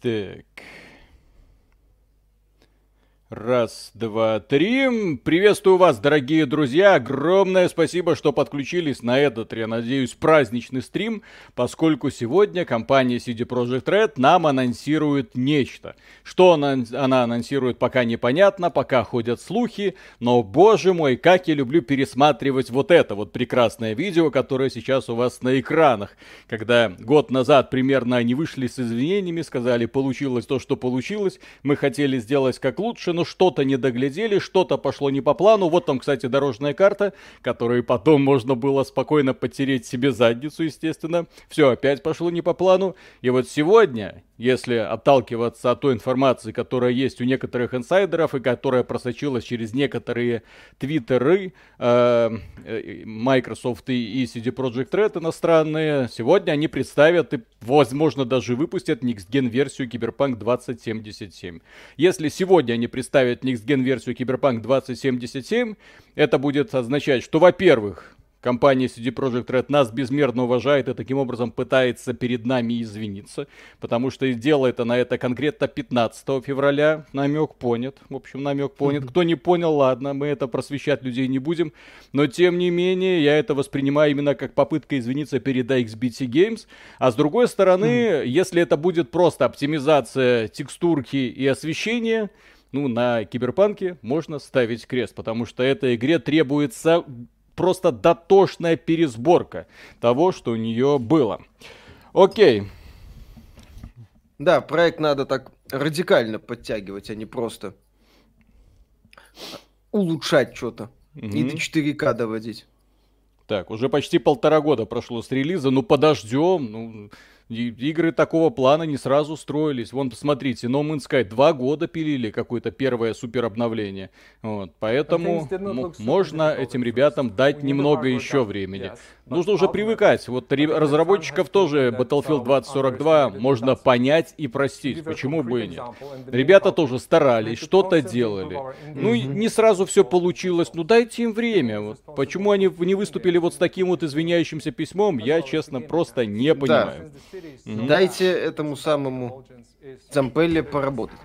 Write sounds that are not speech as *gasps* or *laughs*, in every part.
Так. Раз, два, три. Приветствую вас, дорогие друзья. Огромное спасибо, что подключились на этот, я надеюсь, праздничный стрим, поскольку сегодня компания CD Projekt Red нам анонсирует нечто. Что она, она анонсирует, пока непонятно, пока ходят слухи, но, боже мой, как я люблю пересматривать вот это вот прекрасное видео, которое сейчас у вас на экранах. Когда год назад примерно они вышли с извинениями, сказали, получилось то, что получилось, мы хотели сделать как лучше, но что-то не доглядели, что-то пошло не по плану. Вот там, кстати, дорожная карта, которую потом можно было спокойно потереть себе задницу, естественно. Все опять пошло не по плану. И вот сегодня если отталкиваться от той информации, которая есть у некоторых инсайдеров и которая просочилась через некоторые твиттеры э, э Microsoft и CD Projekt Red иностранные, сегодня они представят и, возможно, даже выпустят Next Gen версию Cyberpunk 2077. Если сегодня они представят Next Gen версию Cyberpunk 2077, это будет означать, что, во-первых, Компания CD Projekt Red нас безмерно уважает и таким образом пытается перед нами извиниться, потому что делает она это конкретно 15 февраля. Намек понят. В общем, намек понят. Кто не понял, ладно, мы это просвещать людей не будем. Но тем не менее, я это воспринимаю именно как попытка извиниться перед XBT Games. А с другой стороны, если это будет просто оптимизация текстурки и освещения, ну, на Киберпанке можно ставить крест, потому что этой игре требуется просто дотошная пересборка того, что у нее было. Окей. Да, проект надо так радикально подтягивать, а не просто улучшать что-то. Угу. И до 4К доводить. Так, уже почти полтора года прошло с релиза, ну подождем, ну игры такого плана не сразу строились. Вон, посмотрите, No Man's Sky два года пилили какое-то первое супер обновление. Вот, поэтому можно этим ребятам дать немного еще времени. Нужно уже привыкать. Вот разработчиков тоже Battlefield 2042 можно понять и простить. Почему бы и нет? Ребята тоже старались, что-то делали. Ну, не сразу все получилось. Ну, дайте им время. Вот. Почему они не выступили вот с таким вот извиняющимся письмом, я, честно, просто не понимаю. Да. Дайте этому самому Зампелле поработать.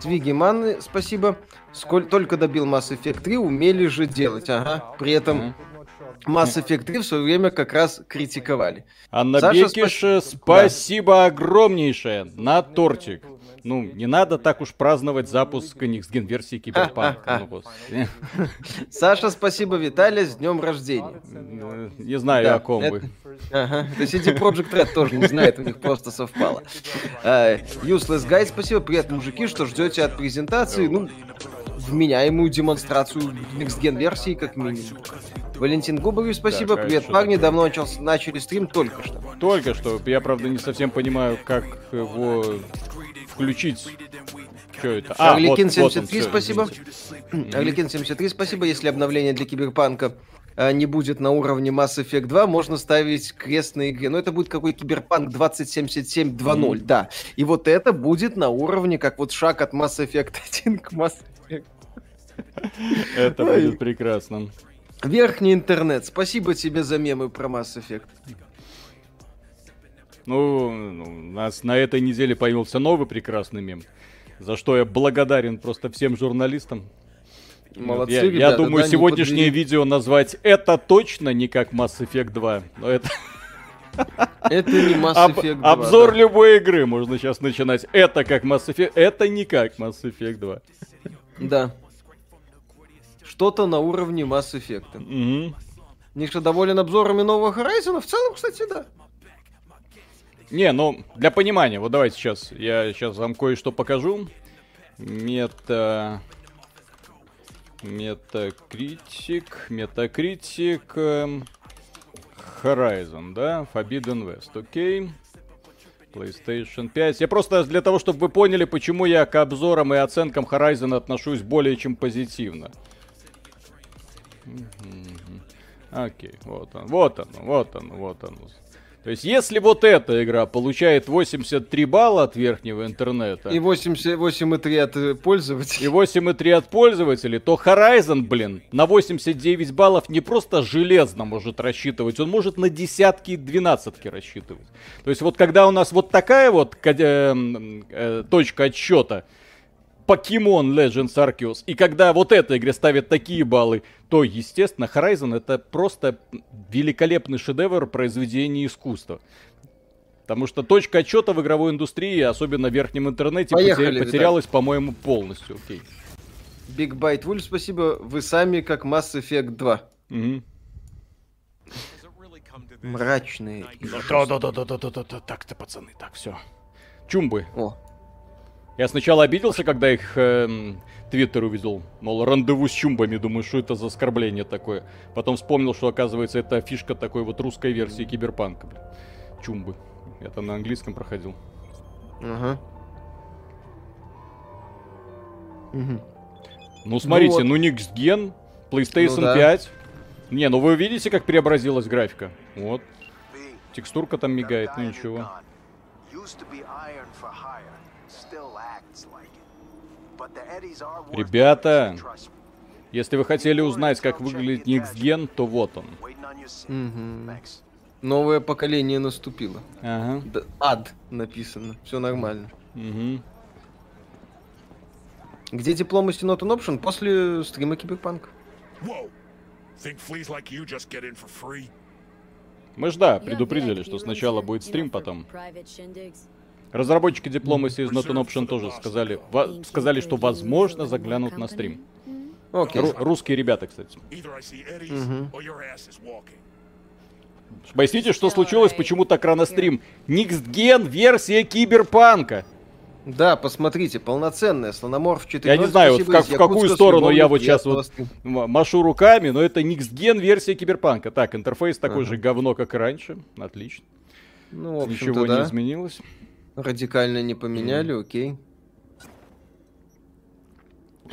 Твиги Манны, спасибо. Сколь только добил Mass Effect 3, умели же делать. Ага. При этом Mass Effect 3 в свое время как раз критиковали. Анна Саша, Бекиш, спа... спасибо да. огромнейшее на тортик. Ну, не надо так уж праздновать запуск Никсген версии Киберпанка. Ну, *laughs* Саша, спасибо, Виталий, с днем рождения. Не знаю, о ком вы. Ага. То есть CD Project Red тоже не знает, у них просто совпало. Uh, Useless Guy, спасибо. Привет, мужики, что ждете от презентации? Ну, вменяемую демонстрацию Next Gen версии, как минимум. Валентин Губарев, спасибо. Да, Привет, парни. Такое. Давно начался, начали стрим только что. Только что. Я, правда, не совсем понимаю, как его включить. Что это? А, Орликин вот, 73, вот он, спасибо. Орликин 73, спасибо. Если обновление для Киберпанка а, не будет на уровне Mass Effect 2, можно ставить крест на игре. Но это будет какой Киберпанк 2077 2.0, mm-hmm. да. И вот это будет на уровне, как вот шаг от Mass Effect 1 к Mass Effect. Это будет прекрасно. Верхний интернет. Спасибо тебе за мемы про Mass Effect. Ну, ну, у нас на этой неделе появился новый прекрасный мем, за что я благодарен просто всем журналистам. Молодцы, я, ребята, я думаю, да, сегодняшнее видео назвать это точно не как Mass Effect 2, но это... *laughs* Это не Mass Effect 2. Обзор да. любой игры можно сейчас начинать. Это как Mass Effect, это не как Mass Effect 2. Да. Что-то на уровне Mass Effect. Угу. Миша доволен обзорами нового Horizon? В целом, кстати, да. Не, ну, для понимания, вот давайте сейчас, я сейчас вам кое-что покажу. Мета... Метакритик, Метакритик, эм, Horizon, да, Forbidden West, окей. PlayStation 5. Я просто для того, чтобы вы поняли, почему я к обзорам и оценкам Horizon отношусь более чем позитивно. Окей, вот он, вот он, вот он, вот он. То есть, если вот эта игра получает 83 балла от верхнего интернета... И 8,3 от э, пользователей. И 8,3 от пользователей, то Horizon, блин, на 89 баллов не просто железно может рассчитывать, он может на десятки и двенадцатки рассчитывать. То есть, вот когда у нас вот такая вот э, э, точка отсчета, Pokemon Legends Arceus. И когда вот этой игре ставят такие баллы, то, естественно, Horizon это просто великолепный шедевр произведения искусства. Потому что точка отчета в игровой индустрии, особенно в верхнем интернете, Поехали, потерялась, по-моему, полностью. Окей. Big Byte Wolf, спасибо. Вы сами как Mass Effect 2. Угу. Мрачные. Да-да-да-да-да-да. Так-то, пацаны, так, все. Чумбы. О, я сначала обиделся, когда их э, твиттер увидел. Мол, рандеву с чумбами. Думаю, что это за оскорбление такое. Потом вспомнил, что, оказывается, это фишка такой вот русской версии киберпанка. Блин. Чумбы. Я там на английском проходил. Ага. Угу. Ну, смотрите, ну, вот. ну Next Gen, PlayStation ну, да. 5. Не, ну вы видите, как преобразилась графика? Вот. Текстурка там мигает, ну ничего. Ребята, если вы хотели узнать, как выглядит Никсген, то вот он. Угу. Новое поколение наступило. Ага. Да, ад написано. Все нормально. Угу. Где дипломы Not an Option? После стрима Киберпанк. Мы ж да, предупредили, что сначала будет стрим, потом. Разработчики Diplomacy из Not an Option тоже сказали, во, сказали, что возможно заглянут на стрим. Окей. Ру- русские ребята, кстати. Угу. Поясните, что случилось, почему так рано стрим? Никсген версия Киберпанка. Да, посмотрите, полноценная слономорф 4. Я не знаю, вот как, в какую сторону я вот сейчас вот машу руками, но это Никсген версия Киберпанка. Так, интерфейс такой ага. же говно, как и раньше. Отлично. Ну, Ничего да. не изменилось. Радикально не поменяли, mm. окей.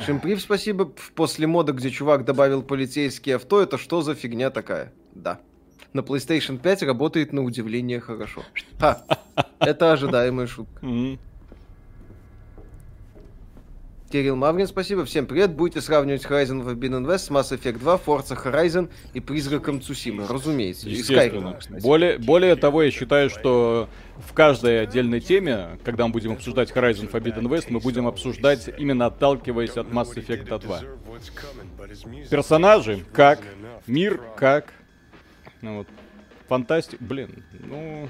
Шимприв, спасибо. После мода, где чувак добавил полицейские авто, это что за фигня такая? Да. На PlayStation 5 работает на удивление хорошо. Ха, это ожидаемая шутка. Mm-hmm. Кирилл Маврин, спасибо. Всем привет. Будете сравнивать Horizon Forbidden West с Mass Effect 2, Forza Horizon и Призраком Цусимы. Разумеется. Естественно. Более, более того, я считаю, что в каждой отдельной теме, когда мы будем обсуждать Horizon Forbidden West, мы будем обсуждать именно отталкиваясь от Mass Effect 2. Персонажи как, мир как. Ну, вот. Фантастик, блин, ну...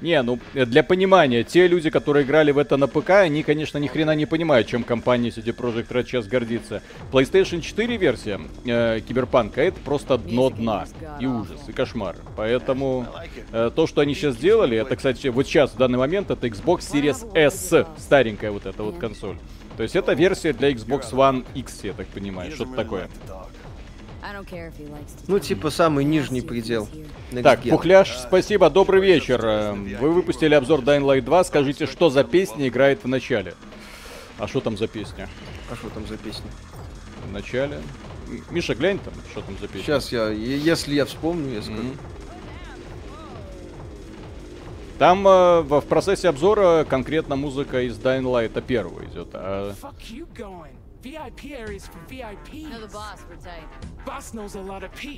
Не, ну для понимания, те люди, которые играли в это на ПК, они, конечно, ни хрена не понимают, чем компания CD Projekt Red сейчас гордится. PlayStation 4 версия э, Киберпанка это просто дно дна и ужас, и кошмар. Поэтому э, то, что они сейчас сделали, это, кстати, вот сейчас, в данный момент, это Xbox Series S, старенькая вот эта вот консоль. То есть это версия для Xbox One X, я так понимаю, что-то такое. Ну, типа самый нижний предел. Так, Пухляш, спасибо, добрый вечер. Эм, вы выпустили обзор Dying Light 2, скажите, что за песня играет в начале? А что там за песня? А что там за песня? В начале? Миша, глянь там, что там за песня. Сейчас я, если я вспомню, я скажу. Mm-hmm. Там э, в процессе обзора конкретно музыка из Dying Light первого идет. А...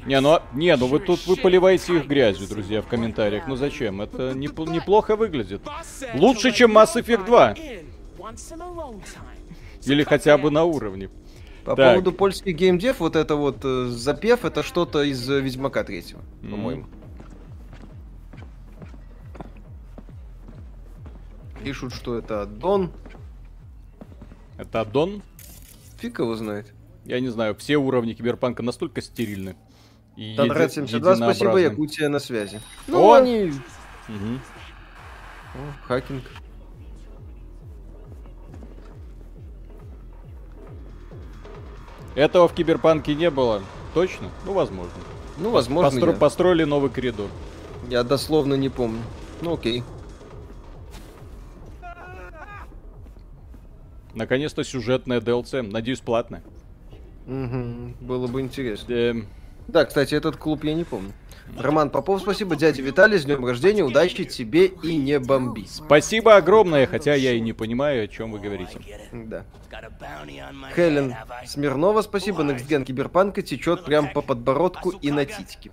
Не, ну, не, ну вы тут вы поливаете их грязью, друзья, в комментариях. Ну зачем? Это не, неплохо выглядит. Лучше, чем Mass Effect 2. *laughs* Или хотя бы на уровне. По так. поводу польских геймдев, вот это вот э, запев, это что-то из э, Ведьмака третьего, mm. по-моему. Пишут, что это аддон. Это аддон? Фиг его знает. Я не знаю, все уровни киберпанка настолько стерильны. И Танрад 72, спасибо, Якутия на связи. Ну, О! они... Угу. О, хакинг. Этого в Киберпанке не было. Точно? Ну, возможно. Ну, возможно. Постро... Я. Построили новый коридор. Я дословно не помню. Ну, окей. Наконец-то сюжетная DLC. Надеюсь, платная. Угу, было бы интересно. Эм... Да, кстати, этот клуб я не помню. Роман Попов, спасибо. Дядя Виталий, с днем рождения, удачи тебе и не бомби. Спасибо огромное, хотя я и не понимаю, о чем вы говорите. Да. Хелен Смирнова, спасибо. Некстген Киберпанка течет прям по подбородку и на титьки.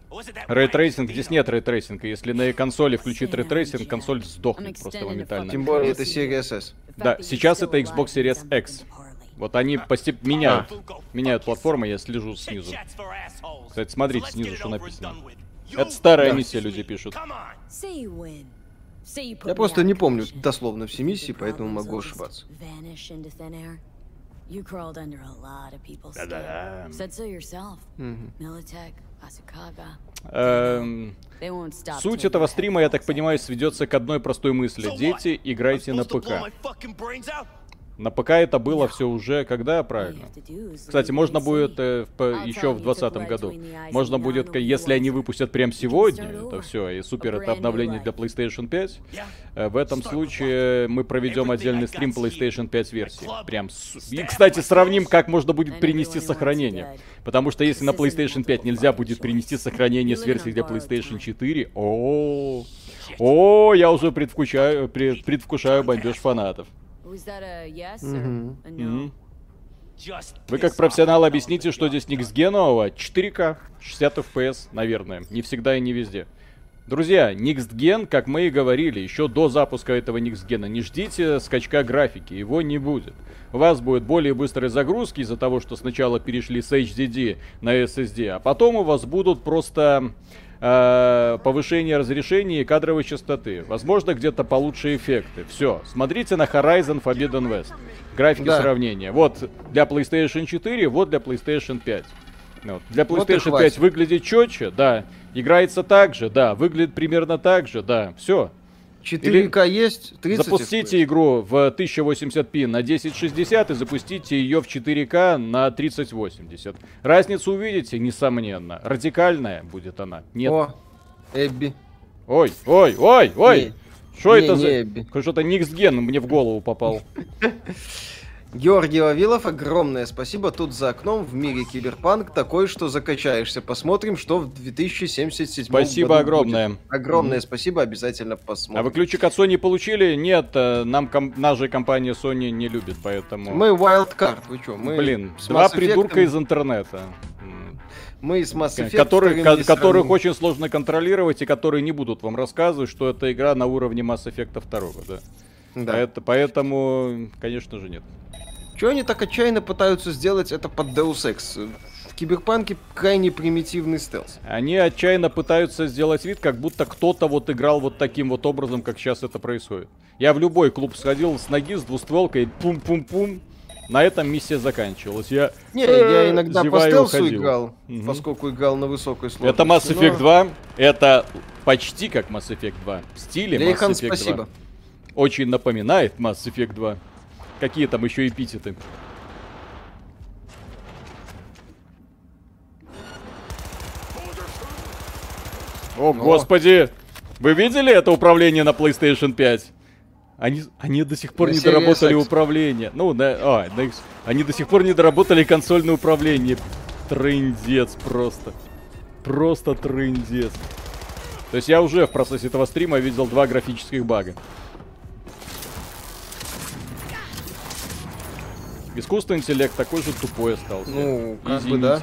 Ray tracing, здесь нет ray tracing а. Если на консоли включить ray tracing, консоль сдохнет просто моментально. Тем более это серия S. Да, сейчас это Xbox Series X. Вот они постепенно меняют, меняют платформы, я слежу снизу. Кстати, смотрите снизу, что написано. Это старая да. миссия, люди пишут. Я просто не помню дословно все миссии, поэтому могу ошибаться. Да-да. Эм, суть этого стрима, я так понимаю, сведется к одной простой мысли. Дети, играйте на ПК. На ПК это было все уже когда, правильно? Кстати, можно будет э, в, еще в 2020 году. Можно будет, если они выпустят прям сегодня, это все, и супер это обновление для PlayStation 5. Э, в этом случае мы проведем отдельный стрим PlayStation 5 версии. Прям. С... И, кстати, сравним, как можно будет принести сохранение. Потому что если на PlayStation 5 нельзя будет принести сохранение с версии для PlayStation 4, о, о, я уже предвкушаю, предвкушаю бомбеж фанатов. Вы как профессионал объясните, что здесь Никсген нового? 4К, 60 FPS, наверное. Не всегда и не везде. Друзья, Никсген, как мы и говорили, еще до запуска этого Никсгена, не ждите скачка графики, его не будет. У вас будет более быстрые загрузки из-за того, что сначала перешли с HDD на SSD, а потом у вас будут просто э, повышение разрешения и кадровой частоты. Возможно, где-то получше эффекты. Все. Смотрите на Horizon Forbidden West. Графики да. сравнения. Вот для PlayStation 4, вот для PlayStation 5. Вот. Для PlayStation вот 5 выглядит четче, да. Играется так же, да. Выглядит примерно так же, да. Все. 4К есть, 30 Запустите FPS. игру в 1080p на 1060 и запустите ее в 4К на 3080. Разницу увидите, несомненно. Радикальная будет она. Нет. О, Эбби. Ой, ой, ой, ой. Что это не за... Что-то Никсген мне в голову попал. *laughs* Георгий Вавилов, огромное спасибо. Тут за окном в мире киберпанк такой, что закачаешься. Посмотрим, что в 2077 Спасибо году огромное. Будет. Огромное mm. спасибо, обязательно посмотрим. А вы ключик от Sony получили? Нет, э, нам ком- наша компания Sony не любит, поэтому... Мы Wildcard, вы что? Мы Блин, два придурка из интернета. Мы с Mass Effect которые, ко- которых очень сложно контролировать и которые не будут вам рассказывать, что это игра на уровне Mass Effect 2, да? Да. Это, поэтому, конечно же, нет. Чего они так отчаянно пытаются сделать это под Deus Ex? В Киберпанке крайне примитивный стелс. Они отчаянно пытаются сделать вид, как будто кто-то вот играл вот таким вот образом, как сейчас это происходит. Я в любой клуб сходил с ноги, с двустволкой, пум-пум-пум, на этом миссия заканчивалась. Я, не, я иногда по стелсу играл, угу. поскольку играл на высокой сложности. Это Mass Effect но... 2, это почти как Mass Effect 2. В стиле Лейхан, Mass Effect спасибо. 2. Очень напоминает Mass Effect 2. Какие там еще эпитеты? О, господи! Вы видели это управление на PlayStation 5? Они, они до сих пор на не доработали X. управление. Ну, на, а, на X. Они до сих пор не доработали консольное управление. Трындец просто. Просто трындец. То есть я уже в процессе этого стрима видел два графических бага. Искусственный интеллект такой же тупой остался. Ну, как Извините. бы да.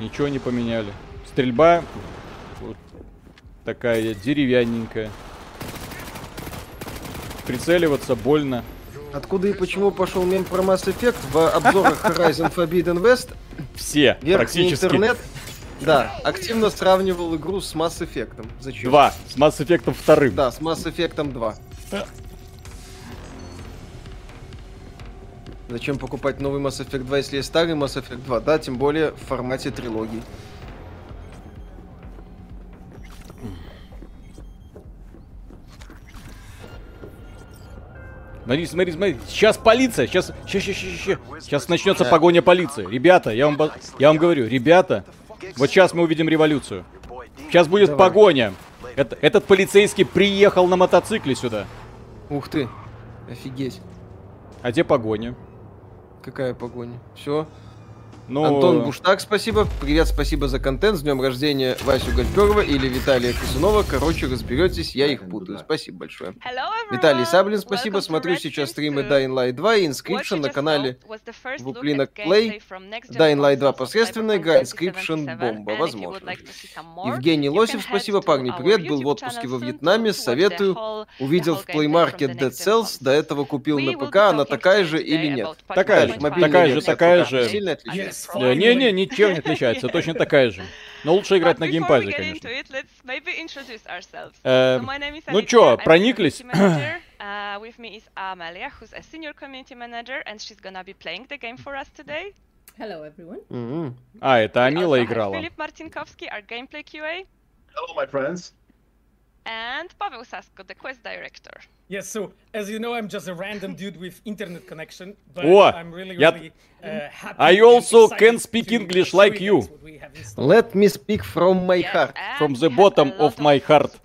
Ничего не поменяли. Стрельба вот такая деревянненькая. Прицеливаться больно. Откуда и почему пошел мем про Mass Effect в обзорах Horizon Forbidden West? Все, Верхний практически. интернет, да, активно сравнивал игру с Mass Effect. Зачем? Два. С Mass Effect вторым. Да, с Mass Effect 2. Зачем покупать новый Mass Effect 2, если есть старый Mass Effect 2? Да, тем более в формате трилогии. Смотри, смотри, смотри. Сейчас полиция. Сейчас, сейчас, сейчас, сейчас, сейчас начнется погоня полиции. Ребята, я вам, я вам говорю, ребята, вот сейчас мы увидим революцию. Сейчас будет Давай. погоня. Это, этот полицейский приехал на мотоцикле сюда. Ух ты, офигеть. А где погоня? Какая погоня? Все. Ну... Антон Буштак, спасибо. Привет, спасибо за контент. С днем рождения Васю Гальперова или Виталия Кисунова. Короче, разберетесь, я их путаю. Спасибо большое. Виталий Саблин, спасибо. Смотрю сейчас стримы Dying Light 2 и Inscription на канале Вуплинок Play. Dying Light 2 посредственная игра, Inscription бомба, возможно. Евгений Лосев, спасибо. Парни, привет. Был в отпуске во Вьетнаме, советую. Увидел в Play Market Dead Cells, до этого купил на ПК, она такая же или нет? Такая же, такая же, такая же. Сильно отличается? Не-не, ничем не отличается, точно такая же. Но лучше играть на геймпаде, конечно. Э, ну чё, прониклись? Uh, with me is Amalia, who's a senior community manager, and she's gonna be playing the game for us today. Hello, everyone. Mm-hmm. А, это Амила играла. Philip Martinkovsky, our gameplay QA. Hello, my friends. And Pavel Sasko, the quest director. Yes, so as you know, I'm just a random *laughs* dude with internet connection, but I'm really, really uh, happy. I also can speak English like you. Let me speak from my heart. From the bottom of my heart.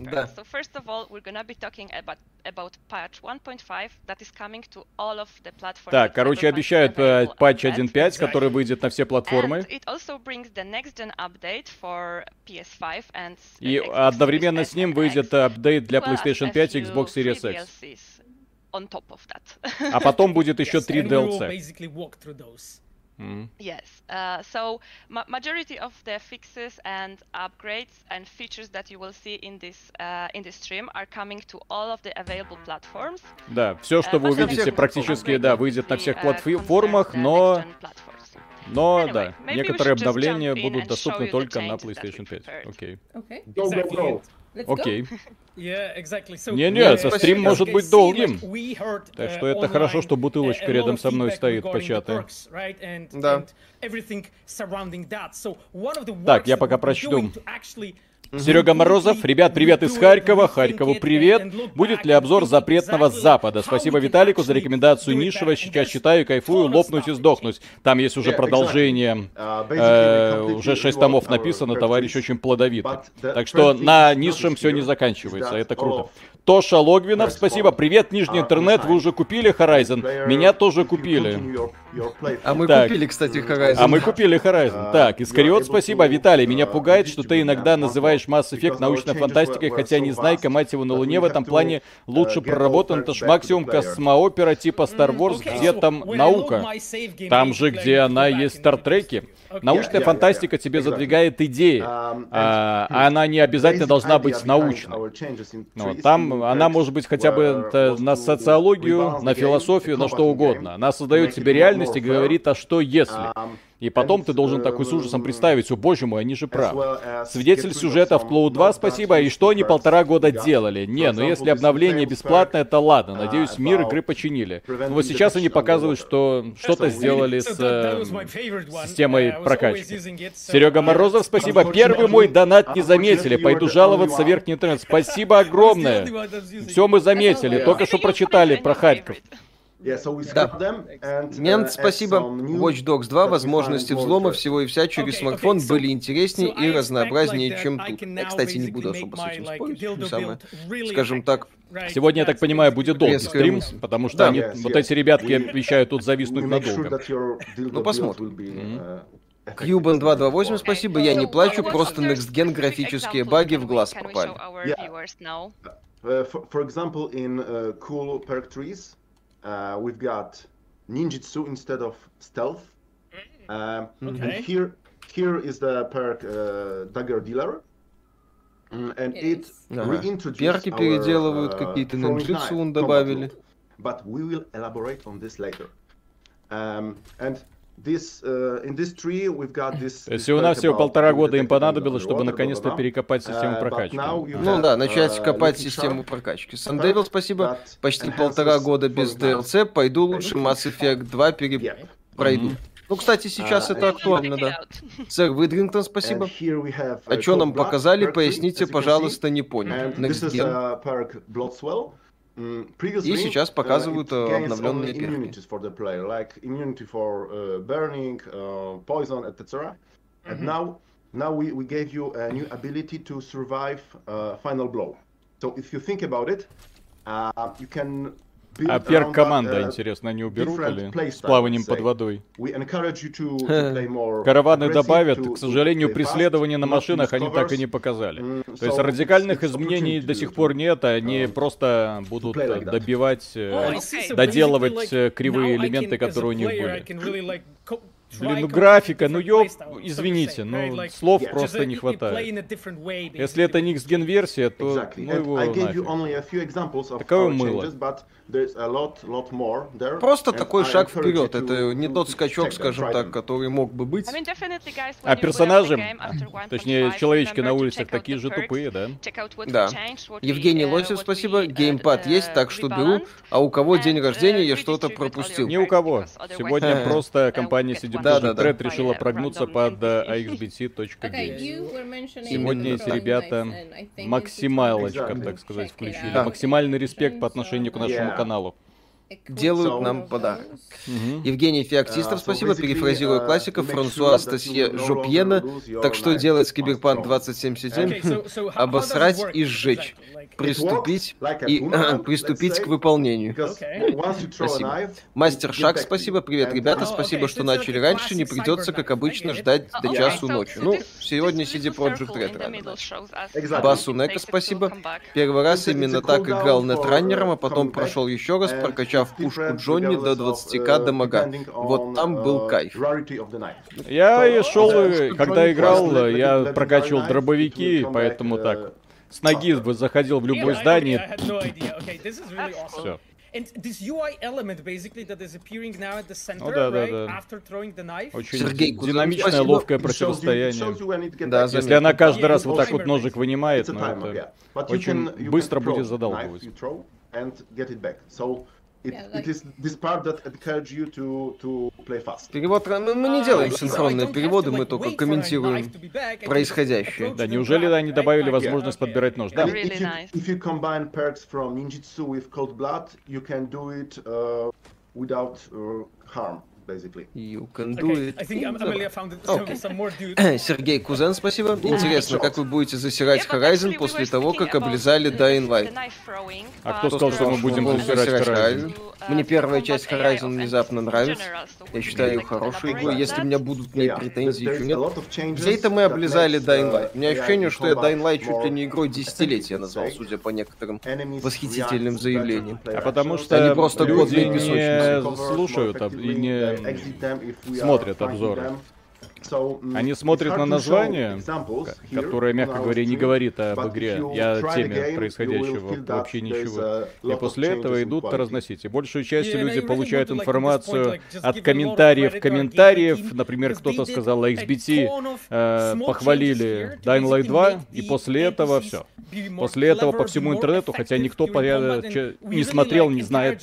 Да. So first of all, we're gonna be talking about about patch 1.5 that is coming to all of the platforms. Так, короче, обещают патч 1.5, который выйдет на все платформы. And it also brings the next gen update for PS5 and И одновременно с ним выйдет апдейт для PlayStation 5 и Xbox Series X. On top of that. А потом будет еще три DLC. Mm. Yes. Uh, so ma majority of the fixes and upgrades and features that you will see in this uh, in this stream are coming to all of the available platforms. Да, все, что uh, вы увидите, практически, да, выйдет на всех платформах, но но anyway, да, некоторые обновления будут доступны только на PlayStation 5. Окей. Okay. Go, go. Окей. Не-не, со стрим может быть долгим. Так что это хорошо, что бутылочка рядом со мной стоит початая. Да. Так, я пока прочту. Серега Морозов, ребят, привет из Харькова, Харькову привет. Будет ли обзор запретного Запада? Спасибо Виталику за рекомендацию Нишева. Сейчас читаю, кайфую, лопнуть и сдохнуть. Там есть уже продолжение. Э, уже шесть томов написано, товарищ очень плодовитый. Так что на низшем все не заканчивается, это круто. Тоша Логвинов, спасибо. Привет, Нижний интернет, вы уже купили Horizon? Меня тоже купили. А мы так. купили, кстати, Horizon. А мы купили Horizon. Так, Искариот, спасибо. Виталий, меня пугает, что ты иногда называешь Mass Effect научной фантастикой, хотя не знайка, мать его, на Луне в этом плане лучше проработан. Это ж максимум космоопера типа Star Wars, где там наука. Там же, где она есть в Стартреке. Научная фантастика тебе задвигает идеи, а, а она не обязательно должна быть научной. Ну, там она может быть хотя бы на социологию, на философию, на что угодно. Она создает себе реальность и говорит, а что если? И потом ты должен такой с ужасом представить, о боже мой, они же правы. Свидетель сюжета в Cloud 2, спасибо, и что они полтора года делали? Не, ну если обновление бесплатное, то ладно, надеюсь, мир игры починили. Но вот сейчас они показывают, что что-то сделали с э, системой прокачки. Серега Морозов, спасибо. Первый мой донат не заметили, пойду жаловаться верхний интернет. Спасибо огромное. Все мы заметили, только что прочитали про Харьков. Да. Мент, uh, спасибо. Watch Dogs 2, возможности взлома всего и вся через смартфон были интереснее и разнообразнее, чем тут. Я, кстати, не буду особо с этим спорить. Самое, скажем так, Сегодня, я так понимаю, будет долгий стрим, потому что они, вот эти ребятки обещают тут зависнуть надолго. Ну, посмотрим. Кьюбан 228, спасибо, я не плачу, просто Next Gen графические баги в глаз попали. Uh, for example, in uh, cool perk trees, uh, we've got ninjutsu instead of stealth. Uh, okay. And here, here is the perk uh, dagger dealer. Mm, and it ага. Перки переделывают какие-то ninjutsu он добавили. But we will elaborate on this later. Um, and Uh, in this tree we've got this, То есть у нас всего полтора года им понадобилось, чтобы наконец-то перекопать систему uh, прокачки. Ну да, начать uh, копать систему прокачки. Сандевил, спасибо. Почти полтора года без DLC. Пойду лучше Mass Effect 2 пере... пройду. Ну, кстати, сейчас это актуально, да. Сэр Выдрингтон, спасибо. А что нам показали, поясните, пожалуйста, не понял. Next Gen. И сейчас показывают uh, обновленные перки. for the player, like immunity for uh, burning, uh, poison, etc. And mm-hmm. now, now we, we gave you a new ability to survive uh, final blow. So if you think about it, uh, you can А перк команда, интересно, они уберут или с плаванием под водой? Караваны добавят, к сожалению, преследование на машинах они так и не показали. Mm, То есть радикальных изменений до сих пор нет, они просто будут добивать, э, доделывать э, кривые элементы, которые у них были. Блин, ну графика, ну ёб, извините, но слов просто не хватает. Если это Next Gen версия, то ну его нафиг. Такое мыло. Просто такой шаг вперед. Это не тот скачок, скажем так, который мог бы быть. А персонажи, точнее человечки на улицах такие же тупые, да? Да. Евгений Лосев, спасибо. Геймпад есть, так что беру. А у кого день рождения, я что-то пропустил. Ни у кого. Сегодня *laughs* просто компания CD Projekt решила прогнуться *laughs* под *laughs* axbc.games. Сегодня эти ребята максималочка, так сказать, включили. Максимальный респект по отношению к нашему каналу делают нам подарок. Угу. Евгений Феоктистов, спасибо. Перефразируя классика, Франсуа Стасье Жопьена. Так что делать с Киберпанк 2077? Обосрать и сжечь. Приступить и приступить к выполнению. Спасибо. Мастер Шаг, спасибо. Привет, ребята. Спасибо, что начали раньше. Не придется, как обычно, ждать до часу ночи. Ну, сегодня CD Projekt Red Басу Нека, спасибо. Первый раз именно так играл нетраннером, а потом прошел еще раз, прокачал в пушку Джонни до 20к дамага. Вот там был кайф. Я и шел, когда играл, я прокачивал дробовики, поэтому так. С ноги заходил в любое здание. Все. And this UI element basically that is appearing now at the center, ну, да, right, да, да. after throwing the knife. Очень Сергей, динамичное, спасибо. ловкое противостояние. Да, Если она каждый раз вот так вот ножик вынимает, ну это очень быстро будет задалбывать. It, yeah, like... it is this part that encourage you to, to play fast. Перевод, мы, мы не делаем синхронные переводы, мы только комментируем происходящее. Да, неужели они добавили возможность подбирать нож? Да. If you combine perks from ninjutsu with cold blood, you can do it uh, without uh, harm. You can do it. Okay. *coughs* Сергей Кузен, спасибо. Интересно, как вы будете засирать Horizon после того, как облизали Dying Light? А кто сказал, что мы будем засирать Horizon? Мне первая часть Horizon внезапно нравится. Я считаю ее хорошей игрой. Если у меня будут к ней претензии, еще нет. Где это мы облизали Dying Light? У меня ощущение, что я Dying Light чуть ли не игрой десятилетия назвал, судя по некоторым восхитительным заявлениям. А потому что Они просто люди не слушают и не смотрят обзоры. Они смотрят на название, которое, мягко говоря, не говорит об игре и о теме происходящего вообще ничего. И после этого идут разносить. И большую часть люди получают информацию от комментариев комментариев. Например, кто-то сказал, XBT э, похвалили Dying Light 2, и после этого все. После этого по всему интернету, хотя никто порядок не смотрел, не знает.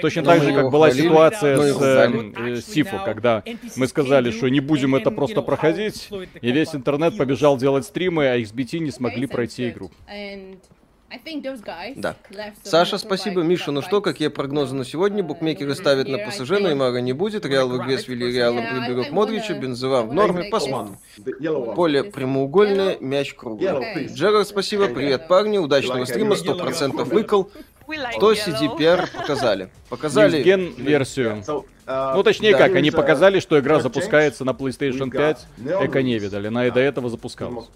Точно так же, как была ситуация с э, Сифу, когда мы сказали, что не будем будем это просто проходить, и весь интернет побежал делать стримы, а XBT не смогли пройти игру. Да. Саша, спасибо. Миша, ну что, какие прогнозы на сегодня? Букмекеры ставят на ПСЖ, Неймара не будет, Реал в игре с Вильяреалом приберут Модрича, Бензема в норме, посмотрим. Поле прямоугольное, мяч круглый. Джерард, спасибо. Привет, парни. Удачного стрима, 100% выкол. Что CDPR показали? *laughs* Показали... версию. Uh, ну, точнее как, они показали, что игра запускается на PlayStation 5, эко не видали, она и до этого запускалась.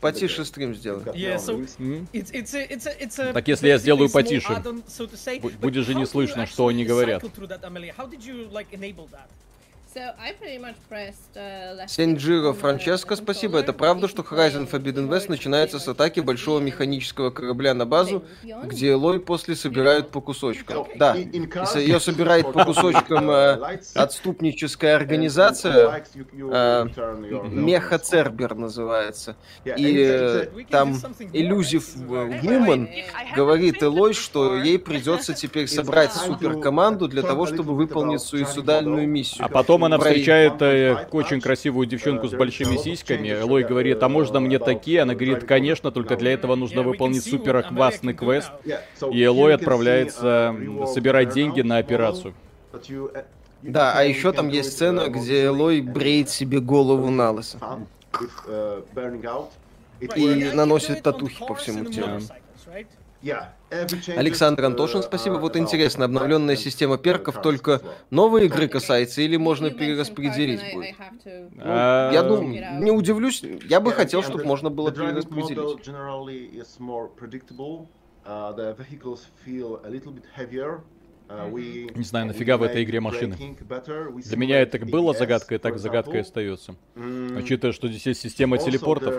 Потише стрим сделай. Так если я сделаю потише, будет же не слышно, что они говорят. Uh, Сенджиро Франческо, спасибо. Это правда, что Horizon Forbidden West начинается с атаки большого механического корабля на базу, где Элой после собирают по кусочкам. Да, ее собирает по кусочкам э, *laughs* отступническая организация, э, Меха Цербер называется. И э, там Иллюзив Вумен говорит Элой, что ей придется теперь собрать суперкоманду для того, чтобы выполнить суицидальную миссию. А потом она встречает э, очень красивую девчонку с большими сиськами. Элой говорит, а можно мне такие? Она говорит, конечно, только для этого нужно выполнить супер классный квест. И Элой отправляется собирать деньги на операцию. Да, а еще там есть сцена, где Элой бреет себе голову на лысо. И наносит татухи по всему телу. Александр Антошин, спасибо. Вот интересно, обновленная система перков только новые игры касается или можно перераспределить будет? Ну, я думаю, не удивлюсь, я бы хотел, чтобы можно было перераспределить. Не знаю, нафига в этой игре машины. Для меня это было загадкой, так загадкой остается. Учитывая, что здесь есть система телепортов.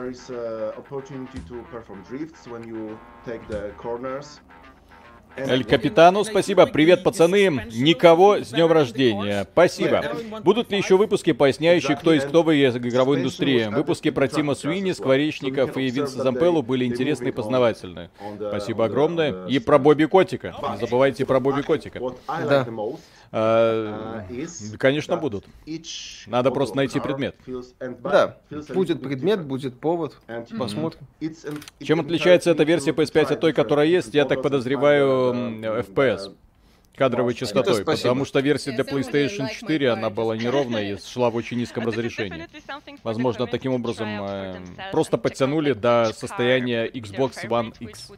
Эль Капитану, спасибо. Привет, пацаны. Никого с днем рождения. Спасибо. Будут ли еще выпуски, поясняющие, кто есть кто в игровой индустрии? Выпуски про Тима Суини, Скворечников и Винса Зампеллу были интересные и познавательные. Спасибо огромное. И про Бобби Котика. Не забывайте про Бобби Котика. Да. А, конечно, будут. Надо просто найти предмет. Да, будет предмет, будет повод. Посмотрим. Чем отличается эта версия PS5 от той, которая есть, я так подозреваю, FPS кадровой частотой, потому что версия для PlayStation 4, она была неровная и шла в очень низком разрешении. Возможно, таким образом э, просто подтянули до состояния Xbox One X.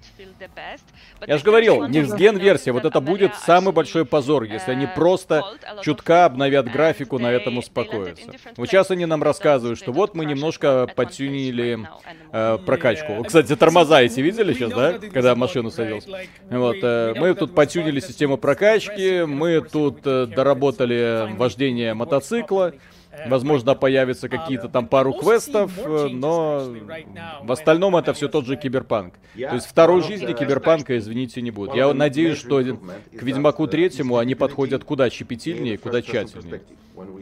Я же говорил, Next Gen версия, вот это будет самый большой позор, если они просто чутка обновят графику, на этом успокоятся. Вот сейчас они нам рассказывают, что вот мы немножко подтюнили э, прокачку. Кстати, тормоза эти видели сейчас, да, когда машину садился? Вот, э, мы тут подтюнили систему прокачки, прокачки, мы тут э, доработали вождение мотоцикла. Возможно, появятся какие-то там пару квестов, э, но в остальном это все тот же киберпанк. То есть второй жизни киберпанка, извините, не будет. Я надеюсь, что к Ведьмаку третьему они подходят куда щепетильнее, куда тщательнее.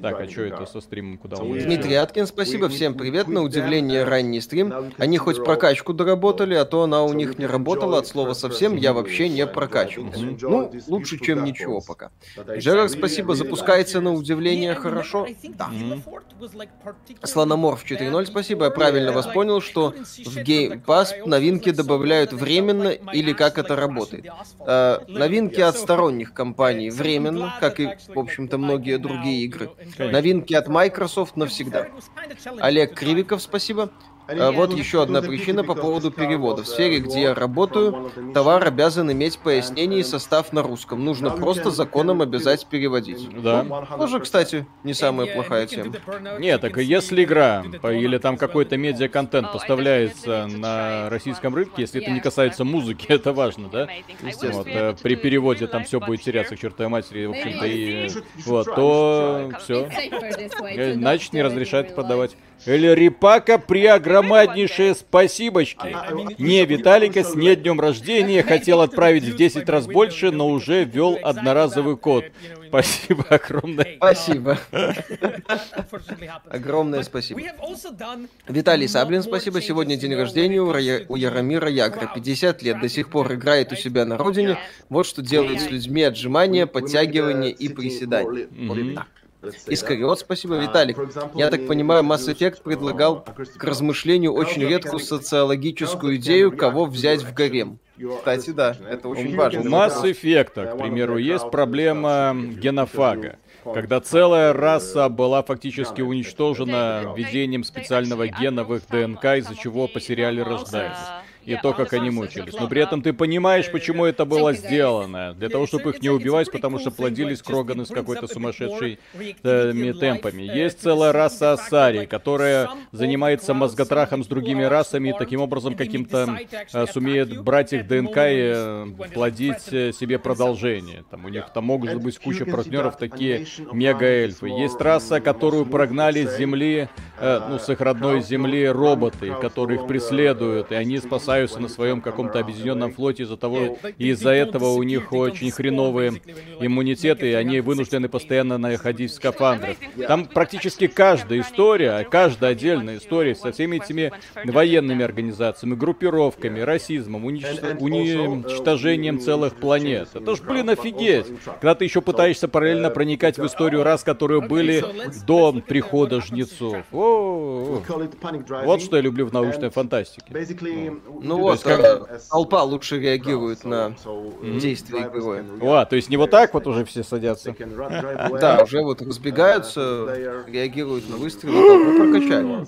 Так, а что это со стримом? Куда он Дмитрий Аткин, спасибо, всем привет. На удивление, ранний стрим. Они хоть прокачку доработали, а то она у них не работала от слова совсем, я вообще не прокачивал. Ну, лучше, чем ничего пока. Джерар, спасибо, запускается на удивление хорошо. Да. Слономорф 4.0, спасибо, я правильно вас понял, что в Game Pass новинки добавляют временно или как это работает. Э, новинки от сторонних компаний *laughs* временно, как и, в общем-то, многие другие игры. Новинки от Microsoft навсегда. Олег Кривиков, спасибо. А вот еще одна причина по поводу перевода. В сфере, где я работаю, товар обязан иметь пояснение и состав на русском. Нужно просто законом обязать переводить. Да. Тоже, кстати, не самая плохая тема. Нет, так если игра или там какой-то медиа-контент поставляется на российском рынке, если это не касается музыки, *laughs* это важно, да? Вот, э, при переводе там все будет теряться к чертовой матери, в общем-то, и вот, то все. Значит, не разрешают продавать. Рипака при огромнейшее спасибочки. Не, Виталика с не днем рождения хотел отправить в 10 раз больше, но уже ввел одноразовый код. Спасибо огромное. Спасибо. Огромное спасибо. Виталий Саблин, спасибо. Сегодня день рождения у Яромира Ягра. 50 лет, до сих пор играет у себя на родине. Вот что делает с людьми отжимания, подтягивания и приседания. Вот так. Искариот, спасибо, Виталик. Я так понимаю, Mass Effect предлагал к размышлению очень редкую социологическую идею, кого взять в гарем. Кстати, да, это очень важно. У Mass Effect, к примеру, есть проблема генофага когда целая раса была фактически уничтожена введением специального гена в их ДНК, из-за чего по сериале рождаются и то, как они мучились. Но при этом ты понимаешь, почему это было сделано. Для того, чтобы их не убивать, потому что плодились Кроганы с какой-то сумасшедшей э, темпами. Есть целая раса Асари, которая занимается мозготрахом с другими расами и таким образом каким-то э, сумеет брать их ДНК и э, плодить э, себе продолжение. Там у них там могут быть куча партнеров, такие мега-эльфы. Есть раса, которую прогнали с Земли, э, ну, с их родной Земли роботы, которые их преследуют, и они спасают спасаются на своем каком-то объединенном флоте из-за того, из-за этого у них очень хреновые иммунитеты, и они вынуждены постоянно находить в скафандрах. Там практически каждая история, каждая отдельная история со всеми этими военными организациями, группировками, расизмом, уничтожением целых планет. Это ж, блин, офигеть! Когда ты еще пытаешься параллельно проникать в историю рас, которые были до прихода жнецов. О, вот что я люблю в научной фантастике. Ну вот, как... Э, толпа лучше реагирует на действия игровое. О, то есть не вот так вот уже все садятся. Да, уже вот разбегаются, реагируют на выстрелы, толпу прокачали.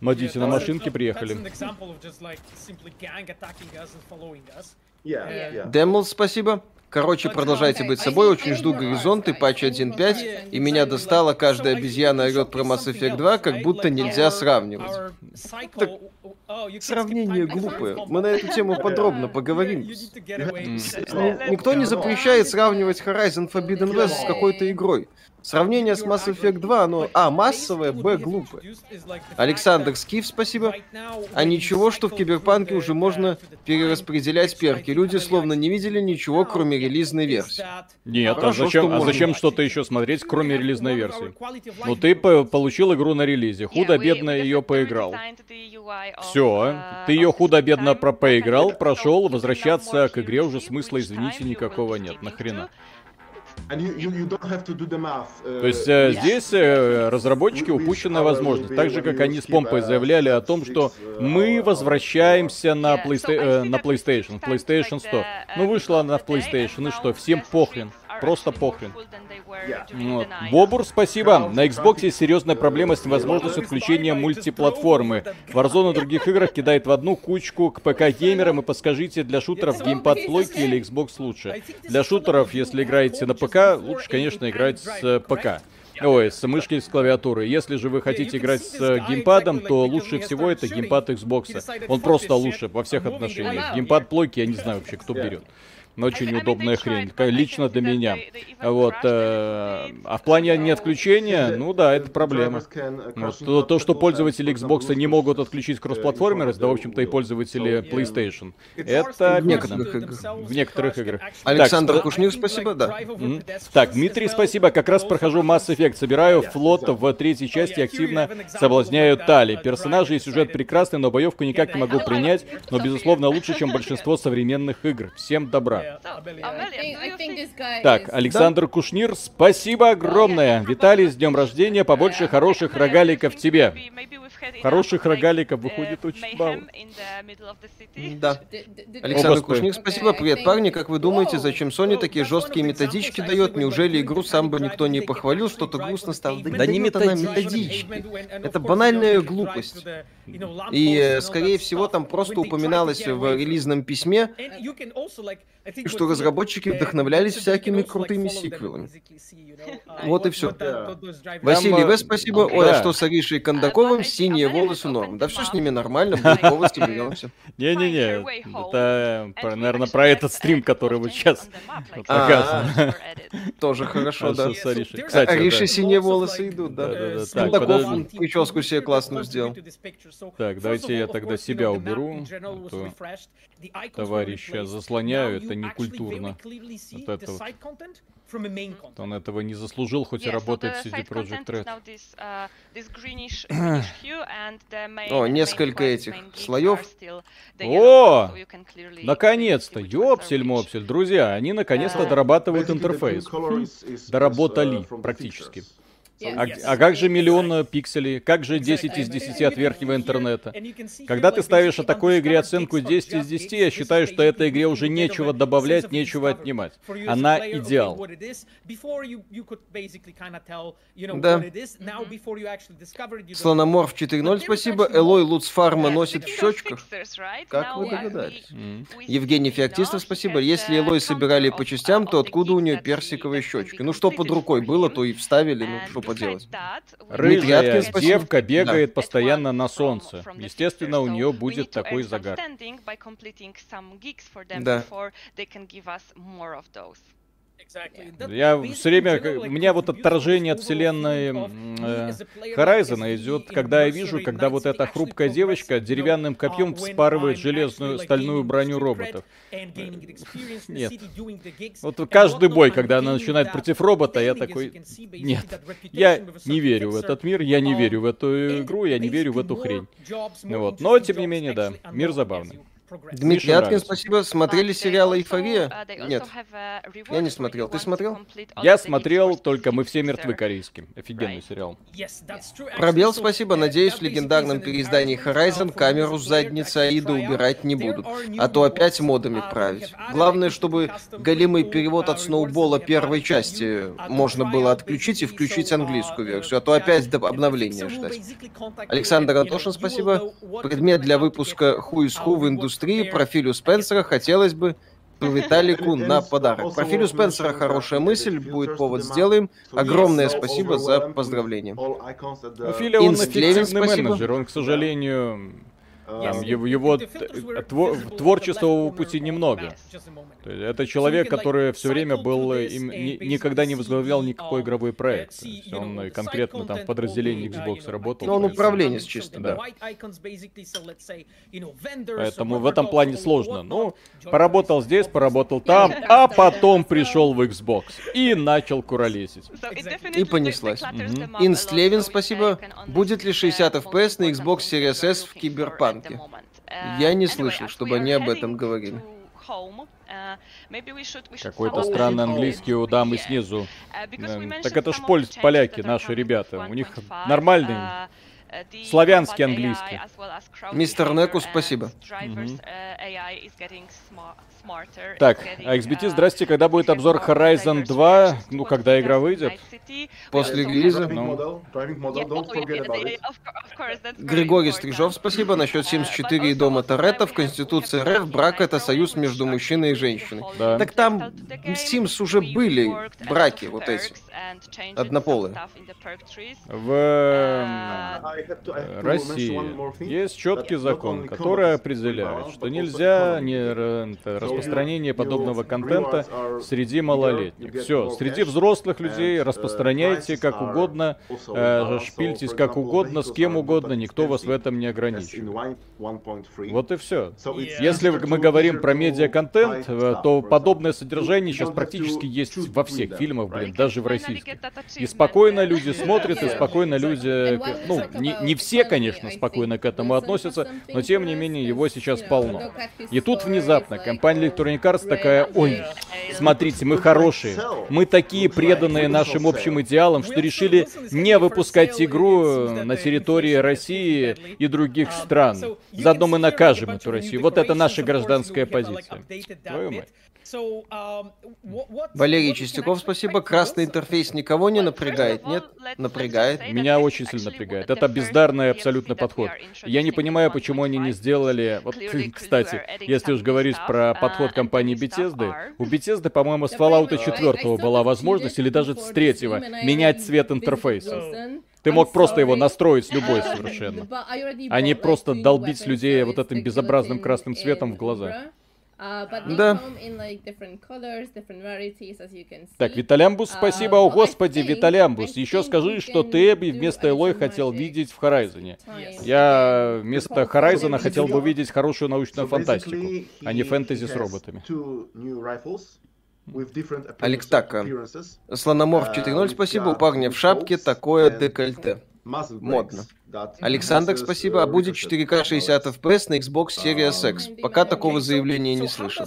Модите на машинке приехали. Демл, спасибо. Короче, продолжайте быть собой, очень жду горизонты, патч 1.5, и меня достала каждая обезьяна орет про Mass Effect 2, как будто нельзя сравнивать. Так, сравнение глупое. Мы на эту тему *laughs* подробно поговорим. Никто не запрещает сравнивать Horizon Forbidden West с какой-то игрой. Сравнение с Mass Effect 2, оно А, массовое, Б, глупое. Александр Скиф, спасибо. А ничего, что в Киберпанке уже можно перераспределять перки. Люди словно не видели ничего, кроме релизной версии. Нет, а Хорошо, а зачем, а зачем что-то еще смотреть, кроме релизной версии? Ну ты получил игру на релизе, худо-бедно ее поиграл. Все, ты ее худо-бедно про поиграл, прошел, возвращаться к игре уже смысла, извините, никакого нет. Нахрена? Uh, То есть э, здесь э, разработчики упущенная возможность. Так же, как они с помпой заявляли о том, что uh, мы возвращаемся на, Playsta- э, на PlayStation, PlayStation 100. Ну, вышла она в PlayStation, и что, всем похрен. Просто похрен. Вот. Бобур, спасибо. На Xbox есть серьезная проблема с невозможностью отключения мультиплатформы. Warzone и других играх кидает в одну кучку к ПК-геймерам. И подскажите, для шутеров геймпад плойки или Xbox лучше? Для шутеров, если играете на ПК, лучше, конечно, играть с э, ПК. Ой, с мышки, с клавиатуры. Если же вы хотите играть с э, геймпадом, то лучше всего это геймпад Xbox. Он просто лучше во всех отношениях. Геймпад плойки, я не знаю вообще, кто берет очень удобная хрень, лично для меня. Вот. Э, а в плане не отключения, ну да, это проблема. Вот. То, то, что пользователи Xbox не могут отключить кроссплатформерность, да, в общем-то, и пользователи PlayStation. Это в некоторых играх. В некоторых играх. Александр так, Кушнир, спасибо, да. Mm-hmm. Так, Дмитрий, спасибо. Как раз прохожу Mass Effect. Собираю флот в третьей части активно соблазняю Тали. Персонажи и сюжет прекрасны, но боевку никак не могу принять, но, безусловно, лучше, чем большинство современных игр. Всем добра. Так, Александр Кушнир, спасибо огромное. Виталий, с днем рождения, побольше хороших рогаликов тебе. Хороших рогаликов выходит очень мало. Да. Александр Кушнир, спасибо. Привет, парни. Как вы думаете, зачем Sony такие жесткие методички дает? Неужели игру сам бы никто не похвалил? Что-то грустно стало. Да не методички. Это банальная глупость. И, э, скорее всего, там просто упоминалось в релизном письме, что разработчики вдохновлялись всякими крутыми сиквелами. Вот и все. Василий В, спасибо. Ой, а что с Аришей Кондаковым? Синие волосы норм. Да все с ними нормально, будет повод вернемся. Не-не-не, это, наверное, про этот *laughs* стрим, который вот сейчас показан. Тоже хорошо, да. Кстати, Ариша синие волосы идут, да. Кондаков прическу себе классную сделал. Так, давайте я тогда себя уберу. А товарища заслоняю, это не культурно. Вот это вот. Он этого не заслужил, хоть и работает в CD Projekt Red. Uh, *clears throat* О, несколько этих слоев. О! Наконец-то! Ёпсель-мопсель. Друзья, они наконец-то uh, дорабатывают интерфейс. Доработали практически. А, а как же миллион пикселей? Как же 10 из 10 от верхнего интернета? Когда ты ставишь о такой игре оценку 10 из 10, я считаю, что этой игре уже нечего добавлять, нечего отнимать. Она идеал. Да. Слономорф 4.0, спасибо. Элой Луц Фарма носит в щечках. Как вы догадались? Евгений Феоктистов, спасибо. Если Элой собирали по частям, то откуда у нее персиковые щечки? Ну что под рукой было, то и вставили. Ну что поделать. Рыжая девка бегает да. постоянно на солнце. Естественно, у нее будет такой загар. Да. Я все время, у меня вот отторжение от вселенной э, Horizon идет, когда я вижу, когда вот эта хрупкая девочка деревянным копьем вспарывает железную стальную броню роботов. Нет. Вот каждый бой, когда она начинает против робота, я такой, нет, я не верю в этот мир, я не верю в эту игру, я не верю в эту хрень. Вот. Но, тем не менее, да, мир забавный. Дмитрий Аткин, спасибо. Смотрели сериал «Эйфория»? Нет. Я не смотрел. Ты смотрел? Я смотрел, только «Мы все мертвы» корейский. Офигенный сериал. Пробел, спасибо. Надеюсь, в легендарном переиздании Horizon камеру с задницы Аида убирать не будут. А то опять модами править. Главное, чтобы голимый перевод от сноубола первой части можно было отключить и включить английскую версию. А то опять обновления ждать. Александр Антошин, спасибо. Предмет для выпуска «Who is Who» в индустрии индустрии, профилю Спенсера хотелось бы Виталику на подарок. Профилю Спенсера хорошая мысль, будет повод, сделаем. Огромное спасибо за поздравление. Филя, он эффективный менеджер, он, к сожалению, там, его, его твор, творческого пути немного. То есть это человек, который все время был, им, ни, никогда не возглавлял никакой игровой проект. он конкретно там в подразделении Xbox работал. Но он управленец чисто, да. Поэтому в этом плане сложно. Ну, поработал здесь, поработал там, а потом пришел в Xbox и начал куролесить. И понеслась. Инст Левин, спасибо. Будет ли 60 FPS на Xbox Series S в Киберпанк? Банке. Я не слышал, чтобы они об этом говорили. Какой-то странный английский у дамы снизу. Так это ж поляки, наши ребята. У них нормальный *laughs* Славянский английский. Мистер Неку, спасибо. Так, а XBT, здрасте, когда будет обзор Horizon 2? Ну, когда игра выйдет? После релиза? Ну. Григорий Стрижов, спасибо. Насчет 74 и дома Торетто в Конституции РФ брак это союз между мужчиной и женщиной. Да. Так там Sims уже были браки вот эти, однополые. В России есть четкий закон, который определяет, что нельзя не распространение подобного контента среди малолетних. Все, среди взрослых людей распространяйте как угодно, э, шпильтесь как угодно, с кем угодно, никто вас в этом не ограничивает. Вот и все. Если мы говорим про медиа-контент, э, то подобное содержание сейчас практически есть во всех фильмах, блин, даже в российских. И спокойно люди смотрят, и спокойно люди, ну, не, не все, конечно, спокойно к этому относятся, но тем не менее его сейчас полно. И тут внезапно компания Electronic Arts такая, ой, смотрите, мы хорошие, мы такие преданные нашим общим идеалам, что решили не выпускать игру на территории России и других стран. Заодно мы накажем эту Россию. Вот это наша гражданская позиция. Твою мать. Um, Валерий Чистяков, спасибо. Красный интерфейс никого не напрягает? Нет? Напрягает. Меня очень сильно напрягает. Это бездарный абсолютно подход. Я не понимаю, почему они не сделали... Вот, *laughs* кстати, если уж говорить про uh, подход компании Bethesda, у Bethesda, по-моему, с Fallout 4 была возможность, или даже с третьего, менять цвет интерфейса. Ты мог просто его настроить любой совершенно, а не просто долбить людей вот этим безобразным красным цветом в глаза. Uh, да. Так, Виталямбус, uh, спасибо. О, господи, Виталямбус. Еще скажи, что ты бы вместо Элой хотел видеть в Хорайзоне. Я вместо Хорайзона хотел бы увидеть хорошую научную фантастику, а не фэнтези с роботами. Алекс Така. Слономорф 4.0, спасибо. У парня в шапке такое декольте. Модно. Александр, спасибо. А будет 4К 60 FPS на Xbox Series X? Пока такого заявления не слышал.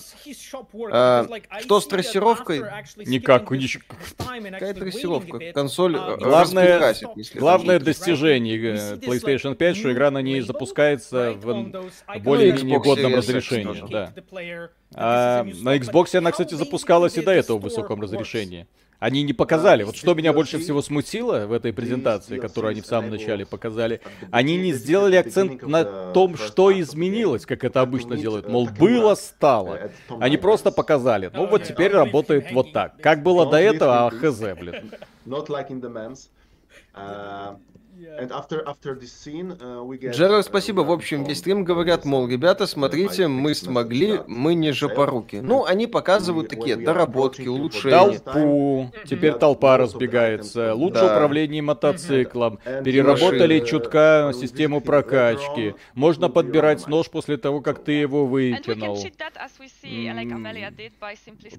А, что с трассировкой? Никак. Какая трассировка? Консоль uh, главное, главное достижение э, PlayStation 5, что игра на ней запускается в более-менее годном разрешении. Да. А, на Xbox она, кстати, запускалась и до этого в высоком разрешении. Они не показали. Вот что меня больше всего смутило в этой презентации, которую они в самом начале показали, они не сделали акцент на том, что изменилось, как это обычно делают. Мол, было, стало. Они просто показали. Ну вот теперь работает вот так. Как было до этого, а хз, блин. *laughs* Джерард, спасибо. В общем, весь стрим говорят, мол, ребята, смотрите, мы смогли, мы не жопоруки. Ну, они показывают такие доработки, улучшения. Толпу. Теперь толпа разбегается. Лучше да. управление мотоциклом. Переработали чутка систему прокачки. Можно подбирать нож после того, как ты его выкинул.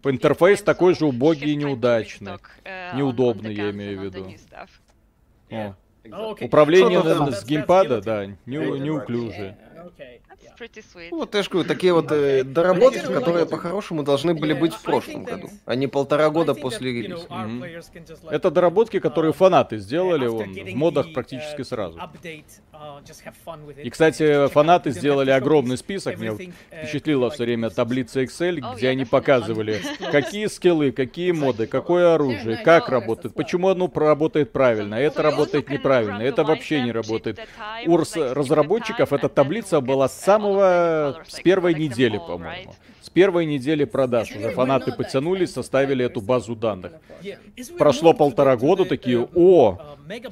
Интерфейс такой же убогий и неудачный. Uh, Неудобный, я имею в виду. О. Управление с геймпада, да, не, неуклюжее. Ну, вот я же говорю, такие вот э, доработки, которые по-хорошему должны были быть в прошлом году, а не полтора года после релиза. Mm-hmm. Это доработки, которые фанаты сделали вон, в модах практически сразу. И, кстати, фанаты сделали огромный список, меня впечатлила все время таблица Excel, где они показывали, *laughs* какие скиллы, какие моды, какое оружие, как работает, почему оно работает правильно, это работает неправильно, это вообще не работает. У разработчиков эта таблица была с самого, с первой недели, по-моему. С первой недели продаж уже фанаты подтянулись, составили эту базу данных. Прошло полтора года, такие, о,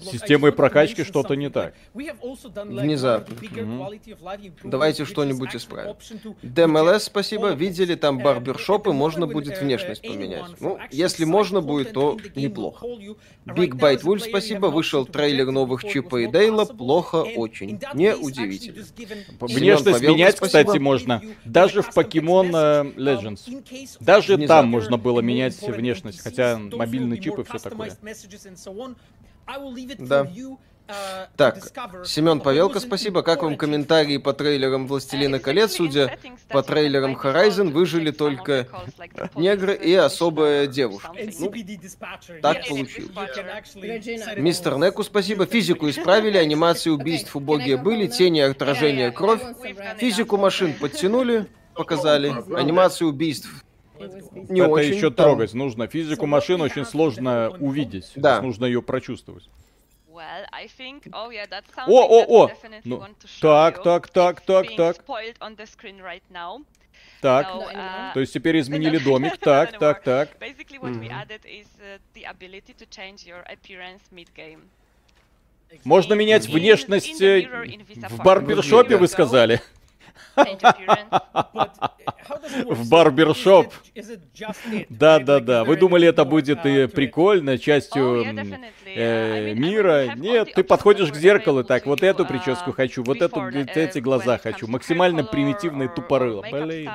с системой прокачки что-то не так. Внезапно. Mm-hmm. Давайте что-нибудь исправим. DMLS, спасибо. Видели, там барбершопы, можно будет внешность поменять. Ну, если можно будет, то неплохо. Big Bite Wolf, спасибо. Вышел трейлер новых Чипа и Дейла. Плохо очень. Неудивительно. Внешность менять, кстати, можно. Даже в Pokemon Legends. Даже там можно было менять внешность, хотя мобильный чип и все такое. Да. Uh, так, Семен Павелко, спасибо. Как вам комментарии по трейлерам «Властелина колец»? Судя по трейлерам Horizon, выжили только негры и особая девушка. Ну, так получилось. Мистер Неку, спасибо. Физику исправили, *laughs* анимации убийств убогие были, тени, отражения, кровь. Физику машин подтянули, показали. Анимации убийств не Это очень, еще там... трогать нужно. Физику машин очень сложно увидеть. Да. Нужно ее прочувствовать. Oh, о, о, о! Ну, так, так, так, так, так. Так, uh, то есть теперь изменили *laughs* домик. Так, так, так. Можно менять внешность в барбершопе, вы сказали? *laughs* В барбершоп. Да, да, да. Вы думали, это будет и прикольно, частью oh, э, мира? Нет, ты подходишь к зеркалу, так, вот эту uh, прическу хочу, вот эту, эти глаза хочу. Максимально примитивный тупорыл. Блин.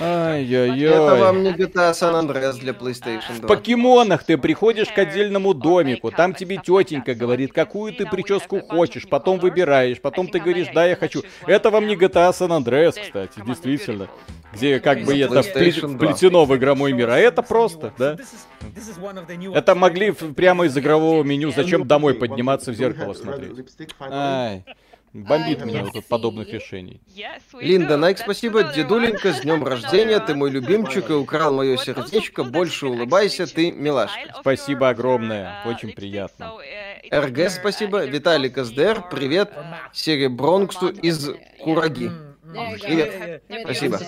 Ай-яй-яй. Это вам не GTA San Andreas для PlayStation 2. В покемонах ты приходишь к отдельному домику, там тебе тетенька говорит, какую ты прическу хочешь, потом выбираешь, потом ты говоришь, да, я хочу. Это вам не GTA San Andreas, кстати, действительно. Где как бы это вплетено в игромой мир, а это просто, да? Это могли прямо из игрового меню, зачем домой подниматься в зеркало смотреть? Ай. Бомбит меня вот от подобных решений. Линда Найк, спасибо. Дедуленька, с *laughs* днем рождения. Ты мой любимчик и украл мое сердечко. Больше улыбайся, ты милашка. Спасибо огромное. Очень приятно. РГ, спасибо. Виталик СДР, привет. Серия Бронксу из Кураги. Привет. Спасибо.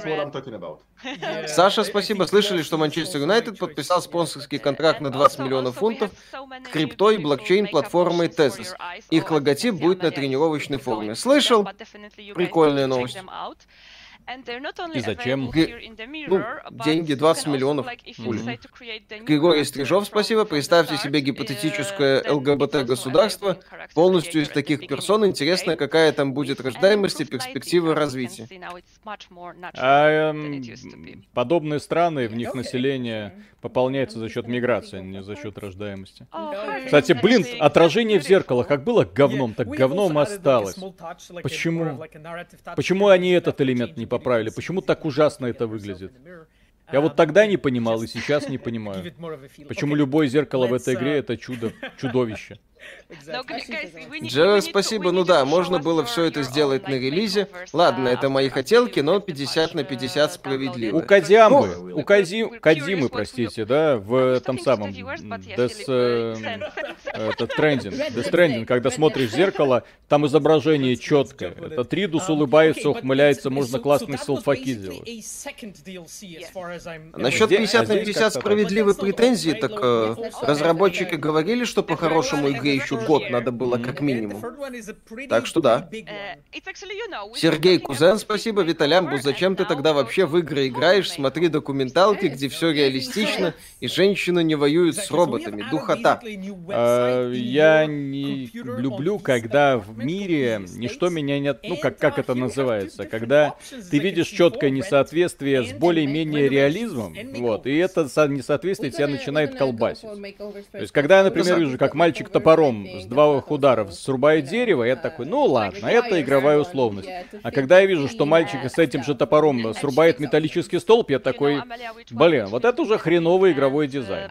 Саша, спасибо. Слышали, что Манчестер Юнайтед подписал спонсорский контракт на 20 миллионов фунтов с криптой, блокчейн, платформой Tezos. Их логотип будет на тренировочной форме. Слышал? Прикольная новость. И зачем? Ну, деньги 20 миллионов. Григорий Стрижов, спасибо. Представьте себе гипотетическое uh, ЛГБТ-государство, полностью из таких персон. Интересно, какая там будет рождаемость и перспектива развития. А, эм, подобные страны, в них население пополняется за счет миграции, а не за счет рождаемости. Кстати, блин, отражение в зеркало, как было говном, так говном осталось. Почему? Почему они этот элемент не поправили? Почему так ужасно это выглядит? Я вот тогда не понимал и сейчас не *laughs* понимаю. Почему любое зеркало в этой игре это чудо, чудовище. Джеро, спасибо. Ну да, можно было все это сделать на релизе. Ладно, это мои хотелки, но 50 на 50 справедливо. У Кадзямы, ну, у Кади, Кадимы, простите, да, в этом самом Death, э, этот трендинг, Stranding, когда смотришь в зеркало, там изображение четкое. Это Тридус улыбается, ухмыляется, можно классный селфаки делать. Насчет 50 на 50 справедливой претензии, так э, разработчики говорили, что по-хорошему игре еще год надо было как минимум. Так что да. Сергей Кузен, спасибо. Виталямбу, зачем ты тогда вообще в игры играешь? Смотри документалки, где все реалистично, и женщины не воюют с роботами. Духота. А, я не люблю, когда в мире ничто меня не... Ну, как, как это называется? Когда ты видишь четкое несоответствие с более-менее реализмом, вот, и это несоответствие тебя начинает колбасить. То есть, когда я, например, вижу, как мальчик топором топором с двух ударов срубает дерево, я такой, ну ладно, это игровая условность. А когда я вижу, что мальчик с этим же топором срубает металлический столб, я такой, блин, вот это уже хреновый игровой дизайн.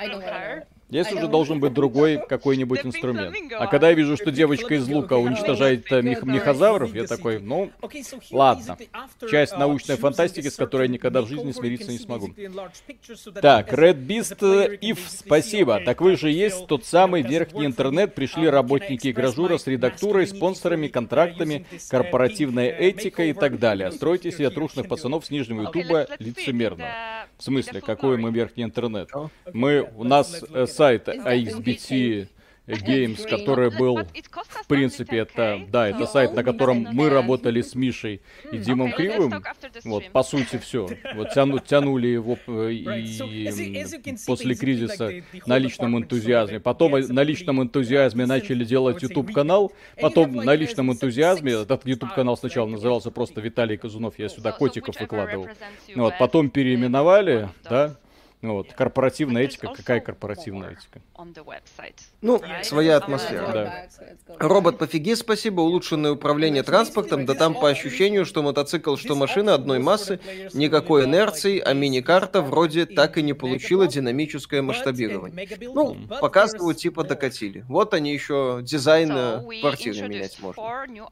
Здесь уже должен быть другой какой-нибудь инструмент. А когда я вижу, что девочка из лука уничтожает э, мех мехозавров, я такой, ну, ладно. Часть научной фантастики, с которой я никогда в жизни смириться не смогу. Так, Red Beast If, спасибо. Так вы же есть тот самый верхний интернет. Пришли работники Гражура с редактурой, спонсорами, контрактами, корпоративной этикой и так далее. Стройте себе трушных пацанов с нижнего ютуба лицемерно. В смысле, какой мы верхний интернет? Мы, у нас э, сайт AXBT Games, который был, в принципе, это, да, это сайт, на котором мы работали с Мишей и Димом Кривым. Вот, по сути, все. Вот тяну, тянули его э, и после кризиса на личном энтузиазме. Потом на личном энтузиазме начали делать YouTube-канал. Потом на личном энтузиазме, этот YouTube-канал сначала назывался просто Виталий Казунов, я сюда котиков выкладывал. Вот, потом переименовали, да, ну вот, корпоративная этика, какая корпоративная этика? Ну, своя атмосфера. Да. Робот пофиги, спасибо, улучшенное управление транспортом, да там по ощущению, что мотоцикл, что машина одной массы, никакой инерции, а мини-карта вроде так и не получила динамическое масштабирование. Ну, показывают, типа докатили. Вот они еще дизайн э, квартиры менять можно.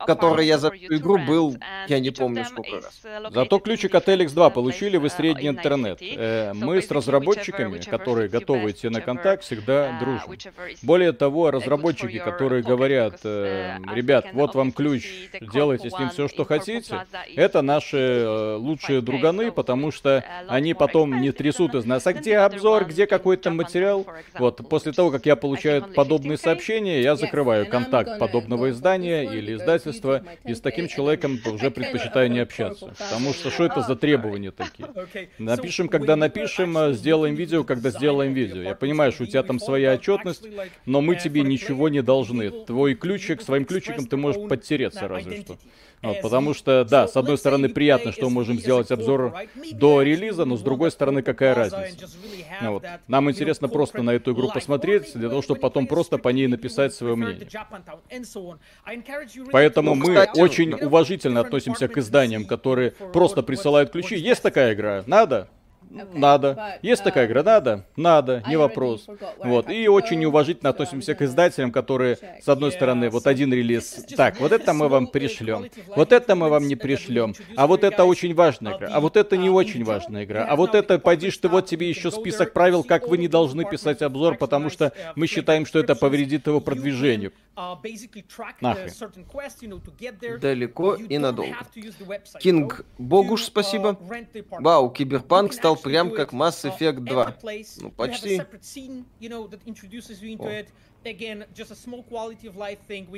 Который я за эту игру был, я не помню сколько раз. Зато ключик от Alex 2 получили вы средний интернет. Э, мы с разработчиками разработчиками, которые готовы идти на контакт, всегда uh, дружим. Более того, разработчики, которые говорят, э, uh, ребят, вот вам ключ, делайте с ним все, что хотите, это наши э, лучшие друганы, потому что они потом не трясут из нас, а где обзор, где какой-то материал. Вот, после того, как я получаю подобные сообщения, я закрываю контакт подобного издания или издательства, и с таким человеком *laughs* уже предпочитаю не общаться. Потому что что это за требования такие? *laughs* Напишем, когда напишем, сделаем видео, когда сделаем видео. Я понимаю, что у тебя там своя отчетность, но мы тебе ничего не должны. Твой ключик, своим ключиком ты можешь подтереться разве что. Вот, потому что, да, с одной стороны, приятно, что мы можем сделать обзор до релиза, но с другой стороны, какая разница? Ну, вот. Нам интересно просто на эту игру посмотреть, для того, чтобы потом просто по ней написать свое мнение. Поэтому мы очень уважительно относимся к изданиям, которые просто присылают ключи. Есть такая игра? Надо? Надо. Есть такая игра? Надо? Надо, не вопрос. Вот. И очень неуважительно относимся к издателям, которые, с одной стороны, вот один релиз. Так, вот это мы вам пришлем. Вот это мы вам не пришлем. А вот это очень важная игра. А вот это не очень важная игра. А вот это, пойдишь ты, вот тебе еще список правил, как вы не должны писать обзор, потому что мы считаем, что это повредит его продвижению. Нахрен. Далеко и надолго. Кинг Богуш, спасибо. Вау, Киберпанк стал прям как Mass Effect 2. Ну, почти.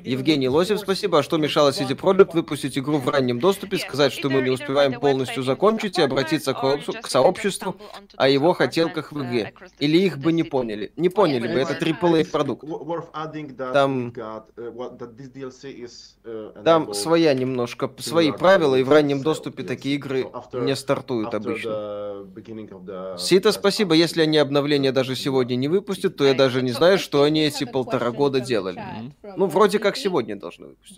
Евгений Лосев, спасибо. А что мешало CD Projekt выпустить игру в раннем доступе, сказать, что мы не успеваем полностью закончить и обратиться к, сообществу о его хотелках в игре? Или их бы не поняли? Не поняли бы, это AAA продукт. Там, там своя немножко, свои правила, и в раннем доступе такие игры не стартуют обычно. Сита, спасибо. Если они обновления даже сегодня не выпустят, то я даже не знаю, что они эти полтора года делали. Ну, вроде как сегодня должны выпустить.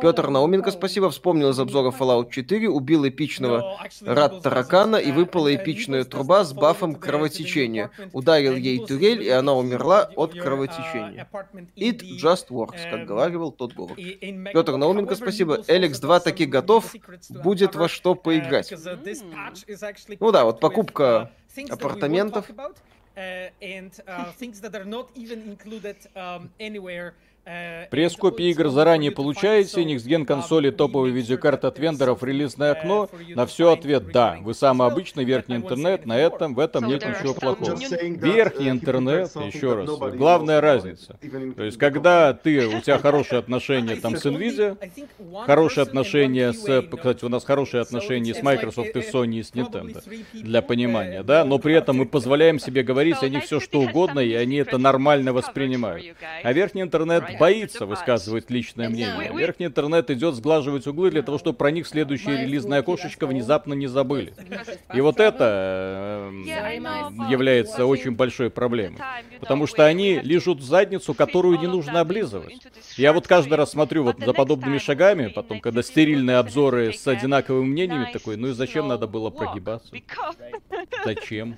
Петр Науменко, спасибо, вспомнил из обзора Fallout 4, убил эпичного рад таракана и выпала эпичная труба с бафом кровотечения. Ударил ей турель, и она умерла от кровотечения. It just works, как говаривал тот говор. Петр Науменко, спасибо. Эликс 2 таки готов, будет во что поиграть. Ну да, вот покупка апартаментов. Uh, and uh, things that are not even included um, anywhere Э, Пресс-копии игр заранее получаете, Next консоли, топовые видеокарты от вендоров, релизное окно. На все ответ «да». Вы самый обычный верхний интернет, на этом, в этом нет ничего плохого. Верхний интернет, еще раз, главная разница. То есть, когда ты, у тебя хорошие отношения там с Nvidia, хорошие отношения с, кстати, у нас хорошие отношения с Microsoft и Sony и с Nintendo, для понимания, да, но при этом мы позволяем себе говорить о них все что угодно, и они это нормально воспринимают. А верхний интернет боится высказывать личное мнение. Верхний интернет идет сглаживать углы для того, чтобы про них следующее релизное окошечко внезапно не забыли. И вот это э, является очень большой проблемой. Потому что они лежат задницу, которую не нужно облизывать. Я вот каждый раз смотрю вот за подобными шагами, потом, когда стерильные обзоры с одинаковыми мнениями, такой, ну и зачем надо было прогибаться? Зачем?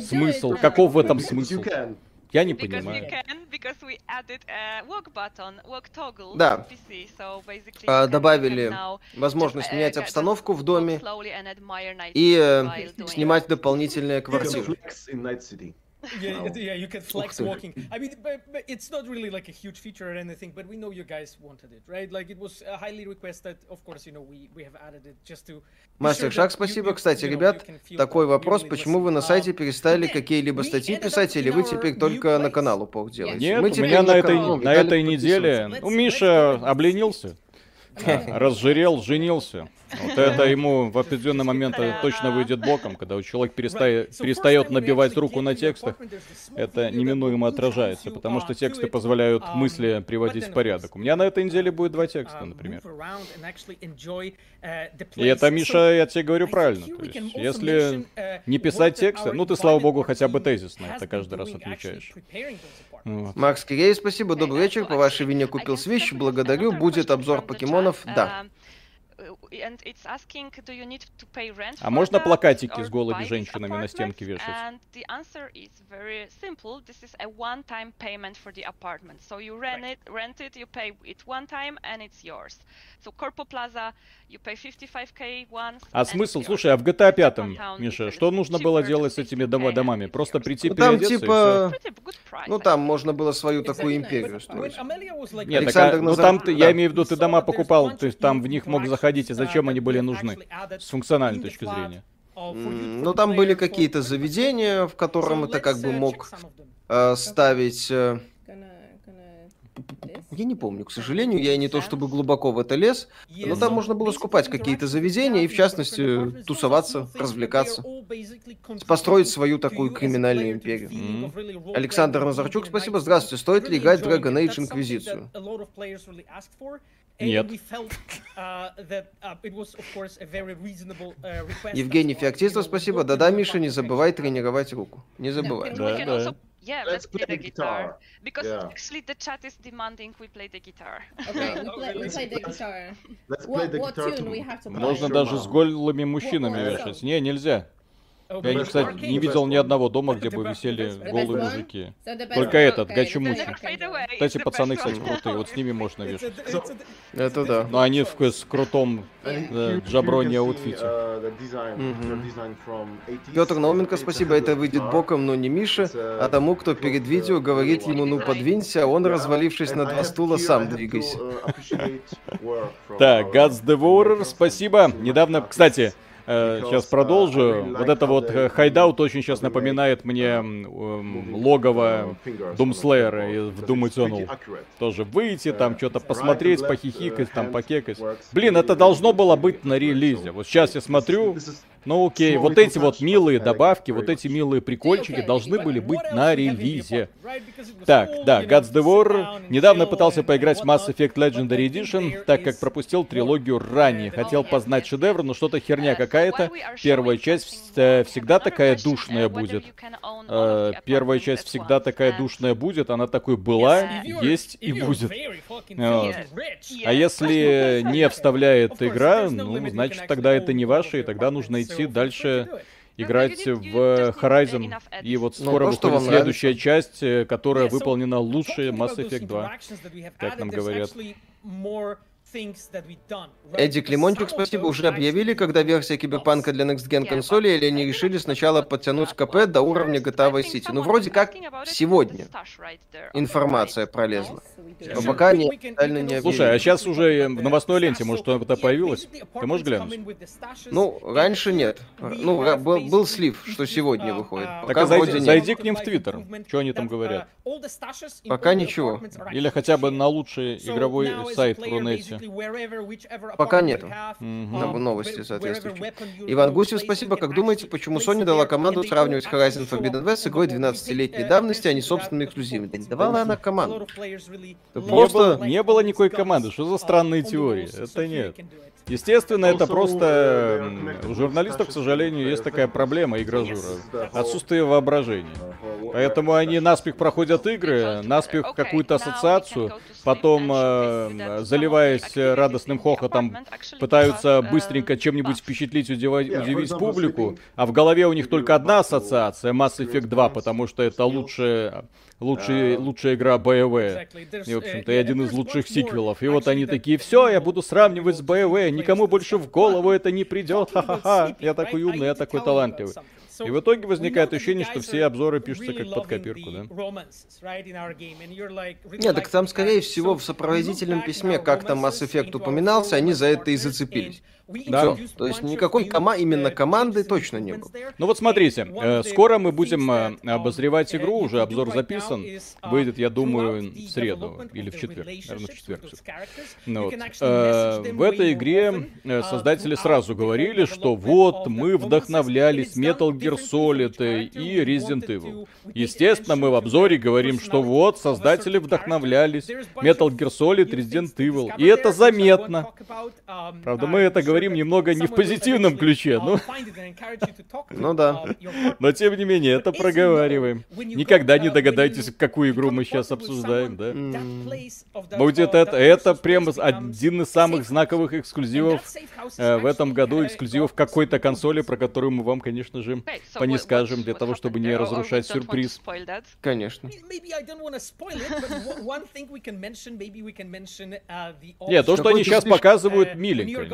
Смысл? Каков в этом смысл? Я не понимаю. Да. А, добавили возможность менять обстановку в доме и э, снимать дополнительные квартиры. Yeah, no. yeah, you can flex walking. I mean, but, but it's not really like a huge feature or anything, but we know you guys wanted it, right? Like it was uh, highly requested. Of course, you know, we, we have added it just to... Мастер Шаг, спасибо. Кстати, ребят, такой вопрос, почему вы на сайте перестали какие-либо статьи писать, или вы теперь только на канал упор делаете? Нет, Мы у меня на этой, на этой неделе... У Миша обленился, *laughs* разжирел, женился. Вот это ему в определенный момент точно выйдет боком, когда у человека перестает, перестает набивать руку на текстах. Это неминуемо отражается, потому что тексты позволяют мысли приводить в порядок. У меня на этой неделе будет два текста, например. И это, Миша, я тебе говорю правильно. То есть, если не писать тексты, ну ты, слава богу, хотя бы тезисно это каждый раз отмечаешь. Вот. Макс Кирей, спасибо, добрый вечер. По вашей вине купил свищ, благодарю. Будет обзор покемонов, да. А можно плакатики с голыми женщинами на стенке вешать? А смысл, слушай, а в GTA 5, Миша, что нужно было делать с этими домами? Просто прийти ну, там типа, ну там можно было свою такую империю строить. Нет, так, а, ну там ты, я имею в виду, ты дома покупал, ты там в них мог заходить, и зачем они были нужны с функциональной точки зрения? Ну там были какие-то заведения, в котором это как бы мог э, ставить э, я не помню, к сожалению, я не то чтобы глубоко в это лез, но там можно было скупать какие-то заведения и, в частности, тусоваться, развлекаться, построить свою такую криминальную империю. Mm-hmm. Александр Назарчук, спасибо. Здравствуйте. Стоит ли играть в Dragon Age Инквизицию? Нет. Uh, uh, uh, Евгений Феоктистов, спасибо. Да-да, Миша, не забывай тренировать руку. Не забывай. Да, да. Yeah, let's, let's play, play the guitar. guitar. Because yeah. actually the chat is demanding we play the guitar. Okay, we play, we play the guitar. Let's play what, the guitar what tune we have to play? Можно даже с голыми мужчинами вешать. Не, нельзя. Я, кстати, не видел ни одного дома, где бы висели голые мужики. Только этот, Гачи-Мучи. Кстати, пацаны, кстати, крутые, вот с ними можно вешать. Это да. Но они в, с крутом джаброне аутфите. Петр Науменко, спасибо, это выйдет боком, но не Миша, а тому, кто перед видео говорит ему, ну подвинься, а он, развалившись на два стула, сам двигайся. Так, Guts Devourer, спасибо. Недавно, кстати, Сейчас э, продолжу. Вот это вот hideout очень сейчас напоминает мне логово Doom Slayer а в Doom Eternal. Тоже выйти, там что-то посмотреть, похихикать, там покекать. Блин, это должно было быть на релизе. Вот сейчас я смотрю, ну окей, вот эти вот милые добавки, вот эти милые прикольчики должны были быть на релизе. Так, да, Gods the War. Недавно пытался поиграть в Mass Effect Legendary Edition, так как пропустил трилогию ранее. Хотел познать шедевр, но что-то херня какая-то. Первая часть всегда такая душная будет. Э, первая часть всегда такая душная будет, она такой была, есть и будет. А если не вставляет игра, ну, значит, тогда это не ваше, и тогда нужно идти дальше играть в Horizon. И вот скоро ну, выходит следующая часть, э, которая выполнена лучше Mass Effect 2, как нам говорят. Эдди Климончик, спасибо, уже объявили, когда версия Киберпанка для Next Gen консоли, или они решили сначала подтянуть КП до уровня GTA Vice City? Ну, вроде как сегодня информация пролезла. Но пока не, не объявили. Слушай, а сейчас уже в новостной ленте, может, что-то появилось? Ты можешь глянуть? Ну, раньше нет. Ну, был, был слив, что сегодня выходит. Пока так, зайди, нет. зайди к ним в Твиттер. Что они там говорят? Пока ничего. Или хотя бы на лучший игровой сайт в Рунете. Пока нету. Угу. Новости соответствующие. Иван Гусев, спасибо. Как думаете, почему Sony дала команду сравнивать Horizon Forbidden West с игрой 12-летней давности, а не собственной эксклюзивной? Не давала она команду. Просто... Не было никакой команды. Что за странные теории? Это нет. Естественно, это просто... У журналистов, к сожалению, есть такая проблема игрожура. Отсутствие воображения. Поэтому они наспех проходят игры, наспех какую-то ассоциацию, потом, э, заливаясь радостным хохотом, пытаются быстренько чем-нибудь впечатлить, удивить, удивить публику, а в голове у них только одна ассоциация, Mass Effect 2, потому что это лучшее лучшая, лучшая игра BioWare. И, в общем-то, и один из лучших сиквелов. И вот они такие, все, я буду сравнивать с BioWare, никому больше в голову это не придет, ха-ха-ха, я такой умный, я такой талантливый. И в итоге возникает ощущение, что все обзоры пишутся как под копирку, да? Нет, так там, скорее всего, в сопроводительном письме, как там Mass Effect упоминался, они за это и зацепились. Да. Все. То есть никакой кома именно команды точно не было. Ну вот смотрите, э, скоро мы будем э, обозревать игру, уже обзор записан. Выйдет, я думаю, в среду или в четверг. Наверное, в четверг. Ну, вот. э, в этой игре э, создатели сразу говорили, что вот мы вдохновлялись Metal Gear Solid и Resident Evil. Естественно, мы в обзоре говорим, что вот создатели вдохновлялись Metal Gear Solid, Resident Evil. И это заметно. Правда, мы это говорим немного не в позитивном ключе, ну... *laughs* Ну да. Но тем не менее, это проговариваем. Никогда не догадаетесь, какую игру мы сейчас обсуждаем, да? Будет это, это прям один из самых знаковых эксклюзивов э, в этом году, эксклюзивов какой-то консоли, про которую мы вам, конечно же, по не скажем, для того, чтобы не разрушать сюрприз. Конечно. Нет, то, что они сейчас показывают, миленько.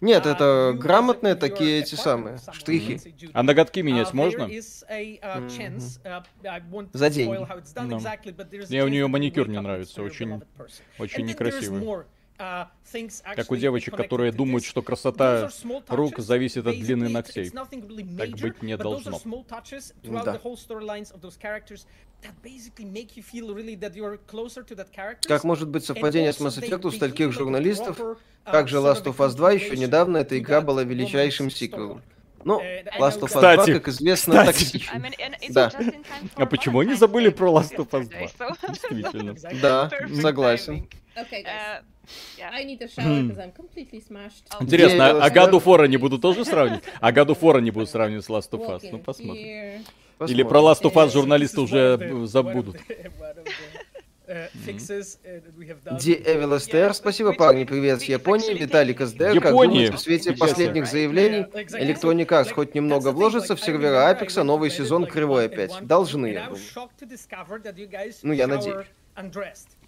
Нет, это грамотные такие эти самые штрихи. А ноготки менять можно? За день. Мне у нее маникюр не нравится, очень, очень некрасивый. Как у девочек, которые думают, что красота рук зависит от длины ногтей. Так быть не должно. Да. Как может быть совпадение с Mass Effect у стольких журналистов? Также Last of Us 2 еще недавно эта игра была величайшим сиквелом. Ну, Last of Us кстати, 2, как известно, токсичен. *laughs* Да. А почему они забыли про Last of Us 2? Действительно. Да, согласен. Интересно, а God of War не буду тоже сравнивать? А God of War не буду сравнивать с Last of Us? Ну, посмотрим. Или про Last of Us журналисты уже забудут. *laughs* Ди Эвил СТР, спасибо, парни, привет с Японии, Виталик СДР, как думаете, в свете последних заявлений Electronic Arts хоть немного вложится в сервера Апекса, новый сезон кривой опять? Должны, я думаю. Ну, я надеюсь.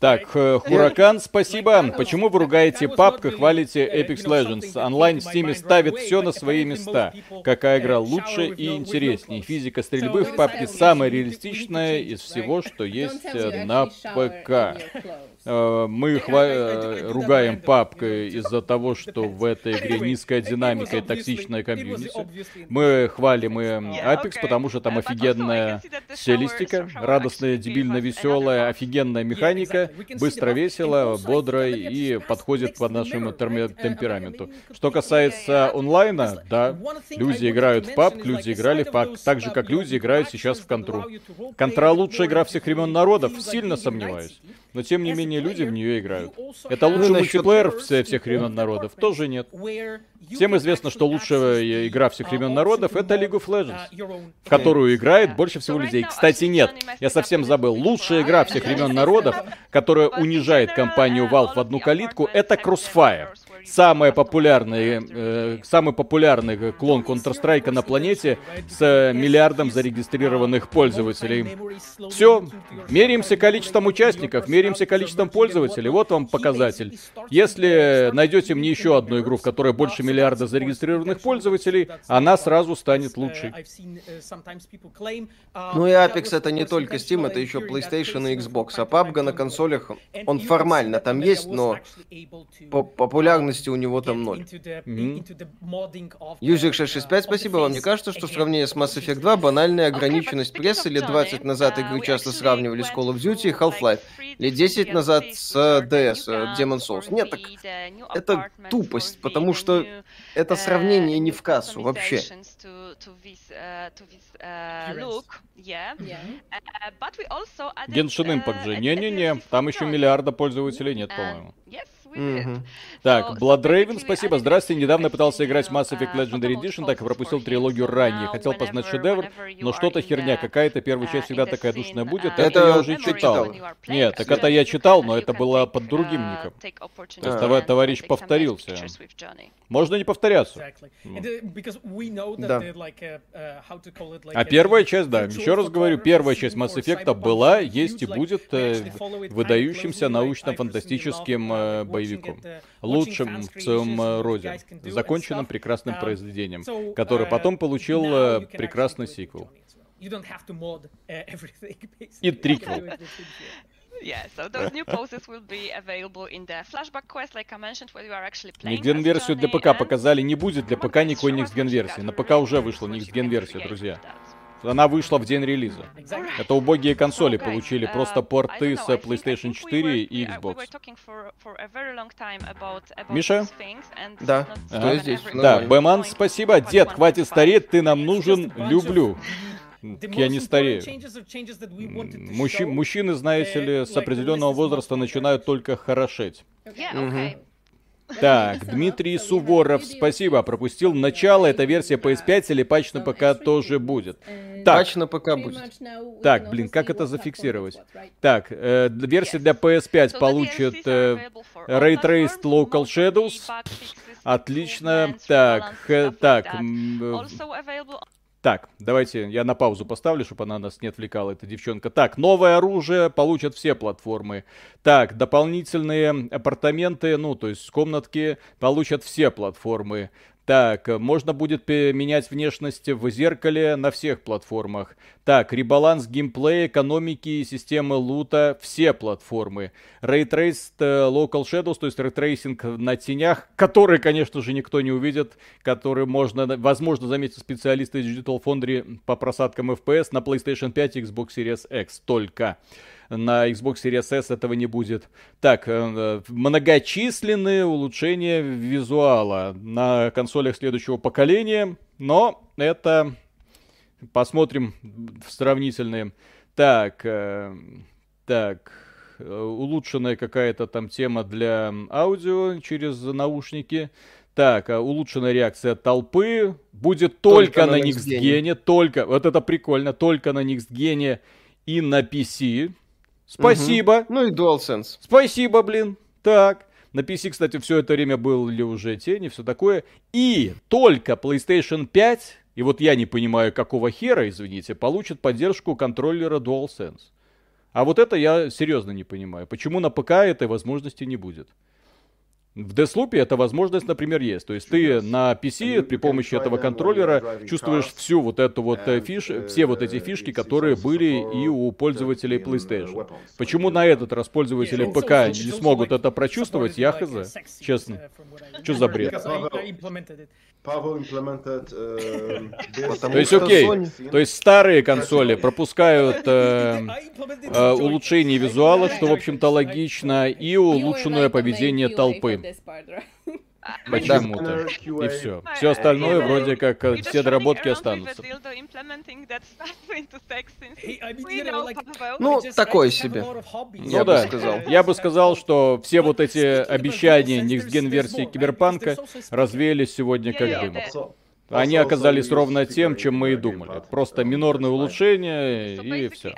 Так, э, Хуракан, спасибо. Почему вы ругаете папку, хвалите Apex Legends? Онлайн в Steam ставит все на свои места. Какая игра лучше и интереснее? Физика стрельбы в папке самая реалистичная из всего, что есть э, на ПК. Э, мы хва- э, ругаем папкой из-за того, что в этой *laughs* игре низкая динамика и токсичная комьюнити. Мы хвалим и Apex, потому что там офигенная стилистика, радостная, дебильно веселая, офигенная механика, быстро, весело, бодро и подходит под нашему темпераменту. Что касается онлайна, да, люди играют в PUBG, люди играли в PUBG, так же, как люди играют сейчас в Контру. Контра лучшая игра всех времен народов, сильно сомневаюсь. Но тем не менее люди в нее играют. Это лучший ну, мультиплеер насчет... всех времен народов? Тоже нет. Всем известно, что лучшая игра всех времен народов это League of Legends, в которую играет больше всего людей. Кстати, нет, я совсем забыл. Лучшая игра всех времен народов, которая унижает компанию Valve в одну калитку, это Crossfire самый популярный, э, самый популярный клон Counter-Strike на планете с миллиардом зарегистрированных пользователей. Все, меряемся количеством участников, меряемся количеством пользователей. Вот вам показатель. Если найдете мне еще одну игру, в которой больше миллиарда зарегистрированных пользователей, она сразу станет лучшей. Ну и Apex это не только Steam, это еще PlayStation и Xbox. А PUBG на консолях, он формально там есть, но по популярность популярности у него там ноль. Юзик 665, спасибо вам. Мне кажется, что в сравнении с Mass Effect 2 банальная ограниченность прессы лет 20 назад игры часто сравнивали с Call of Duty и Half-Life. лет 10 назад с DS, Demon Souls. Нет, так это тупость, потому что это сравнение не в кассу вообще. Genshin Impact же. Не-не-не, там еще миллиарда пользователей нет, по-моему. Mm-hmm. Так, Blood Raven, спасибо. Здравствуйте. Недавно пытался играть Mass Effect Legendary Edition, так и пропустил трилогию ранее. Хотел познать шедевр, но что-то херня какая-то. Первая часть всегда такая душная будет. Это я уже читал. Нет, так это я читал, но это было под другим ником. То есть товарищ повторился. Можно не повторяться. Да. А первая часть, да, еще раз говорю, первая часть Mass Effect была, есть и будет э, выдающимся научно-фантастическим э, боевиком. Лучшим в своем э, роде. Законченным прекрасным произведением, который потом получил прекрасный сиквел. *laughs* И триквел. *laughs* Yeah, so those new poses will be available in the flashback quest, like I mentioned, where you are actually playing. Next версию для ПК показали, не будет для ПК никакой Next Gen версии. На ПК уже вышла Next Gen версия, друзья. Она вышла в день релиза. Это убогие консоли получили просто порты с PlayStation 4 и Xbox. Миша? Да, что здесь? Да, Бэман, спасибо. Дед, хватит стареть, ты нам нужен, люблю. Я не старею. Мужчи, мужчины, знаете ли, с определенного возраста начинают только хорошеть. *laughs* Так, Дмитрий Суворов, спасибо, пропустил начало, эта версия PS5 или патч на ПК тоже будет. Так, патч на ПК будет. Так, блин, как это зафиксировать? Так, э, версия для PS5 получит э, Ray Traced Local Shadows. Отлично. Так, э, так. Так, давайте я на паузу поставлю, чтобы она нас не отвлекала, эта девчонка. Так, новое оружие получат все платформы. Так, дополнительные апартаменты, ну, то есть комнатки получат все платформы. Так, можно будет менять внешность в зеркале на всех платформах. Так, ребаланс геймплея, экономики и системы лута, все платформы. Ray traced э, Local Shadows, то есть ray tracing на тенях, который, конечно же, никто не увидит, который можно, возможно, заметить специалисты из Digital Foundry по просадкам FPS на PlayStation 5 и Xbox Series X только на Xbox Series S этого не будет. Так, э, многочисленные улучшения визуала на консолях следующего поколения, но это посмотрим в сравнительные. Так, э, так, э, улучшенная какая-то там тема для аудио через наушники. Так, улучшенная реакция толпы будет только, только на, Gen, только, вот это прикольно, только на Gen и на PC. Спасибо. Угу. Ну и DualSense. Спасибо, блин. Так. На PC, кстати, все это время были уже тени, все такое. И только PlayStation 5, и вот я не понимаю, какого хера, извините, получит поддержку контроллера DualSense. А вот это я серьезно не понимаю. Почему на ПК этой возможности не будет? В Deathloop эта возможность, например, есть. То есть ты на PC при помощи этого контроллера чувствуешь всю вот эту вот э, фиш, все вот эти фишки, которые были и у пользователей PlayStation. Почему на этот раз пользователи ПК не смогут это прочувствовать, я хз. Честно. Что за бред? *laughs* Э, *laughs* То есть, окей, то есть старые консоли пропускают *laughs* э, э, улучшение визуала, что, в общем-то, логично, и улучшенное поведение толпы. Почему-то. И все. Все остальное вроде как э, все доработки останутся. *laughs* Ну, такое себе. Ну да, сказал. Я бы сказал, что все вот эти обещания Next Gen версии Киберпанка развеялись сегодня как дым. Они оказались ровно тем, чем мы и думали. Просто минорные улучшения и все.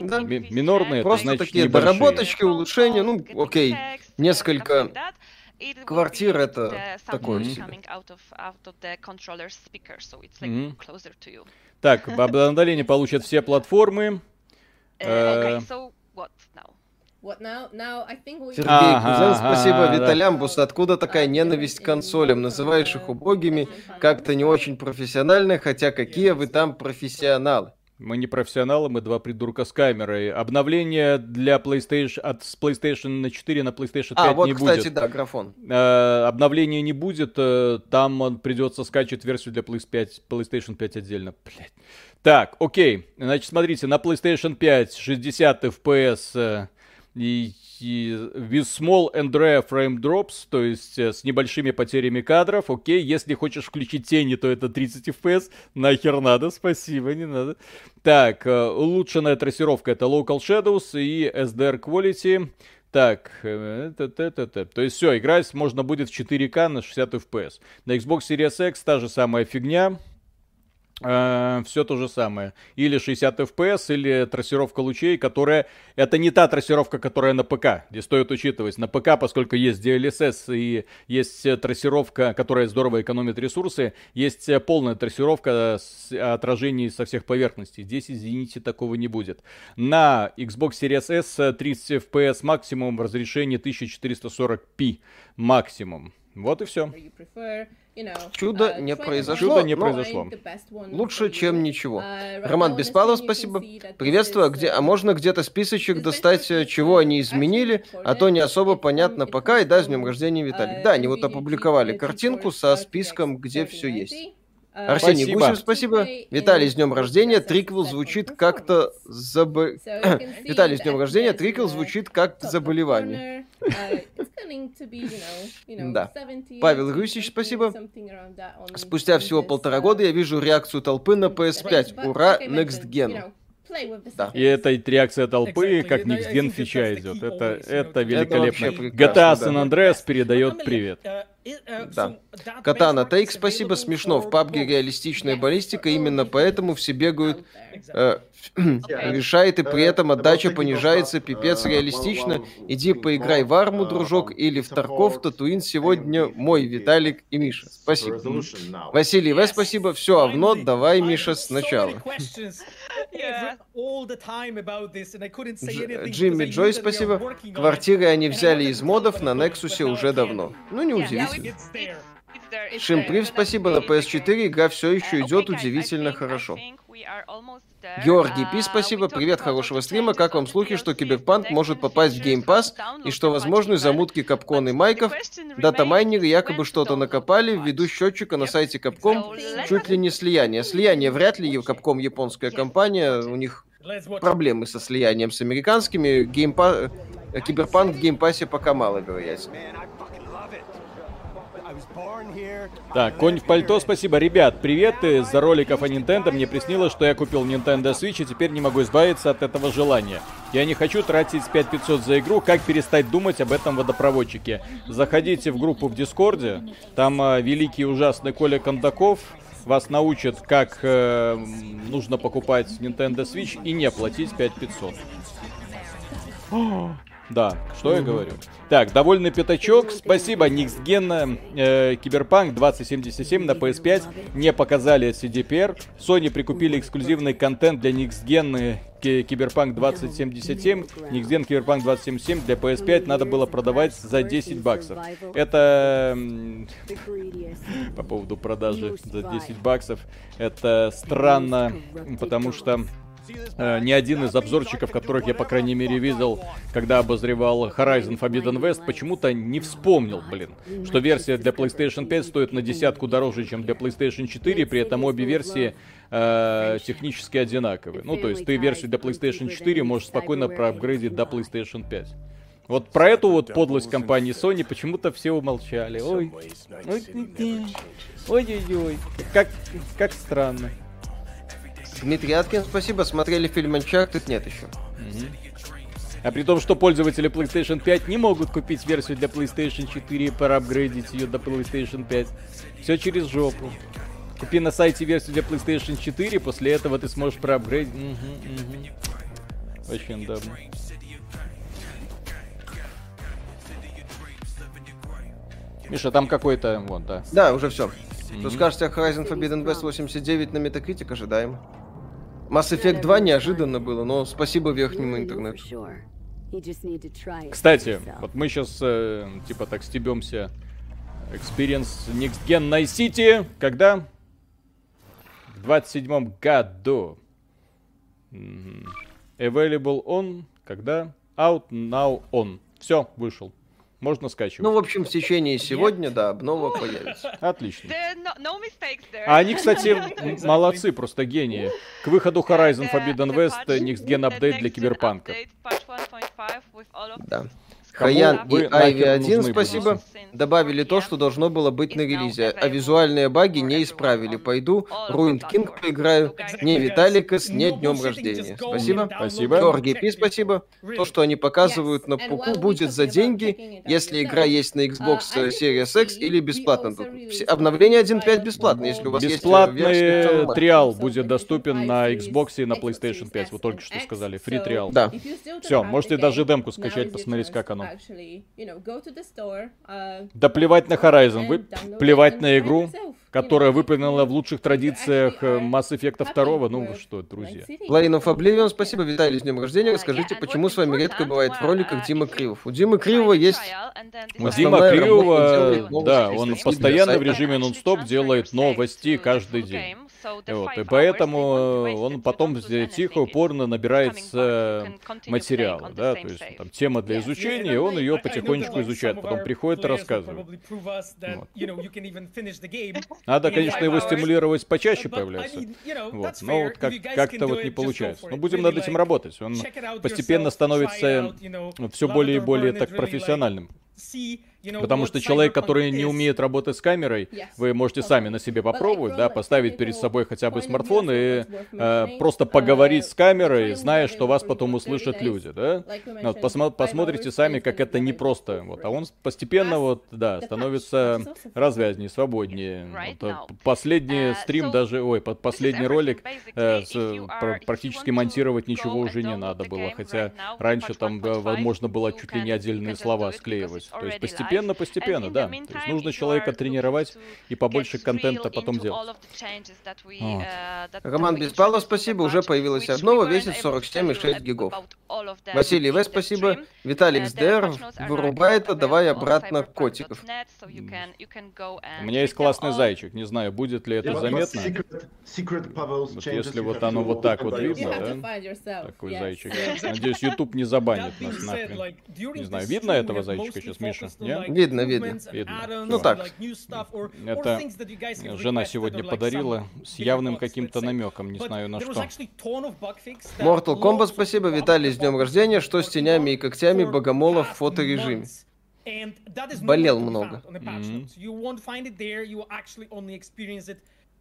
Да. Минорные, Просто значит, такие небольшие. доработочки, улучшения, ну, окей, несколько Квартира это такое себе. Так, обновление получат все платформы. Э, Сергей ага, спасибо. Ага, Виталямбус, да. откуда такая ненависть к консолям? Называешь их убогими, как-то не очень профессионально, хотя какие вы там профессионалы? Мы не профессионалы, мы два придурка с камерой. Обновление для PlayStation от с PlayStation на 4 на PlayStation 5 а, вот, не кстати, будет. да, графон. Э, обновления не будет, э, там придется скачивать версию для PlayStation 5 отдельно. Блять. Так, окей. Значит, смотрите, на PlayStation 5 60 FPS и, и with small and rare frame drops, то есть э, с небольшими потерями кадров, окей, если хочешь включить тени, то это 30 FPS, нахер надо, спасибо, не надо. Так, э, улучшенная трассировка это Local Shadows и SDR Quality, так, э, то есть все, играть можно будет в 4К на 60 FPS. На Xbox Series X та же самая фигня, э, все то же самое. Или 60 FPS, или трассировка лучей, которая... Это не та трассировка, которая на ПК, где стоит учитывать. На ПК, поскольку есть DLSS и есть трассировка, которая здорово экономит ресурсы, есть полная трассировка с отражений со всех поверхностей. Здесь, извините, такого не будет. На Xbox Series S 30 FPS максимум в разрешении 1440p максимум. Вот и все. Чудо uh, не произошло. Чудо не произошло. Лучше, чем ничего. Uh, Роман Беспалов, спасибо. Приветствую. А, где, а можно где-то списочек достать, э, чего они изменили, а то не особо понятно пока. И да, с днем рождения, Виталик. Uh, да, они вот опубликовали картинку со списком, где все есть. Арсений спасибо. Гусев, спасибо. Виталий, с днем рождения. Триквел звучит как-то заб... *coughs* Виталий, с днем рождения. Триквел звучит как заболевание. Да. Павел Русич, спасибо. Спустя всего полтора года я вижу реакцию толпы на PS5. Ура, Next Gen. Да. И эта реакция толпы, exactly. как Next Gen фича идет. Это, это великолепно. GTA San Andreas передает привет. Uh, Э, да. Катана Тейк, спасибо, смешно. В пабге реалистичная баллистика, именно поэтому все бегают, э, *clears throat* решает, и при этом отдача понижается, пипец реалистично. Иди поиграй в арму, дружок, или в Тарков, Татуин сегодня мой, Виталик и Миша. Спасибо. Василий В, спасибо. Все, авно, давай, Миша, сначала. Джимми Джой, спасибо. Квартиры они взяли из модов на Нексусе уже давно. Ну, не удивительно. Шимприв, спасибо. На PS4 игра все еще идет удивительно хорошо. Георгий Пи, uh, спасибо. Привет, хорошего стрима. Как вам слухи, что Киберпанк может попасть в Game Pass и что возможны замутки Капкон и Майков? Датамайнеры якобы что-то накопали ввиду счетчика на сайте Capcom. Чуть ли не слияние. Слияние вряд ли. Capcom японская компания. У них проблемы со слиянием с американскими. Game Pa... Киберпанк в Game Pass е пока мало вероятно. Так, конь в пальто, спасибо. Ребят, привет из-за роликов о Nintendo. Мне приснилось, что я купил Nintendo Switch и теперь не могу избавиться от этого желания. Я не хочу тратить 5500 за игру. Как перестать думать об этом водопроводчике? Заходите в группу в Discord е. Там э, великий ужасный Коля Кондаков вас научит, как э, нужно покупать Nintendo Switch и не платить 5500. Да, что я говорю? Так, довольный пятачок. Спасибо, next-gen, э, Киберпанк 2077 на PS5 не показали CDPR. Sony прикупили эксклюзивный контент для next-gen Киберпанк 2077, next-gen Киберпанк 2077 для PS5 надо было продавать за 10 баксов. Это *laughs* по поводу продажи за 10 баксов. Это странно, потому что э, ни один из обзорчиков, которых я, по крайней мере, видел, когда обозревал Horizon Forbidden West, почему-то не вспомнил, блин, что версия для PlayStation 5 стоит на десятку дороже, чем для PlayStation 4, при этом обе версии э, технически одинаковые. Ну, то есть ты версию для PlayStation 4 можешь спокойно проапгрейдить до PlayStation 5. Вот про эту вот подлость компании Sony почему-то все умолчали. Ой, ой-ой-ой, как, как странно. Дмитрий Аткин, спасибо. Смотрели фильм Uncharted? Нет еще. А при том, что пользователи PlayStation 5 не могут купить версию для PlayStation 4 и проапгрейдить ее до PlayStation 5. Все через жопу. Купи на сайте версию для PlayStation 4, после этого ты сможешь проапгрейдить. Угу, угу. Очень удобно. Миша, там какой-то, вот, да. Да, уже все. Mm-hmm. Что скажете о Horizon Forbidden West 89 на Metacritic, ожидаем. Mass Effect 2 неожиданно было, но спасибо верхнему интернету. Кстати, вот мы сейчас, э, типа, так стебемся. Experience Next Gen Night City. Когда? В 27 году. Available on. Когда? Out now on. Все, вышел. Можно скачивать. Ну, в общем, в течение сегодня, да, обнова появится. Отлично. А они, кстати, *laughs* молодцы, просто гении. К выходу Horizon Forbidden West Next Gen Update для Киберпанка. Да. Хаян и Айви 1, спасибо. Добавили то, что должно было быть на релизе, а визуальные баги не исправили. Пойду, Ruined King поиграю. Не Виталикас, не днем рождения. Спасибо. Спасибо. Георгий Пи, спасибо. То, что они показывают на Пуку, будет за деньги, если игра есть на Xbox Series X или бесплатно. Обновление 1.5 бесплатно, если у вас Бесплатный есть триал будет доступен на Xbox и на PlayStation 5. Вы только что сказали. Фри триал. Да. Все, можете даже демку скачать, посмотреть, как оно. Uh, да плевать на Horizon, вы плевать на игру, которая выполнена в лучших традициях э, Mass Effect 2. Ну вы что, друзья. Lane of Oblivion, спасибо, Виталий, с днем рождения. Расскажите, почему с вами редко бывает в роликах Дима Кривов? У Димы Кривого есть... У Дима Кривого, да, он постоянно в режиме нон-стоп делает новости каждый день. Вот, и поэтому он потом тихо, упорно набирается материала, да, то есть там тема для изучения, и он ее потихонечку изучает, потом приходит и рассказывает. Вот. Надо, конечно, его стимулировать почаще появляться, вот, но вот как- как-то вот не получается. Но будем над этим работать, он постепенно становится все более и более так профессиональным. Потому что человек, который не умеет работать с камерой, вы можете сами на себе попробовать, да, поставить перед собой хотя бы смартфон и э, просто поговорить с камерой, зная, что вас потом услышат люди, да. Вот, посмо- посмотрите сами, как это непросто, вот, а он постепенно вот, да, становится развязнее, свободнее. Вот, э, последний uh, стрим даже, ой, под *laughs* последний ролик э, с, пр- практически монтировать ничего уже не надо было, хотя раньше там, возможно, было чуть ли не отдельные слова склеивать. То есть постепенно Постепенно, постепенно, да. То есть нужно человека тренировать и побольше контента потом делать. Вот. Роман Беспалов, спасибо, уже появилась обнова, весит 47,6 гигов. Василий В, спасибо. Виталик СДР, вырубай это, давай обратно котиков. У меня есть классный зайчик, не знаю, будет ли это заметно. Вот если вот оно вот так вот видно, да? Такой зайчик. Надеюсь, YouTube не забанит нас нахрен. Не знаю, видно этого зайчика сейчас, Миша? Нет? Видно, видно. Видно. Ну так. Это жена сегодня подарила с явным каким-то намеком, не знаю на что. Mortal Kombat, спасибо, Виталий, с днем рождения. Что с тенями и когтями богомолов в фоторежиме? Болел много.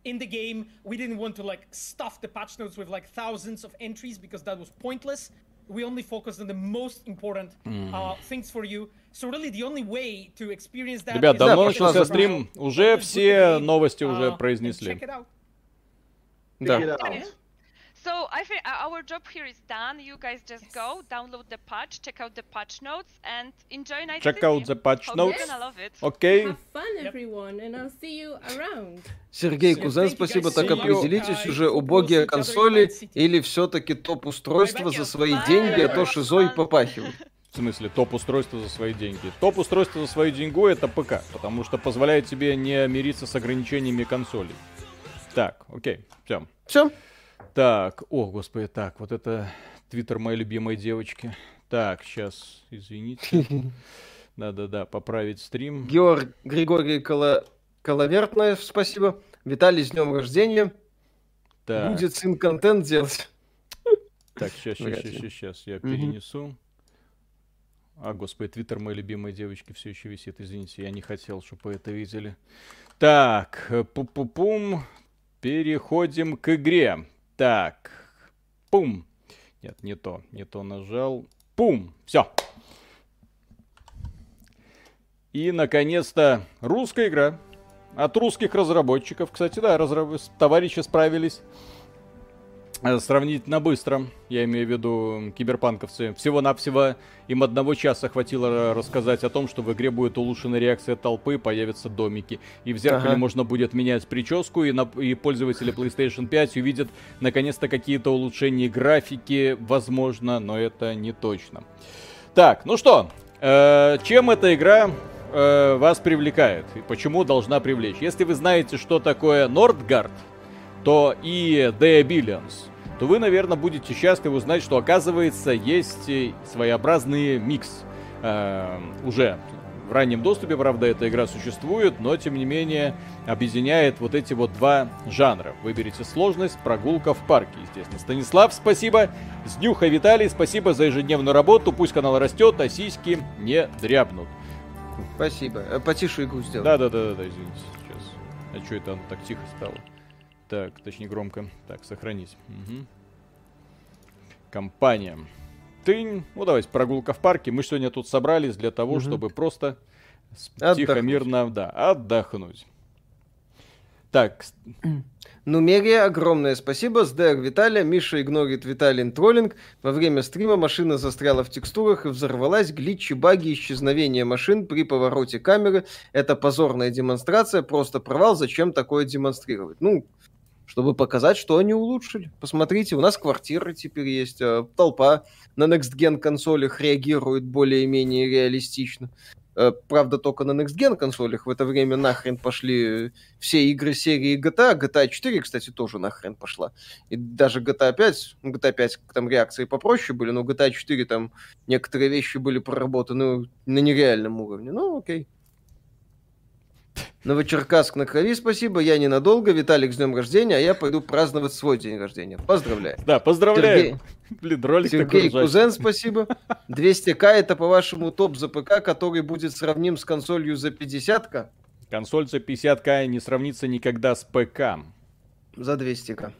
in the game. We didn't want to like stuff the patch notes with like thousands of entries because that was pointless. We only focused on the most important uh, things for you. Ребят, давно начался стрим, уже все новости уже произнесли. Да. So I think our job here is done. You guys just yes. go, download the patch, check out the patch notes, and enjoy Night Check City. out the patch Hope notes. You're gonna love it. Okay. Have fun, everyone, and I'll see you around. Сергей Кузен, спасибо. Так определитесь уже, убогие консоли или все-таки топ-устройства за свои деньги, а то шизой попахивают. *laughs* В смысле, топ-устройство за свои деньги. Топ-устройство за свою деньгу это ПК, потому что позволяет тебе не мириться с ограничениями консолей. Так, окей, все. Все? Так, о, господи, так, вот это твиттер моей любимой девочки. Так, сейчас, извините. *laughs* Да-да-да, поправить стрим. Георг Григорий Коло... Коловертнаев, спасибо. Виталий, с днем рождения. Так. Будет сын контент делать. Так, сейчас, сейчас, сейчас, сейчас, я перенесу. А, господи, твиттер моей любимой девочки все еще висит. Извините, я не хотел, чтобы вы это видели. Так, пу-пу-пум. Переходим к игре. Так, пум. Нет, не то, не то нажал. Пум. Все. И, наконец-то, русская игра. От русских разработчиков. Кстати, да, разраб... товарищи справились. Э, сравнительно быстро, я имею в виду киберпанковцы. Всего-навсего им одного часа хватило рассказать о том, что в игре будет улучшена реакция толпы, появятся домики. И в зеркале ага. можно будет менять прическу, и, на, и пользователи PlayStation 5 увидят наконец-то какие-то улучшения графики, возможно, но это не точно. Так, ну что, э, чем эта игра э, вас привлекает? И почему должна привлечь? Если вы знаете, что такое Нордгард, то и The Billions то вы, наверное, будете счастливы узнать, что, оказывается, есть своеобразный микс э, уже В раннем доступе, правда, эта игра существует, но, тем не менее, объединяет вот эти вот два жанра. Выберите сложность, прогулка в парке, естественно. Станислав, спасибо. Сдюха Виталий, спасибо за ежедневную работу. Пусть канал растет, а сиськи не дрябнут. Спасибо. Э, потише игру сделал. Да-да-да, извините, сейчас. А что это он так тихо стало? Так, точнее громко. Так, сохранить. Угу. Компания. Ты, ну давайте, прогулка в парке. Мы сегодня тут собрались для того, угу. чтобы просто отдохнуть. тихо, мирно, да, отдохнуть. Так. Нумерия, огромное спасибо. СДР Виталия. Миша игнорит Виталин троллинг. Во время стрима машина застряла в текстурах и взорвалась. Глитчи, баги, исчезновение машин при повороте камеры. Это позорная демонстрация. Просто провал. Зачем такое демонстрировать? Ну, чтобы показать, что они улучшили. Посмотрите, у нас квартиры теперь есть, э, толпа на Next Gen консолях реагирует более-менее реалистично. Э, правда, только на Next Gen консолях в это время нахрен пошли все игры серии GTA. GTA 4, кстати, тоже нахрен пошла. И даже GTA 5, ну, GTA 5 там реакции попроще были, но GTA 4 там некоторые вещи были проработаны на нереальном уровне. Ну, окей. Новочеркасск на крови, спасибо. Я ненадолго. Виталик, с днем рождения, а я пойду праздновать свой день рождения. Поздравляю. Да, поздравляю. Сергей, Блин, ролик Сергей такой Кузен, спасибо. 200к это, по-вашему, топ за ПК, который будет сравним с консолью за 50к? Консоль за 50к не сравнится никогда с ПК. За 200к.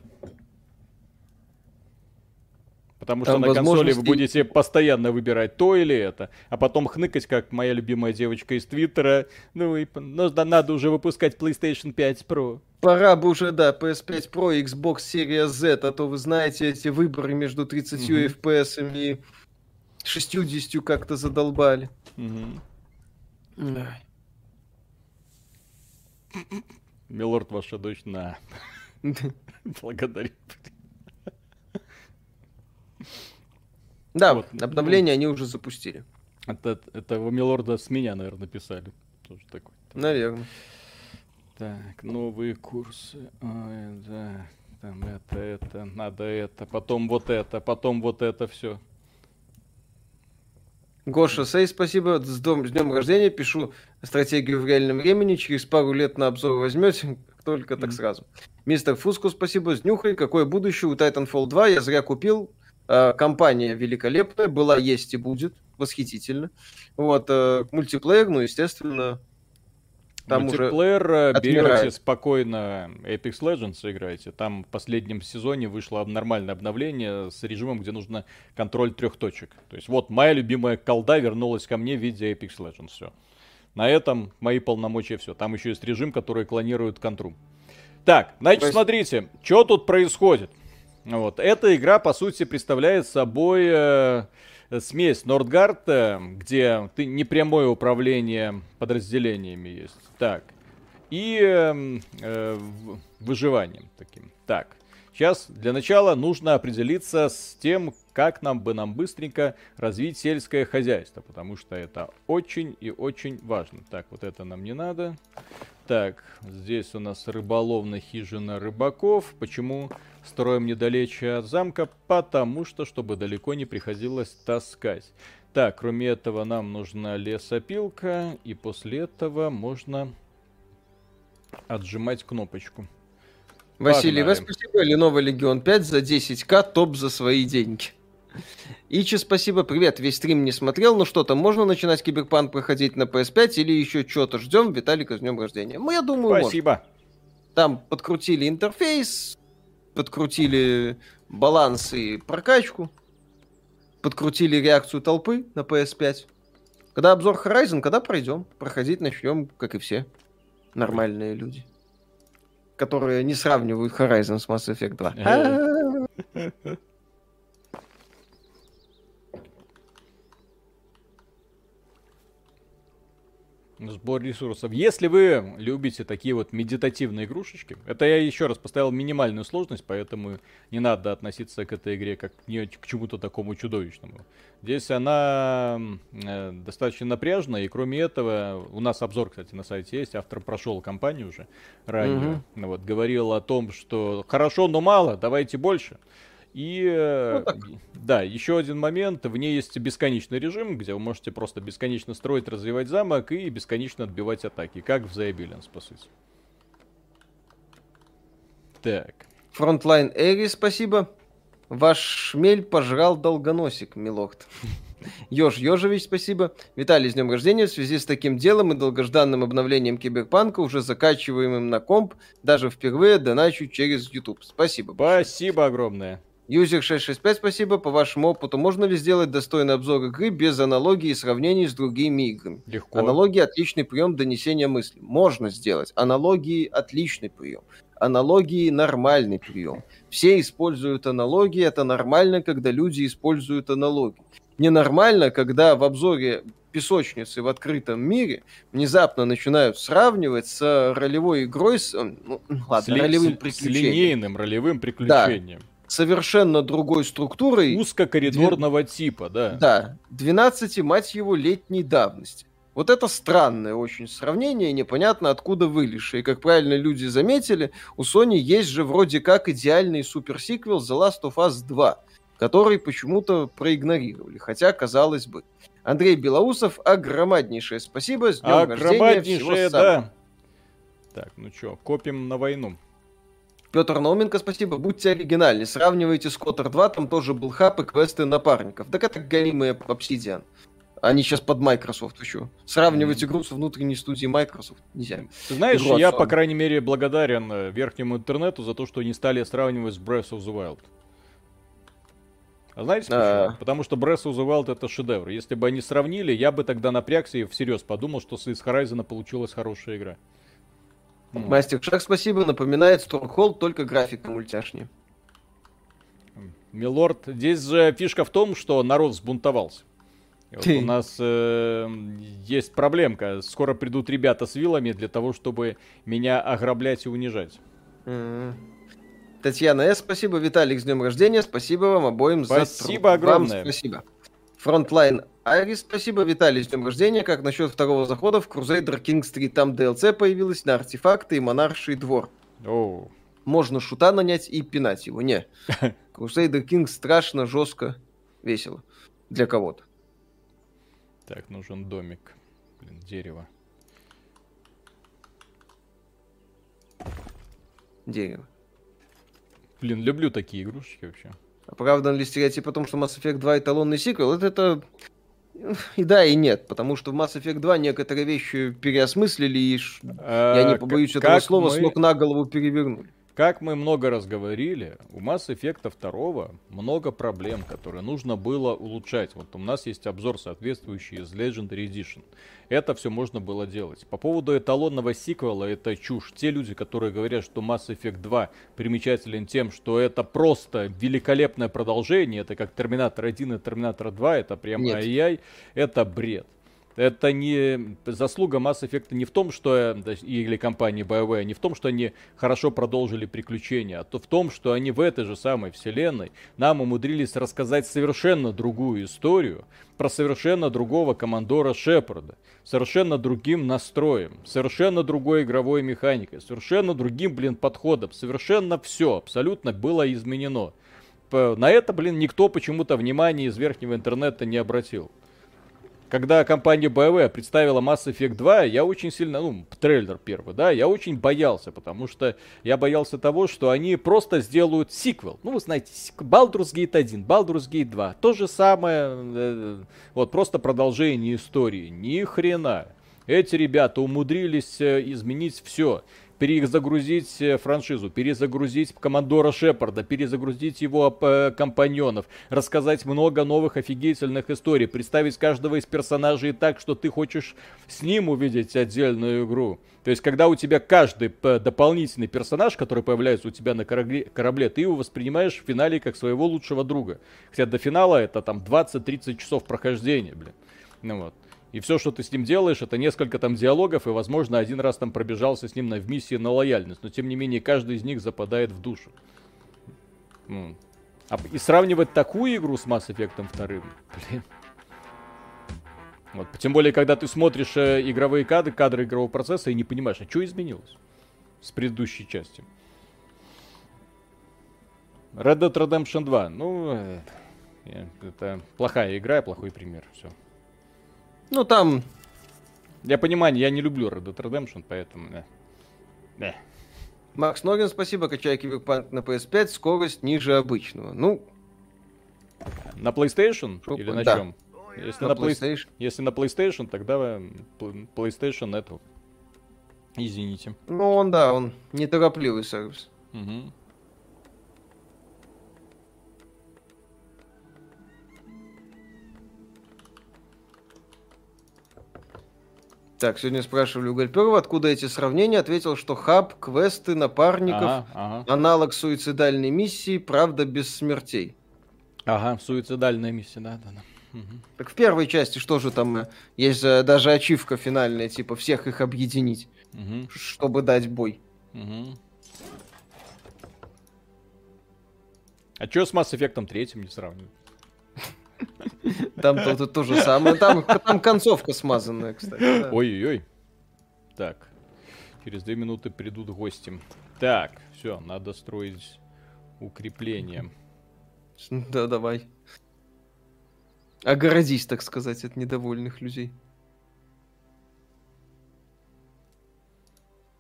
Потому что Там на возможности... консоли вы будете постоянно выбирать то или это, а потом хныкать, как моя любимая девочка из Твиттера. Ну и ну, да, надо уже выпускать PlayStation 5 Pro. Пора бы уже, да, PS5 Pro, Xbox Series Z, а то вы знаете, эти выборы между 30 mm-hmm. FPS и 60 как-то задолбали. Mm-hmm. Милорд, ваша дочь, на. *laughs* Благодарю. Да, вот. обновление ну, они уже запустили. Это, это Милорда с меня, наверное, писали. Тоже такой. Наверное. Так, новые курсы. Ой, да. Там это, это, надо это, потом вот это, потом вот это все. Гоша Сей, спасибо. С, дом, с днем рождения. Пишу стратегию в реальном времени. Через пару лет на обзор возьмете. *laughs* Только так mm-hmm. сразу. Мистер Фуску, спасибо. С нюхой. Какое будущее у Titanfall 2? Я зря купил. Э, компания великолепная, была, есть и будет, восхитительно. Вот, э, мультиплеер, ну, естественно, там Мультиплеер уже э, берете спокойно Apex Legends играете. Там в последнем сезоне вышло нормальное обновление с режимом, где нужно контроль трех точек. То есть вот моя любимая колда вернулась ко мне в виде Apex Legends. Все. На этом мои полномочия все. Там еще есть режим, который клонирует контру. Так, значит, есть... смотрите, что тут происходит. Вот. Эта игра, по сути, представляет собой э, смесь Нордгард, где ты непрямое управление подразделениями есть. Так. И э, э, выживанием таким. Так. Сейчас для начала нужно определиться с тем, как нам бы нам быстренько развить сельское хозяйство, потому что это очень и очень важно. Так, вот это нам не надо. Так, здесь у нас рыболовная хижина рыбаков. Почему строим недалече от замка? Потому что, чтобы далеко не приходилось таскать. Так, кроме этого, нам нужна лесопилка. И после этого можно отжимать кнопочку. Василий, вас спасибо. Lenovo Legion 5 за 10к, топ за свои деньги. Ичи, спасибо, привет. Весь стрим не смотрел, но что там, можно начинать Киберпанк проходить на PS5 или еще что-то ждем? Виталика, с днем рождения. Ну, я думаю, Спасибо. Можно. Там подкрутили интерфейс, подкрутили баланс и прокачку, подкрутили реакцию толпы на PS5. Когда обзор Horizon, когда пройдем, проходить начнем, как и все нормальные люди, которые не сравнивают Horizon с Mass Effect 2. *laughs* Сбор ресурсов. Если вы любите такие вот медитативные игрушечки, это я еще раз поставил минимальную сложность, поэтому не надо относиться к этой игре как к чему-то такому чудовищному. Здесь она э, достаточно напряжная, и кроме этого, у нас обзор, кстати, на сайте есть, автор прошел кампанию уже ранее, mm-hmm. вот, говорил о том, что хорошо, но мало, давайте больше. И ну, да, еще один момент. В ней есть бесконечный режим, где вы можете просто бесконечно строить, развивать замок и бесконечно отбивать атаки, как в The Abilians, по сути. Так. Frontline Эри, спасибо. Ваш шмель пожрал долгоносик, милохт. *laughs* Ёж Ёжевич, спасибо. Виталий, с днем рождения. В связи с таким делом и долгожданным обновлением Киберпанка, уже закачиваемым на комп, даже впервые доначу через YouTube. Спасибо. Спасибо огромное. Юзер 665, спасибо. По вашему опыту, можно ли сделать достойный обзор игры без аналогии и сравнений с другими играми? Легко. Аналогии – отличный прием донесения мысли. Можно сделать. Аналогии – отличный прием. Аналогии – нормальный прием. Все используют аналогии. Это нормально, когда люди используют аналогии ненормально, когда в обзоре песочницы в открытом мире внезапно начинают сравнивать с ролевой игрой, с, ну, ладно, с, ли, ролевым с, приключением. С линейным ролевым приключением. Да, совершенно другой структурой. Узкокоридорного Две... типа, да. Да, 12, мать его, летней давности. Вот это странное очень сравнение, непонятно откуда вылезшее. И как правильно люди заметили, у Sony есть же вроде как идеальный суперсиквел The Last of Us 2 который почему-то проигнорировали. Хотя, казалось бы. Андрей Белоусов, огромнейшее спасибо. С днем рождения. да. Так, ну что, копим на войну. Петр Науменко, спасибо. Будьте оригинальны. Сравнивайте с Котор 2, там тоже был хаб и квесты напарников. Так это голимые Obsidian. Они сейчас под Microsoft еще. Сравнивать игру с внутренней студией Microsoft нельзя. Ты знаешь, игру я, по крайней мере, благодарен э, верхнему интернету за то, что они стали сравнивать с Breath of the Wild. А знаете почему? А... Потому что Breath of the Wild это шедевр. Если бы они сравнили, я бы тогда напрягся и всерьез подумал, что с Horizon получилась хорошая игра. Мастер Шаг, спасибо. Напоминает Stronghold, только графика мультяшнее. Милорд, здесь же фишка в том, что народ взбунтовался. вот у нас э, есть проблемка. Скоро придут ребята с вилами для того, чтобы меня ограблять и унижать. Mm-hmm. Татьяна С. Спасибо. Виталик, с днем рождения. Спасибо вам обоим спасибо за Спасибо огромное. Вам спасибо. Frontline Iris, спасибо. Виталий, с днем рождения. Как насчет второго захода в Crusader Kings три? Там DLC появилась на артефакты и монарший двор. Oh. Можно шута нанять и пинать его. Не. *laughs* Crusader King страшно, жестко, весело. Для кого-то. Так, нужен домик. Блин, дерево. Дерево. Блин, люблю такие игрушечки вообще. Оправдан ли стереотип о том, что Mass Effect 2 эталонный сиквел? Это, это и да, и нет, потому что в Mass Effect 2 некоторые вещи переосмыслили, и а, я не побоюсь этого слова, мы... с ног на голову перевернули. Как мы много раз говорили, у Mass Effect 2 много проблем, которые нужно было улучшать. Вот у нас есть обзор соответствующий из Legendary Edition. Это все можно было делать. По поводу эталонного сиквела, это чушь. Те люди, которые говорят, что Mass Effect 2 примечателен тем, что это просто великолепное продолжение, это как Терминатор 1 и Терминатор 2, это прям ай-яй, это бред. Это не заслуга Mass Effect не в том, что э, или компании BioWare, не в том, что они хорошо продолжили приключения, а то в том, что они в этой же самой вселенной нам умудрились рассказать совершенно другую историю про совершенно другого командора Шепарда, совершенно другим настроем, совершенно другой игровой механикой, совершенно другим, блин, подходом, совершенно все абсолютно было изменено. На это, блин, никто почему-то внимания из верхнего интернета не обратил когда компания BioWare представила Mass Effect 2, я очень сильно, ну, трейлер первый, да, я очень боялся, потому что я боялся того, что они просто сделают сиквел. Ну, вы знаете, Baldur's Gate 1, Baldur's Gate 2, то же самое, э, вот, просто продолжение истории. Ни хрена. Эти ребята умудрились э, изменить все перезагрузить э, франшизу, перезагрузить командора Шепарда, перезагрузить его э, компаньонов, рассказать много новых офигительных историй, представить каждого из персонажей так, что ты хочешь с ним увидеть отдельную игру. То есть, когда у тебя каждый э, дополнительный персонаж, который появляется у тебя на корабле, ты его воспринимаешь в финале как своего лучшего друга. Хотя до финала это там 20-30 часов прохождения, блин. Ну вот. И все, что ты с ним делаешь, это несколько там диалогов, и, возможно, один раз там пробежался с ним на, в миссии на лояльность. Но, тем не менее, каждый из них западает в душу. А, и сравнивать такую игру с Mass Effect 2, блин. Вот, тем более, когда ты смотришь э, игровые кадры, кадры игрового процесса и не понимаешь, а что изменилось с предыдущей частью. Red Dead Redemption 2. Ну, э, это плохая игра, плохой пример. Все. Ну, там... Я понимаю, я не люблю Red Dead Redemption, поэтому... Да. да. Макс Ногин, спасибо. Качай Киберпанк на PS5, скорость ниже обычного. Ну... На PlayStation? Шо, Или на да. чем? Если на, на PlayStation. Если на PlayStation, тогда PlayStation Network. Извините. Ну, он, да, он неторопливый сервис. Угу. Так, сегодня спрашивали у Гальперова, откуда эти сравнения. Ответил, что хаб, квесты, напарников, ага, ага. аналог суицидальной миссии, правда без смертей. Ага, суицидальная миссия, да, да, да. Угу. Так в первой части что же там? Э, есть даже ачивка финальная, типа всех их объединить, угу. чтобы дать бой. Угу. А что с Mass Effect третьим не сравнивать? Там то, то, же самое. Там, там концовка смазанная, кстати. Ой-ой-ой. Так. Через две минуты придут гости. Так, все, надо строить укрепление. Да, давай. Огородись, так сказать, от недовольных людей.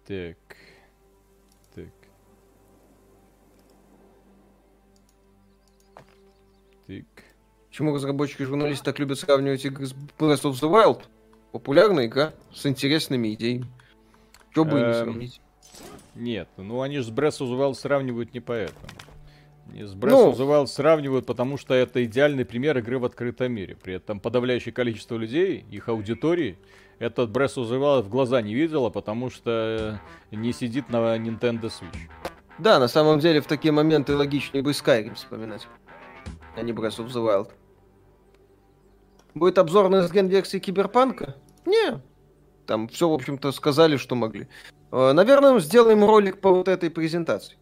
Так. Почему разработчики и журналисты так любят сравнивать игры с Breath of the Wild? Популярная игра с интересными идеями. Что бы не эм, сравнить? Нет, ну они же с Breath of the Wild сравнивают не поэтому. Они с Breath ну, of the Wild сравнивают, потому что это идеальный пример игры в открытом мире. При этом подавляющее количество людей, их аудитории, этот Breath of the Wild в глаза не видела, потому что не сидит на Nintendo Switch. Да, на самом деле в такие моменты логичнее бы Skyrim вспоминать, а не Breath of the Wild. Будет обзор на сген-версии Киберпанка? Не. Там все, в общем-то, сказали, что могли. Э, наверное, сделаем ролик по вот этой презентации.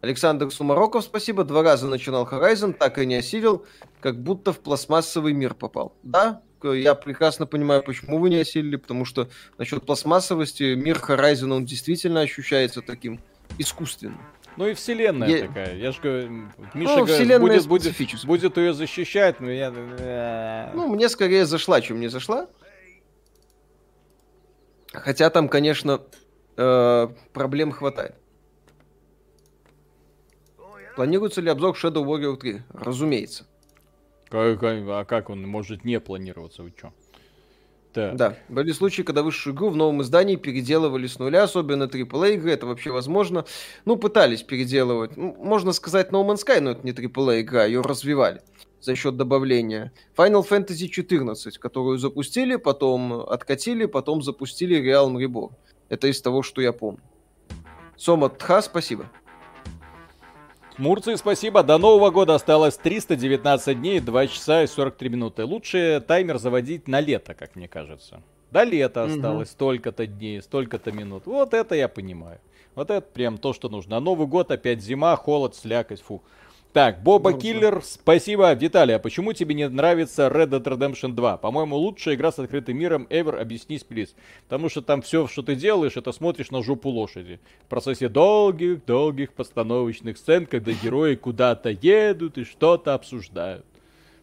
Александр Сумароков, спасибо. Два раза начинал Horizon, так и не осилил, как будто в пластмассовый мир попал. Да, я прекрасно понимаю, почему вы не осилили, потому что насчет пластмассовости мир Horizon, он действительно ощущается таким искусственным. Ну и вселенная я... такая. Я же говорю, Миша ну, говорит, будет, будет, будет ее защищать, но я... Э, ну, мне скорее зашла, чем не зашла. Хотя там, конечно, э, проблем хватает. Планируется ли обзор Shadow Warrior 3? Разумеется. Как, а как он может не планироваться? Вы что? Так. Да, были случаи, когда высшую игру в новом издании переделывали с нуля, особенно AAA игры, это вообще возможно. Ну, пытались переделывать. Ну, можно сказать No Man's Sky, но это не AAA игра, ее развивали за счет добавления. Final Fantasy 14, которую запустили, потом откатили, потом запустили Realm Reborn. Это из того, что я помню. Сома Тха, спасибо. Мурции, спасибо. До Нового года осталось 319 дней, 2 часа и 43 минуты. Лучше таймер заводить на лето, как мне кажется. До лета осталось угу. столько-то дней, столько-то минут. Вот это я понимаю. Вот это прям то, что нужно. А Новый год опять зима, холод, слякоть, фу. Так, Боба. Киллер, спасибо. Виталий, а почему тебе не нравится Red Dead Redemption 2? По-моему, лучшая игра с открытым миром ever, объяснись, плиз. Потому что там все, что ты делаешь, это смотришь на жопу лошади. В процессе долгих-долгих постановочных сцен, когда *laughs* герои куда-то едут и что-то обсуждают.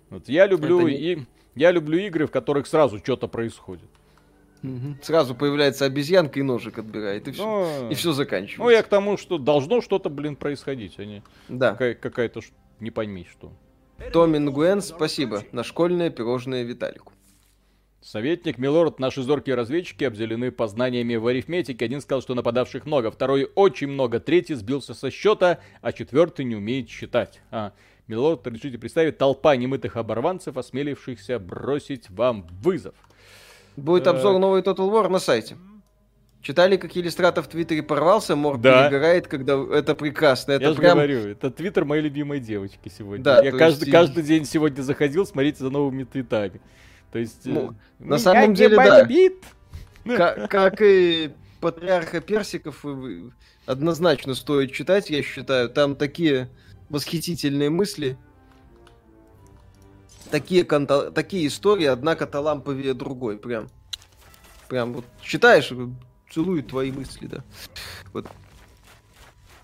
Вот я люблю, не... и, я люблю игры, в которых сразу что-то происходит. Угу. Сразу появляется обезьянка и ножик отбирает, и все, Но... и все заканчивается. Ну, я к тому, что должно что-то, блин, происходить, а не да. какая- какая-то, не пойми что. Томин Гуэн, спасибо. На школьное пирожное Виталику. Советник Милорд, наши зоркие разведчики обделены познаниями в арифметике. Один сказал, что нападавших много, второй очень много, третий сбился со счета, а четвертый не умеет считать. А, Милорд, решите представить толпа немытых оборванцев, осмелившихся бросить вам вызов. Будет обзор новой Total War на сайте. Читали, как иллюстратор в Твиттере порвался, Морг да. перегорает, когда это прекрасно. Это Я прям... же говорю, это Твиттер моей любимой девочки сегодня. Да, Я каждый, есть... каждый день сегодня заходил смотреть за новыми твитами. То есть... Ну, э, на самом деле, да. Как, как и Патриарха Персиков однозначно стоит читать, я считаю. Там такие восхитительные мысли такие, канта... такие истории, однако таламповее другой. Прям. Прям вот читаешь, целует твои мысли, да. Вот.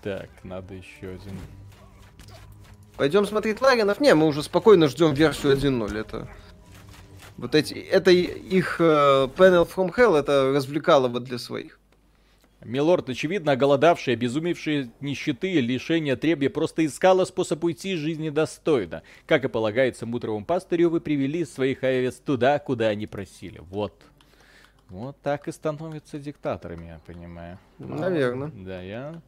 Так, надо еще один. Пойдем смотреть Ларинов? Не, мы уже спокойно ждем версию 1.0. Это вот эти, это их uh, Panel from Hell, это развлекало вот для своих. Милорд, очевидно, оголодавший, обезумевший нищеты лишения требия, просто искала способ уйти из жизни достойно. Как и полагается мудровому пастырю, вы привели своих овец туда, куда они просили. Вот. Вот так и становятся диктаторами, я понимаю. Наверное. Да, я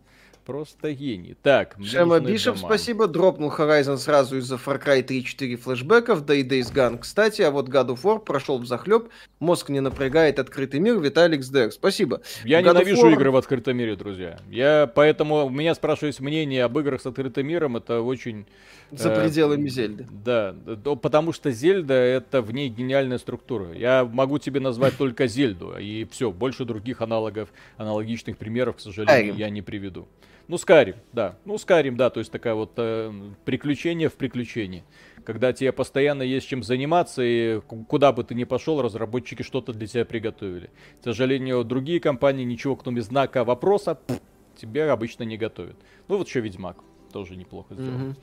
просто гений. Так, Шема Бишоп, спасибо. Дропнул Horizon сразу из-за Far Cry 3-4 флешбеков, да и Days Gone. Кстати, а вот God of War прошел в захлеб. Мозг не напрягает открытый мир. Виталик Сдер, спасибо. Я God ненавижу War... игры в открытом мире, друзья. Я поэтому у меня спрашивают мнение об играх с открытым миром. Это очень... За э, пределами Зельды. Да, потому что Зельда это в ней гениальная структура. Я могу тебе назвать только Зельду, и все, больше других аналогов, аналогичных примеров, к сожалению, я не приведу. Ну, Скарим, да. Ну, Скарим, да, то есть такая вот э, приключение в приключении. Когда тебе постоянно есть чем заниматься, и куда бы ты ни пошел, разработчики что-то для тебя приготовили. К сожалению, другие компании ничего, кроме знака вопроса, пфф, тебе обычно не готовят. Ну, вот еще Ведьмак тоже неплохо сделал. Mm-hmm.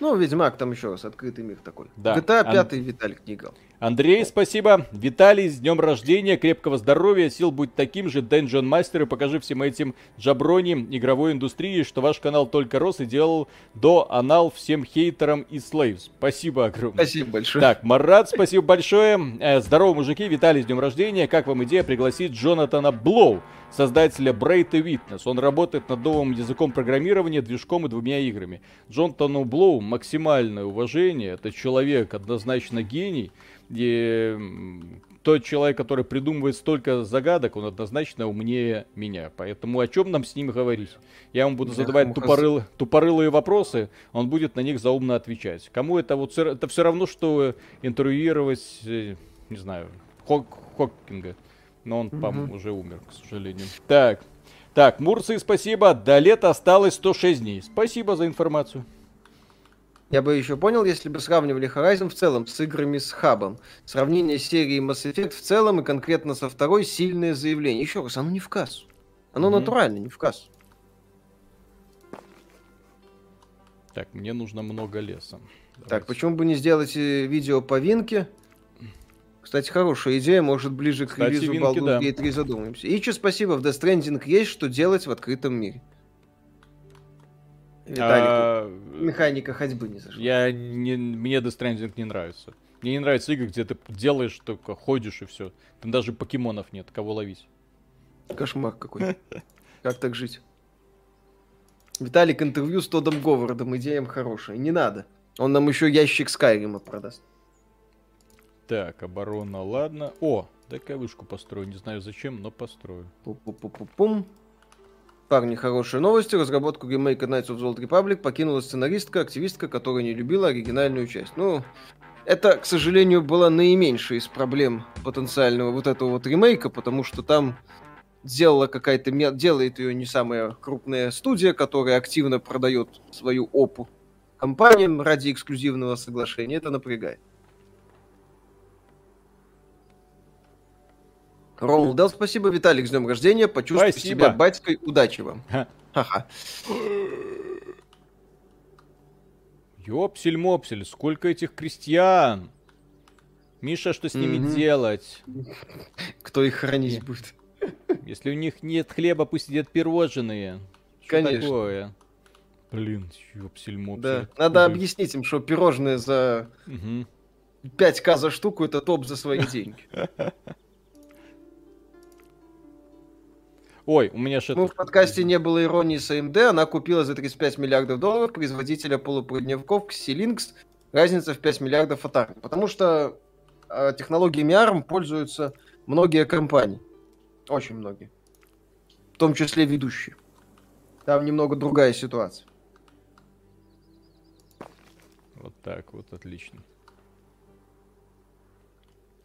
Ну, Ведьмак там еще раз, открытый мир такой. Да. GTA 5 Ан... Виталик не играл. Андрей, спасибо. Виталий, с днем рождения, крепкого здоровья, сил будь таким же, Dungeon Master, и покажи всем этим джаброни игровой индустрии, что ваш канал только рос и делал до анал всем хейтерам и слейвс. Спасибо огромное. Спасибо большое. Так, Марат, спасибо большое. Э, здорово, мужики, Виталий, с днем рождения. Как вам идея пригласить Джонатана Блоу, создателя Bright Witness? Он работает над новым языком программирования, движком и двумя играми. Джонатану Блоу максимальное уважение, это человек однозначно гений, и тот человек, который придумывает столько загадок, он однозначно умнее меня. Поэтому о чем нам с ним говорить? Я ему буду задавать тупорыл, тупорылые вопросы, он будет на них заумно отвечать. Кому это вот это все равно, что интервьюировать, э, не знаю, Хок, Хоккинга. Но он, угу. по уже умер, к сожалению. Так, так, Мурции, спасибо. До лета осталось 106 дней. Спасибо за информацию. Я бы еще понял, если бы сравнивали Horizon в целом с играми с хабом. Сравнение серии Mass Effect в целом и конкретно со второй сильное заявление. Еще раз, оно не в кассу. Оно mm-hmm. натурально, не в кассу. Так, мне нужно много леса. Давайте. Так, почему бы не сделать э, видео по Винке? Кстати, хорошая идея, может, ближе к Кстати, релизу Baldur's да. Gate 3 задумаемся. И что спасибо, в Death Stranding есть что делать в открытом мире. Виталику. А... Механика ходьбы не зашла. Я не... Мне Death Stranding не нравится. Мне не нравятся игры, где ты делаешь только, ходишь и все. Там даже покемонов нет, кого ловить. Кошмар какой. *laughs* Как так жить? Виталик интервью с Тодом Говардом, идеям хорошая. Не надо. Он нам еще ящик Скайрима продаст. Так, оборона, ладно. О, дай-ка вышку построю. Не знаю зачем, но построю. Пу-пу-пу-пум. Парни, хорошие новости. Разработку ремейка Knights of the Old Republic покинула сценаристка, активистка, которая не любила оригинальную часть. Ну, это, к сожалению, была наименьшая из проблем потенциального вот этого вот ремейка, потому что там сделала какая-то... делает ее не самая крупная студия, которая активно продает свою опу компаниям ради эксклюзивного соглашения. Это напрягает. Ромул дал спасибо, Виталик, с днем рождения. Почувствуй спасибо. себя батькой. Удачи вам. Ха-ха. Ёпсель-мопсель, сколько этих крестьян? Миша, что с ними mm-hmm. делать? Кто их хранить будет? Если у них нет хлеба, пусть едят пирожные. Что Конечно. такое? Блин, ёпсель-мопсель. Да. Надо Ой. объяснить им, что пирожные за угу. 5к за штуку это топ за свои деньги. *laughs* Ой, у меня что-то... Ну, в подкасте не было иронии с AMD. Она купила за 35 миллиардов долларов производителя полупроводников Xilinx. Разница в 5 миллиардов от Потому что э, технологиями ARM пользуются многие компании. Очень многие. В том числе ведущие. Там немного другая ситуация. Вот так вот, отлично.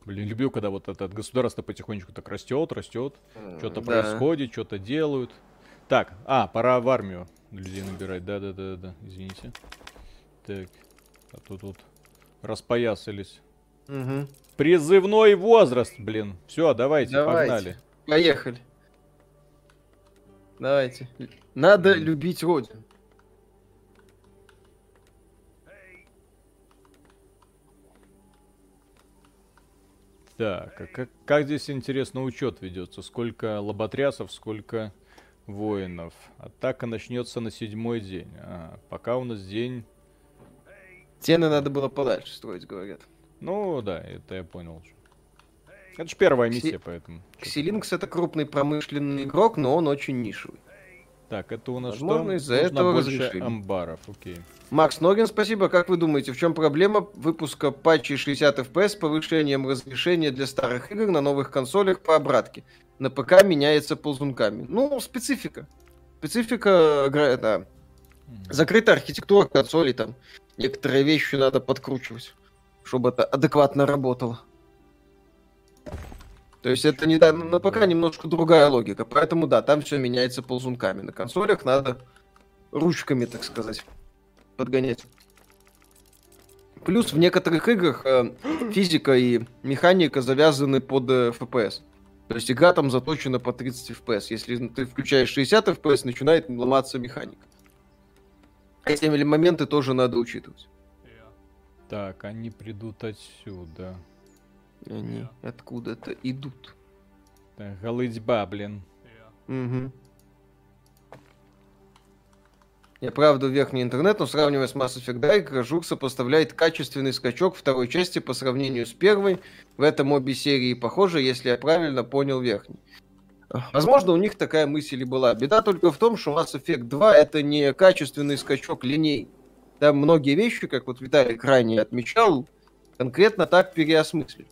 Блин, люблю, когда вот это государство потихонечку так растет, растет, что-то да. происходит, что-то делают. Так, а, пора в армию людей набирать. Да, да, да, да, извините. Так, а тут вот распоясались. Угу. Призывной возраст, блин. Все, давайте, давайте, погнали. Поехали. Давайте. Надо любить родину. Так, а как, как здесь, интересно, учет ведется? Сколько лоботрясов, сколько воинов? Атака начнется на седьмой день. А, пока у нас день... Стены надо было подальше строить, говорят. Ну, да, это я понял. Это же первая миссия, Кси... поэтому. Ксилинкс это крупный промышленный игрок, но он очень нишевый. Так, это у нас Возможно, что? из-за этого больше разрешили. амбаров, окей. Макс Ногин, спасибо. Как вы думаете, в чем проблема выпуска патчей 60 FPS с повышением разрешения для старых игр на новых консолях по обратке? На ПК меняется ползунками. Ну, специфика. Специфика, это, закрытая архитектура консолей, там некоторые вещи надо подкручивать, чтобы это адекватно работало. То есть это не на ПК немножко другая логика. Поэтому да, там все меняется ползунками. На консолях надо ручками, так сказать, подгонять. Плюс в некоторых играх э, физика и механика завязаны под э, FPS. То есть игра там заточена по 30 FPS. Если ты включаешь 60 FPS, начинает ломаться механика. Эти моменты тоже надо учитывать. Так, они придут отсюда. Они откуда-то идут. Так, голытьба, блин. Угу. Я правда верхний интернет, но сравнивая с Mass Effect Dark, Жук сопоставляет качественный скачок второй части по сравнению с первой. В этом обе серии похожи, если я правильно понял верхний. Возможно, у них такая мысль и была. Беда только в том, что Mass Effect 2 это не качественный скачок линей. Там многие вещи, как вот Виталий ранее отмечал, конкретно так переосмыслили.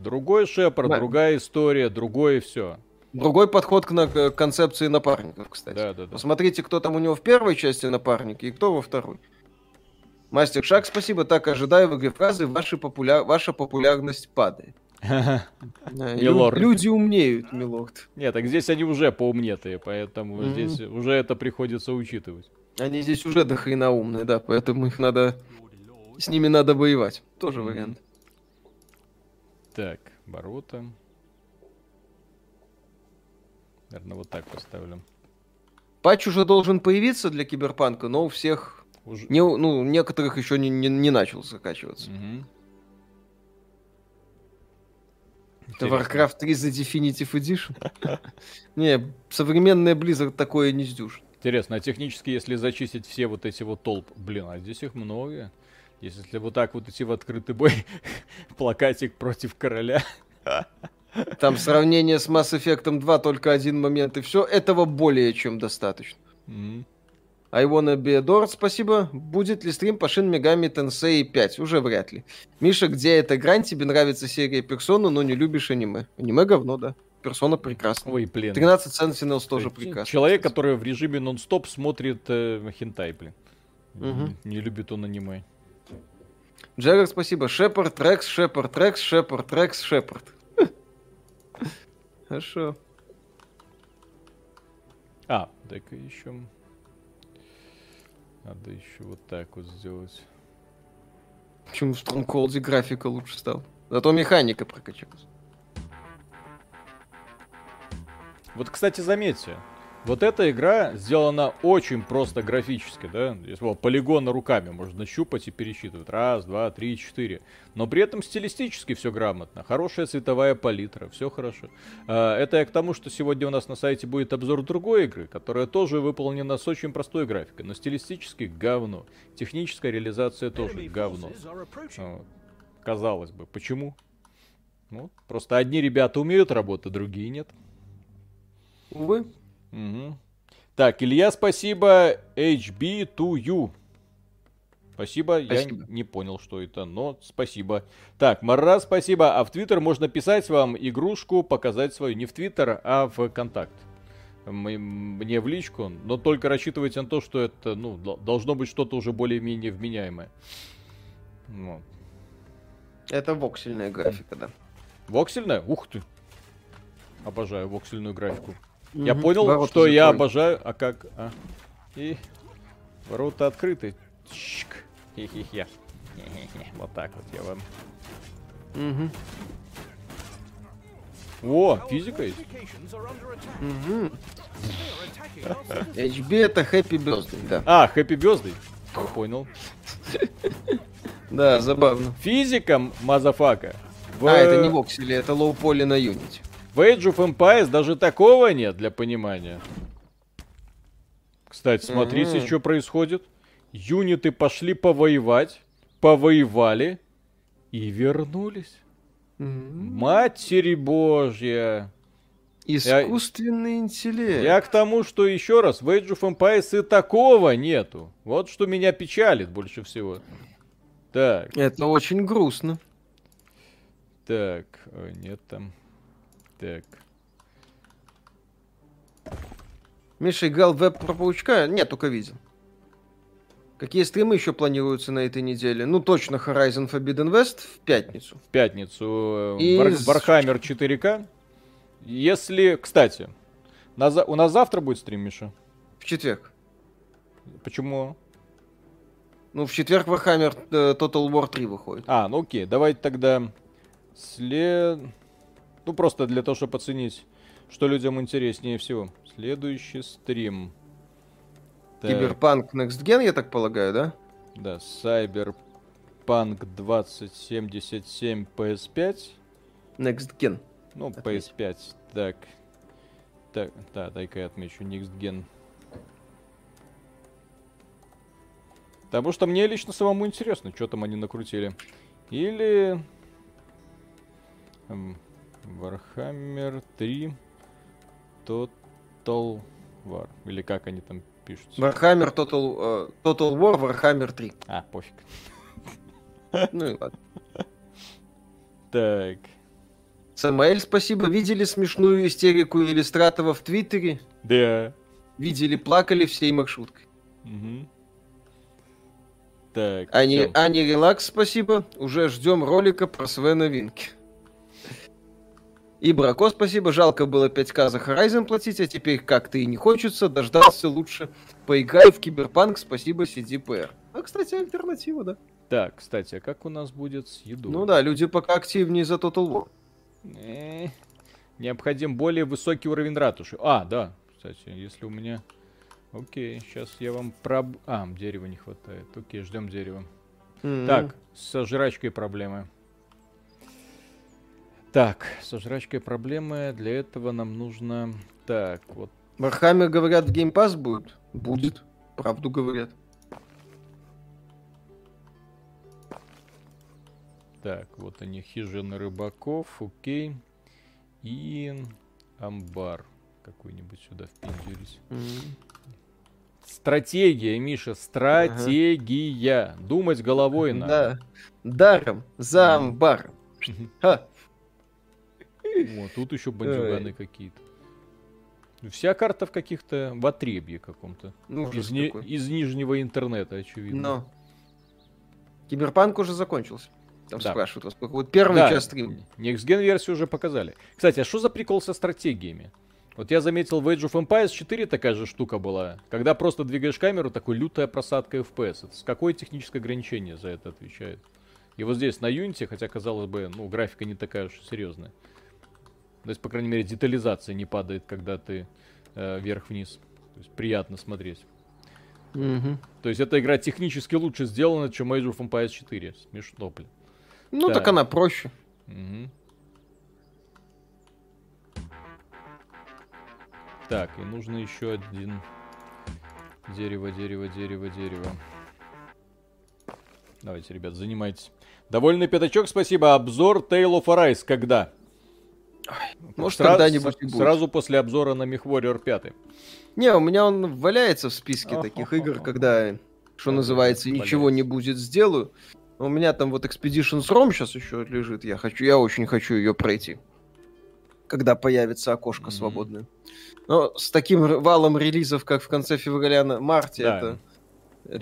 Другой Шепард, да. другая история, другое все. Другой подход к, на, к концепции напарников, кстати. Да, да, да. Посмотрите, кто там у него в первой части напарники и кто во второй. Мастер Шаг, спасибо. Так ожидаю в игре фразы ваша, популя... ваша популярность падает. *laughs* Милорд. Люди умнеют, милорд. Нет, так здесь они уже поумнетые, поэтому здесь уже это приходится учитывать. Они здесь уже дохрена умные, да, поэтому их надо... С ними надо воевать. Тоже вариант. Так, ворота. Наверное, вот так поставлю. Патч уже должен появиться для Киберпанка, но у всех... Уже... Не, ну, некоторых еще не, не, не начал закачиваться. Угу. Это Warcraft 3 за Definitive Edition? *laughs* не, современная Blizzard такое не сдюшит. Интересно, а технически, если зачистить все вот эти вот толп, блин, а здесь их много. Если вот так вот идти в открытый бой, *laughs* плакатик против короля. Там сравнение с Mass Effect 2 только один момент, и все. Этого более чем достаточно. Mm-hmm. I wanna be adored, спасибо. Будет ли стрим по Shin Megami Tensei 5? Уже вряд ли. Миша, где эта грань? Тебе нравится серия Персона, но не любишь аниме. Аниме говно, да. Персона прекрасна. Ой, блин. 13 Sentinels тоже прекрасно. Человек, который в режиме нон-стоп смотрит э, хентай, блин. Угу. Не любит он аниме. Джаггер, спасибо. Шепард, Рекс, Шепард, Рекс, Шепард, Рекс, Шепард. *laughs* Хорошо. А, так еще... Надо еще вот так вот сделать. Почему в Stronghold графика лучше стал? Зато механика прокачалась. Вот, кстати, заметьте, вот эта игра сделана очень просто графически, да? Если вот полигоны руками можно щупать и пересчитывать. Раз, два, три, четыре. Но при этом стилистически все грамотно. Хорошая цветовая палитра, все хорошо. А, это я к тому, что сегодня у нас на сайте будет обзор другой игры, которая тоже выполнена с очень простой графикой, но стилистически говно. Техническая реализация тоже говно. Казалось бы, почему? Ну, просто одни ребята умеют работать, другие нет. Увы. Угу. Так, Илья, спасибо. HB2U. Спасибо. спасибо, я не понял, что это, но спасибо. Так, Марра, спасибо. А в Твиттер можно писать вам игрушку, показать свою. Не в Твиттер, а в Контакт. Мне в личку, но только рассчитывайте на то, что это, ну, должно быть что-то уже более-менее вменяемое. Вот. Это воксельная графика, да. Воксельная? Ух ты. Обожаю воксельную графику. Я понял, ворота что я обожаю. А как? А? И ворота открыты. Чик. Хе-хе-хе. Вот так вот я вам. Угу. О, физика есть. Угу. HB это Happy Birthday, да. А, Happy Birthday. Понял. Да, забавно. Физика, motherfucker. В... А, это не воксели, это low-poly на Unity. В Age of Empires даже такого нет для понимания. Кстати, смотрите, mm-hmm. что происходит. Юниты пошли повоевать, повоевали и вернулись. Mm-hmm. Матери Божья! Искусственный я, интеллект. Я к тому, что еще раз, в Age of Empires и такого нету. Вот что меня печалит больше всего. Так. Это очень грустно. Так, Ой, нет там. Так. Миша играл в веб про паучка? Нет, только видел. Какие стримы еще планируются на этой неделе? Ну, точно Horizon Forbidden West в пятницу. В пятницу. И... Warhammer 4К. Если, кстати, на, у нас завтра будет стрим, Миша? В четверг. Почему? Ну, в четверг Warhammer э, Total War 3 выходит. А, ну окей, давайте тогда след... Ну, просто для того, чтобы оценить, что людям интереснее всего. Следующий стрим. Киберпанк Next Gen, я так полагаю, да? Да, Cyberpunk 2077 PS5. Next Gen. Ну, Отметь. PS5, так. Так, да, дай-ка я отмечу Next Gen. Потому что мне лично самому интересно, что там они накрутили. Или... Warhammer 3 Total War. Или как они там пишутся? Warhammer Total, uh, Total War Warhammer 3. А, пофиг. *laughs* Ну и ладно. Так. Самаэль, спасибо. Видели смешную истерику иллюстратора в Твиттере? Да. Видели, плакали всей маршруткой. Угу. Так. Ани, Ани Релакс, спасибо. Уже ждем ролика про Свена Винки. И Брако, спасибо. Жалко было 5к за Horizon платить, а теперь как-то и не хочется. Дождался лучше. Поиграй в Киберпанк, спасибо CDPR. А, кстати, альтернатива, да. Так, кстати, а как у нас будет с едой? Ну да, люди пока активнее за Total War. Э, необходим более высокий уровень ратуши. А, да, кстати, если у меня... Окей, сейчас я вам про... А, дерева не хватает. Окей, ждем дерева. Mm-hmm. Так, с жрачкой проблемы. Так, со жрачкой проблемы. Для этого нам нужно... Так, вот. Warhammer, говорят, в Pass будет? Будет. Правду говорят. Так, вот они, хижины рыбаков, окей. И амбар какой-нибудь сюда впендюрить. Mm-hmm. Стратегия, Миша, стратегия. Ага. Думать головой надо. Да. Даром, за амбаром. Вот, тут еще бандюганы какие-то. Вся карта в каких-то в отребье каком-то. Ну, из, не, из нижнего интернета, очевидно. Но. Киберпанк уже закончился. Там да. спрашивают вас, вот первый да. час стрима. Next Gen версию уже показали. Кстати, а что за прикол со стратегиями? Вот я заметил, в Age of Empires 4 такая же штука была. Когда просто двигаешь камеру, такой лютая просадка FPS. Это с какое техническое ограничение за это отвечает? И вот здесь на Unity, хотя, казалось бы, ну, графика не такая уж серьезная. То есть, по крайней мере, детализация не падает, когда ты э, вверх-вниз. То есть приятно смотреть. Mm-hmm. То есть эта игра технически лучше сделана, чем Age of Empires 4. Смешно, блин. Ну, так, так она проще. Угу. Так, и нужно еще один дерево, дерево, дерево, дерево. Давайте, ребят, занимайтесь. Довольный пятачок, спасибо. Обзор Tale of Arise когда? Ой, может, Сра- когда-нибудь с- Сразу после обзора на MechWarrior 5. Не, у меня он валяется в списке таких игр, когда, что называется, ничего не будет сделаю. У меня там вот Expeditions ROM сейчас еще лежит. Я хочу, я очень хочу ее пройти. Когда появится окошко mm-hmm. свободное. Но с таким валом релизов, как в конце февраля на марте, да. это,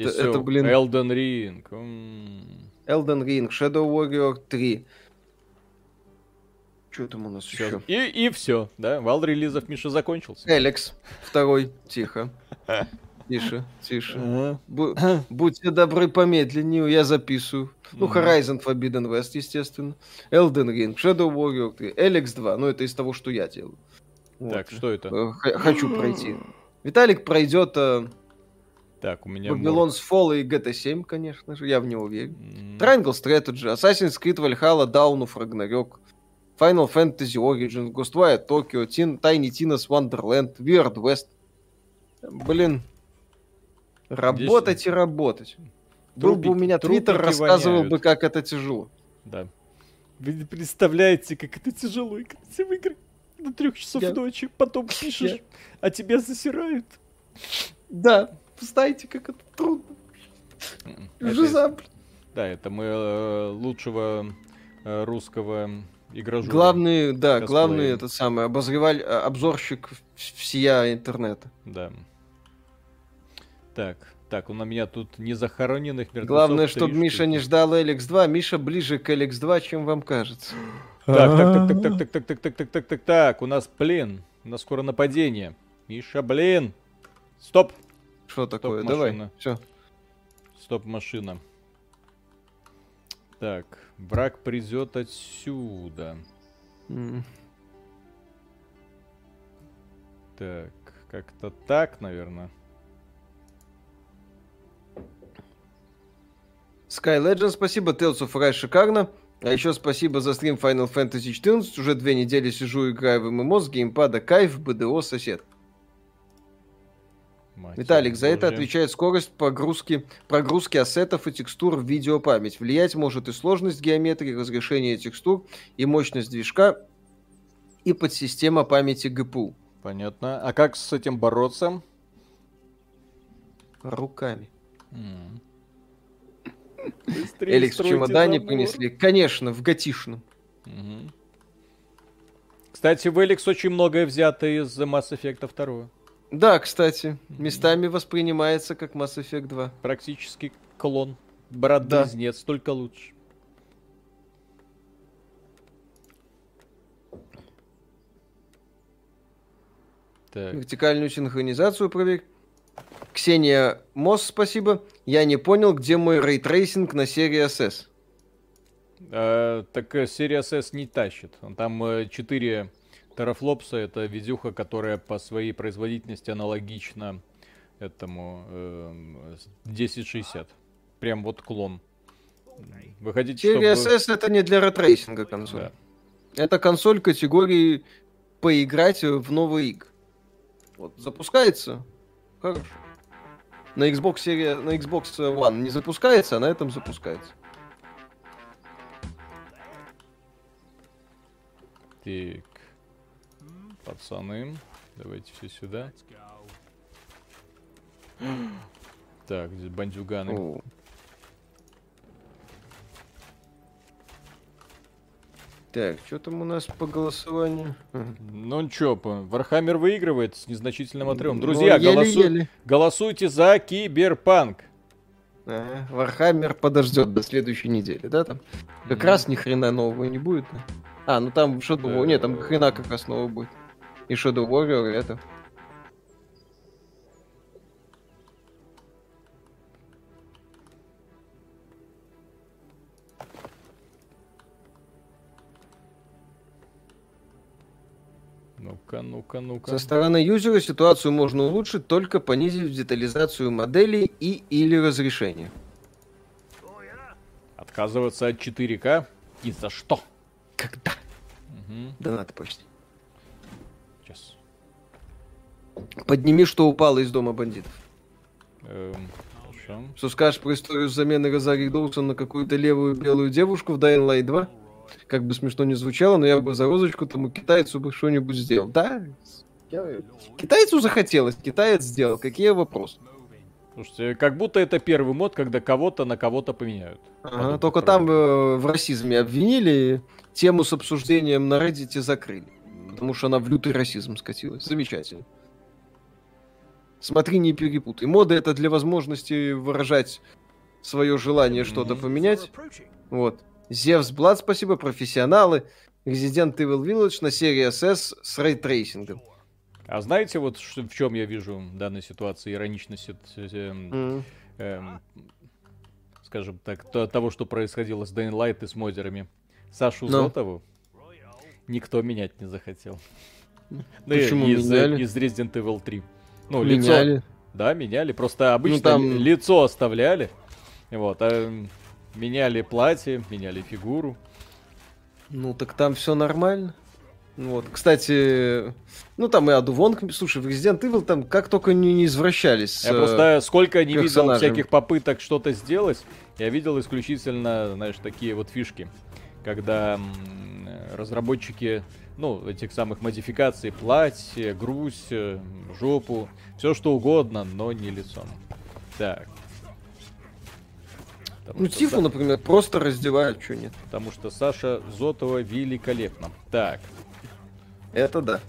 это, это, блин... Elden Ring. Mm. Elden Ring, Shadow Warrior 3. Что там у нас еще? И, и все, да? Вал релизов Миша закончился. Эликс, второй, тихо. *laughs* Тише, тише. Будьте добры помедленнее, я записываю. Ну, Horizon Forbidden West, естественно. Elden Ring, Shadow Warrior 3, Alex 2. Ну, это из того, что я делаю. Так, что это? Э, хочу пройти. Виталик пройдет... Э, Так, у меня... Babylon's Fall и GTA 7, конечно же, я в него верю. Mm. Triangle Strategy, Assassin's Creed Valhalla, Dawn of Ragnarok, Final Fantasy Origins, Ghostwire Tokyo, Tin, Tiny Tina's Wonderland, Weird West. Блин, работать Здесь... и работать. Был бы у меня твиттер, рассказывал воняют. бы, как это тяжело. Да. Вы не представляете, как это тяжело играть в игры до трех часов Я... ночи, потом *laughs* пишешь, Я... а тебя засирают. Да, знаете, как это трудно. Жиза. Да, это мы э, лучшего э, русского игражура. Главный, да, косплея. главный это самый обозреваль, а, обзорщик всея интернета. Да. Так, так, у меня тут не захороненных мертвецов. Главное, чтобы Миша не ждал LX2. Миша ближе к LX2, чем вам кажется. Так, так, так, так, так, так, так, так, так, так, так, так, у нас блин, у нас скоро нападение. Миша, блин. Стоп. Что такое? Давай. Все. Стоп, машина. Так, враг придет отсюда. Mm. Так, как-то так, наверное. Sky Legend, спасибо. Tales of Rise шикарно. А еще спасибо за стрим Final Fantasy 14. Уже две недели сижу, играю в ММО с геймпада. Кайф, БДО, сосед. Мать Виталик, за это отвечает скорость погрузки, прогрузки ассетов и текстур в видеопамять. Влиять может и сложность геометрии, разрешение текстур, и мощность движка, и подсистема памяти ГПУ. Понятно. А как с этим бороться? Руками. Эликс в чемодане принесли. Конечно, в готишном. Кстати, в Эликс очень многое взято из Mass Effect 2. Да, кстати, местами воспринимается как Mass Effect 2. Практически клон. Брат-близнец, да. только лучше. Так. Вертикальную синхронизацию проверь. Ксения Мос, спасибо. Я не понял, где мой ray tracing на Series S. А, так э, Series S не тащит. Там 4 э, терафлопса, это видюха, которая по своей производительности аналогична этому э, 1060. Прям вот клон. Вы хотите, чтобы... SS это не для ретрейсинга консоль. Да. Это консоль категории поиграть в новые игры. Вот, запускается. Хорошо на Xbox серия, на Xbox One не запускается, а на этом запускается. Так. Пацаны, давайте все сюда. Так, здесь бандюганы. О. Так, что там у нас по голосованию? Ну ничего, Warhammer выигрывает с незначительным отрывом. Ну, Друзья, ну, еле, еле. голосуйте за Киберпанк. А, Warhammer подождет до следующей недели, да? Там как mm. раз ни хрена нового не будет. Да? А, ну там Shadow Warrior, нет, там хрена как раз нового будет. И Shadow Warrior это. Ну-ка, ну-ка, ну-ка. Со стороны юзера ситуацию можно улучшить, только понизив детализацию моделей и или разрешение. Отказываться от 4К? И за что? Когда? Угу. Да надо почти. Подними, что упало из дома бандитов. Эм. Что скажешь про историю замены Розари Доусон на какую-то левую белую девушку в Dying Light 2? как бы смешно не звучало, но я бы за розочку тому китайцу бы что-нибудь сделал. Да, китайцу захотелось, китаец сделал. Какие вопросы? Слушайте, как будто это первый мод, когда кого-то на кого-то поменяют. Ага, только там э, в расизме обвинили, тему с обсуждением на Reddit закрыли. Потому что она в лютый расизм скатилась. Замечательно. Смотри, не перепутай. Моды это для возможности выражать свое желание что-то поменять. Вот. Zeus Blood, спасибо, профессионалы. Resident Evil Village на Series S с ray tracing ом. А знаете, вот в чем я вижу в данной ситуации ироничность, э, mm. э, скажем так, то, того, что происходило с Dying Light и с модерами. Сашу Но. Зотову никто менять не захотел. Ну, Почему из, меняли? из Resident Evil 3. Ну, меняли. лицо, Да, меняли. Просто обычно ну, там... лицо оставляли. Вот, а меняли платье, меняли фигуру. Ну, так там все нормально. Вот, кстати, ну там и Аду Вонг, слушай, в Resident Evil там как только не, не извращались. Я просто сколько не видел всяких попыток что-то сделать, я видел исключительно, знаешь, такие вот фишки, когда разработчики, ну, этих самых модификаций, платье, грудь, э, жопу, все что угодно, но не лицом. Так. Потому ну, Тифу, да, например, просто раздевают, что нет. Потому что Саша Зотова великолепна. Так. Это да.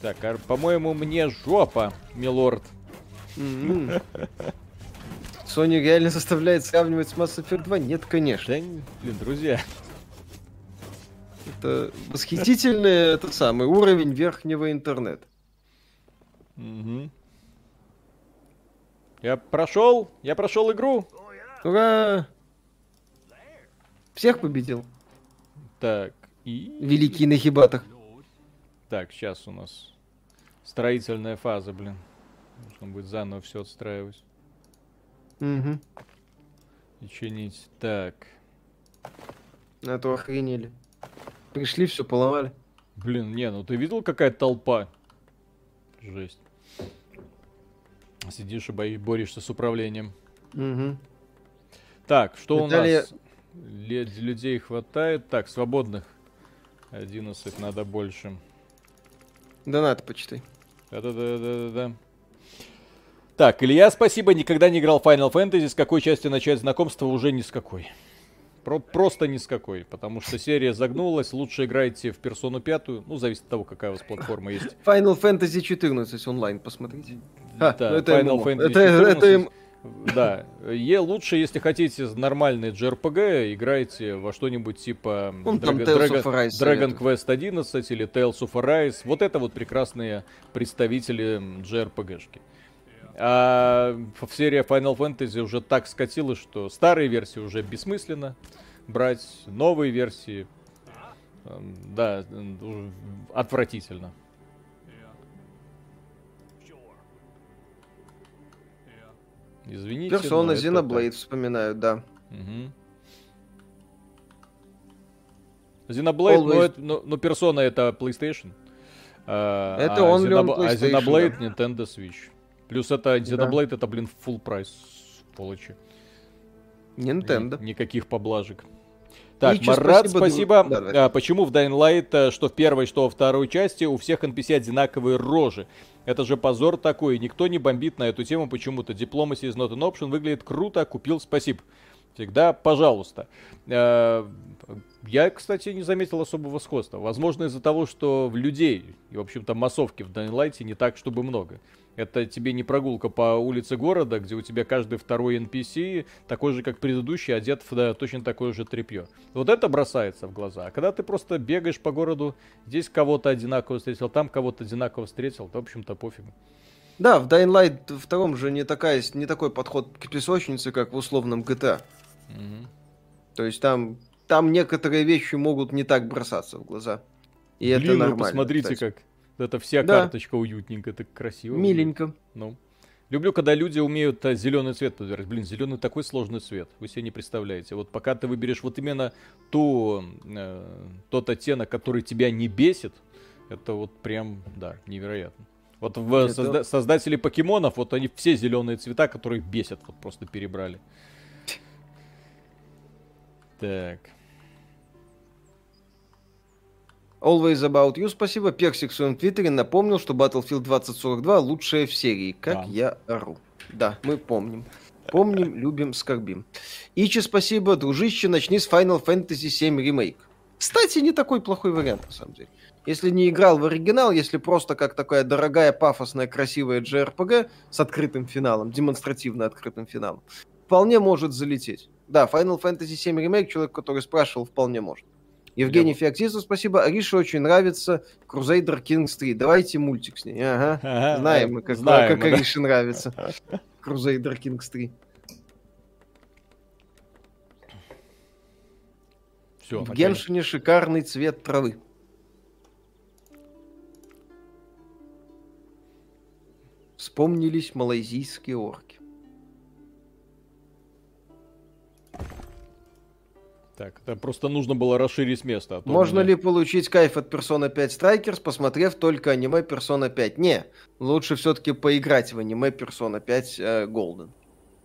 Так, а, по-моему, мне жопа, милорд. Sony реально заставляет сравнивать с Mass Effect 2? Нет, конечно. Да, блин, друзья. Это восхитительный этот самый уровень верхнего интернета. Угу. Я прошел, я прошел игру. Ура! Всех победил. Так, и... Великий на хибатах. Так, сейчас у нас строительная фаза, блин. Нужно будет заново все отстраивать. Угу. И чинить. Так. На то охренели. Пришли, все поломали. Блин, не, ну ты видел, какая толпа? Жесть. Сидишь и бои, борешься с управлением. Угу. Так, что Виталий... у нас? Людей хватает. Так, свободных 11 надо больше. Донат почитай. Да-да-да-да-да. Так, Илья, спасибо, никогда не играл Final Fantasy. С какой части начать знакомство? Уже ни с какой. Про просто ни с какой, потому что серия загнулась. Лучше играйте в персону пятую. Ну, зависит от того, какая у вас платформа есть. Final Fantasy 14 онлайн, посмотрите. А, да, ну это Final Fantasy это, 14. Это, да, е лучше, если хотите нормальный JRPG, играйте во что-нибудь типа ну, Dragon, Dragon, Dragon Quest 11 или Tales of Arise. Вот это вот прекрасные представители JRPG-шки. А в серии Final Fantasy уже так скатилось, что старые версии уже бессмысленно брать, новые версии, эм, да, отвратительно. Извините. Персона Xenoblade вспоминают, да. Угу. Xenoblade, ну, это, ну, ну, персона это PlayStation. А, это он Xenob... А Xenoblade да. Nintendo Switch. Плюс это Xenoblade, да. это, блин, full прайс, полочи. Nintendo. Ни, никаких поблажек. Так, Марат, спасибо. спасибо. Да, а, почему в Dying Light, э, что в первой, что во второй части, у всех NPC одинаковые рожи? Это же позор такой. Никто не бомбит на эту тему почему-то. Diplomacy is not an option. Выглядит круто. Купил, спасибо. Всегда, пожалуйста. Э, я, кстати, не заметил особого сходства. Возможно, из-за того, что в людей, и, в общем-то, массовки в Light не так, чтобы много. Это тебе не прогулка по улице города, где у тебя каждый второй NPC такой же, как предыдущий, одет в да, точно такое же тряпье. Вот это бросается в глаза. А когда ты просто бегаешь по городу, здесь кого-то одинаково встретил, там кого-то одинаково встретил, то, в общем-то, пофигу. Да, в Dying Light втором же не, такая, не такой подход к песочнице, как в условном GTA. Угу. То есть там, там некоторые вещи могут не так бросаться в глаза. И Блин, это нормально. посмотрите, кстати. как это вся да. карточка уютненько, так красиво. Миленько. Ну. Люблю, когда люди умеют а, зеленый цвет подбирать. Блин, зеленый такой сложный цвет. Вы себе не представляете. Вот пока ты выберешь вот именно ту, э, тот оттенок, который тебя не бесит, это вот прям, да, невероятно. Вот в это... созда- создатели покемонов, вот они все зеленые цвета, которые бесят, вот просто перебрали. Так. Always About You, спасибо. Персик в своем твиттере напомнил, что Battlefield 2042 лучшая в серии. Как да. я ору. Да, мы помним. Помним, *laughs* любим, скорбим. Ичи, спасибо. Дружище, начни с Final Fantasy VII Remake. Кстати, не такой плохой вариант, на самом деле. Если не играл в оригинал, если просто как такая дорогая, пафосная, красивая JRPG с открытым финалом, демонстративно открытым финалом, вполне может залететь. Да, Final Fantasy 7 ремейк, человек, который спрашивал, вполне может. Евгений Феоктистов, спасибо. Арише очень нравится Crusader Kings 3. Давайте мультик с ней. Ага. *laughs* ага Знаем мы, как, знаем, как да. Арише нравится. *laughs* Crusader Kings 3. Все, В Геншине шикарный цвет травы. Вспомнились малайзийские орки. Так, это просто нужно было расширить место. А Можно меня... ли получить кайф от Persona 5 Strikers, посмотрев только аниме Persona 5? Не, лучше все-таки поиграть в аниме Persona 5 э, Golden.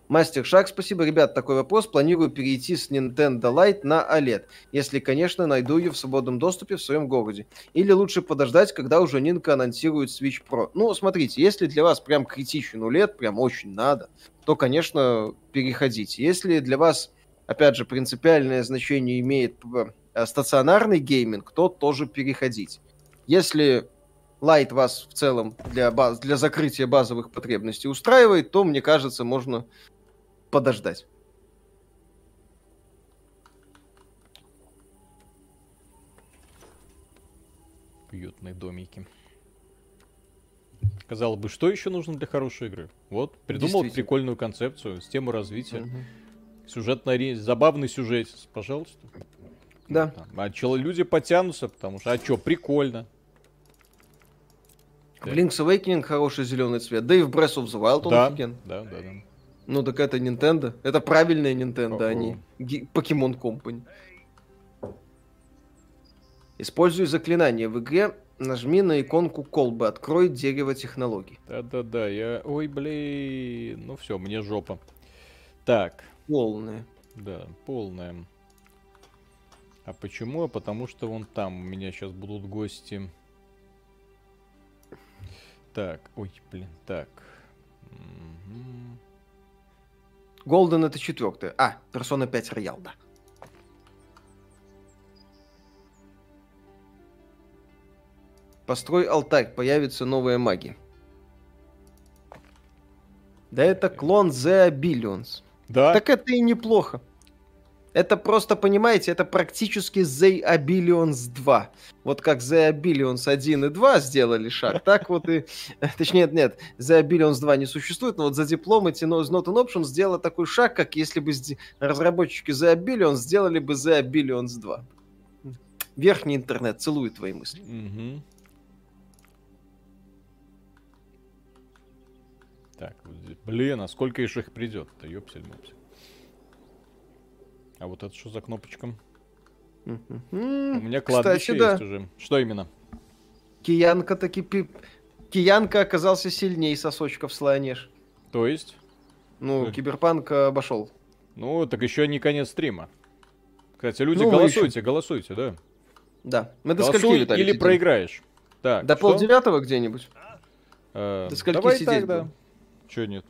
Мастер Шаг, спасибо. Ребят, такой вопрос. Планирую перейти с Nintendo Lite на OLED, если, конечно, найду ее в свободном доступе в своем городе. Или лучше подождать, когда уже Nintendo анонсирует Switch Pro. Ну, смотрите, если для вас прям критичен OLED, прям очень надо, то, конечно, переходите. Если для вас опять же, принципиальное значение имеет э, стационарный гейминг, то тоже переходить. Если Light вас в целом для, баз, для закрытия базовых потребностей устраивает, то, мне кажется, можно подождать. Уютные домики. Казалось бы, что еще нужно для хорошей игры? Вот, придумал прикольную концепцию, систему развития. Угу. Сюжетный, забавный сюжет, пожалуйста. Да. А че, люди потянутся, потому что, а что, прикольно. В Link's Awakening хороший зеленый цвет, да и в Breath of the Wild он да, офиген. Да, да, да. Ну так это Nintendo. Это правильная Nintendo, а не Pokemon Company. Используй заклинание в игре, нажми на иконку колбы, открой дерево технологий. Да-да-да, я... Ой, блин, ну все, мне жопа. Так, Полная. Да, полная. А почему? А потому что вон там у меня сейчас будут гости. Так, ой, блин, так. Голден это четвертое. А, Persona 5 Роял, да. Построй алтарь, появится новая магия. Да это клон The Billions. Да. Так это и неплохо. Это просто, понимаете, это практически The Abilions 2. Вот как The Abilions 1 и 2 сделали шаг, *laughs* так вот и... Точнее, нет, The Abilions 2 не существует, но вот за Diplomacy из Not an Option сделала такой шаг, как если бы разработчики The Abilions сделали бы The Abilions 2. Верхний интернет целует твои мысли. Угу. Так, блин, а сколько еще их придет-то, ёпсель-мопсель. А вот это что за кнопочка? У меня кладбище Кстати, есть да. уже. Что именно? Киянка таки... Пи... Киянка оказался сильнее сосочков слонеж. То есть? Ну, Киберпанк обошел. Ну, так еще не конец стрима. Кстати, люди, ну, голосуйте, еще... голосуйте, да. Да. Мы до скольки летали? Или проиграешь. Так, до полдевятого где-нибудь? Э, до скольки давай сидеть так, да. Че нет?